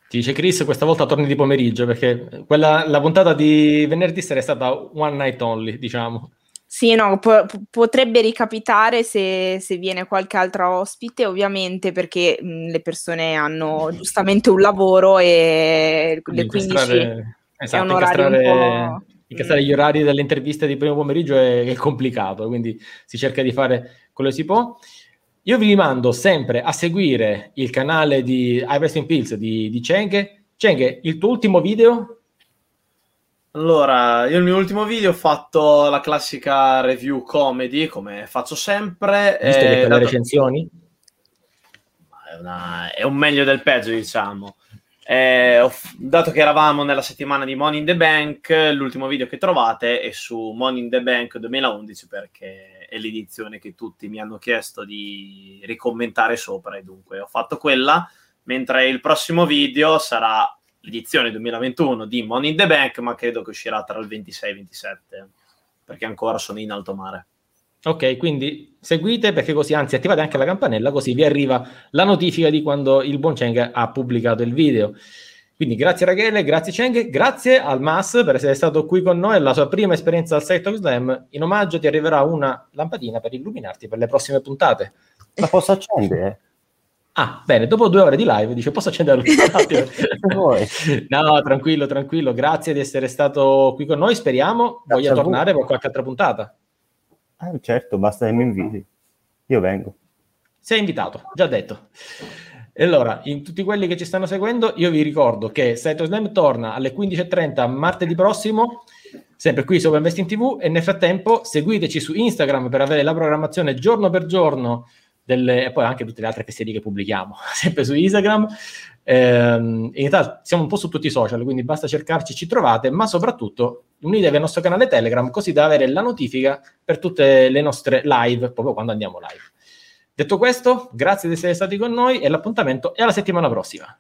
Ti dice Chris, questa volta torni di pomeriggio perché quella, la puntata di venerdì sera è stata one night only, diciamo. Sì, no, po- potrebbe ricapitare se, se, viene qualche altro ospite, ovviamente perché mh, le persone hanno giustamente un lavoro e le 15 esatto, è un orario un po'... Incastrare gli orari delle interviste di primo pomeriggio è, è, complicato, quindi si cerca di fare quello che si può. Io vi rimando sempre a seguire il canale di iWrestling Pills di, di Cheng. Cheng, il tuo ultimo video allora, io nel mio ultimo video ho fatto la classica review comedy, come faccio sempre. Visto che dato... le recensioni? È, una... è, un meglio del peggio, diciamo. Eh, ho... dato che eravamo nella settimana di Money in the Bank, l'ultimo video che trovate è su Money in the Bank 2011 perché è l'edizione che tutti mi hanno chiesto di ricommentare sopra e dunque ho fatto quella, mentre il prossimo video sarà l'edizione 2021 di Money in the Bank, ma credo che uscirà tra il 26 e il 27, perché ancora sono in alto mare. Ok, quindi seguite perché così, anzi attivate anche la campanella, così vi arriva la notifica di quando il buon Cheng ha pubblicato il video. Quindi grazie Rachele, grazie Cheng, grazie al Mas per essere stato qui con noi, la sua prima esperienza al Site of Slam. In omaggio ti arriverà una lampadina per illuminarti per le prossime puntate. La posso accendere? Ah, bene, dopo due ore di live dice posso accendere [laughs] no, tranquillo, tranquillo, grazie di essere stato qui con noi, speriamo grazie voglia tornare per qualche altra puntata. Ah, certo, basta che mi inviti, io vengo. Sei invitato, già detto. E allora, in tutti quelli che ci stanno seguendo, io vi ricordo che Saito Slam torna alle 15.30 martedì prossimo, sempre qui su Investing TV, e nel frattempo seguiteci su Instagram per avere la programmazione giorno per giorno delle, e poi anche tutte le altre fesserie che pubblichiamo, [laughs] sempre su Instagram. Eh, in realtà siamo un po' su tutti i social, quindi basta cercarci, ci trovate, ma soprattutto unitevi al nostro canale Telegram così da avere la notifica per tutte le nostre live, proprio quando andiamo live. Detto questo, grazie di essere stati con noi e l'appuntamento è alla settimana prossima.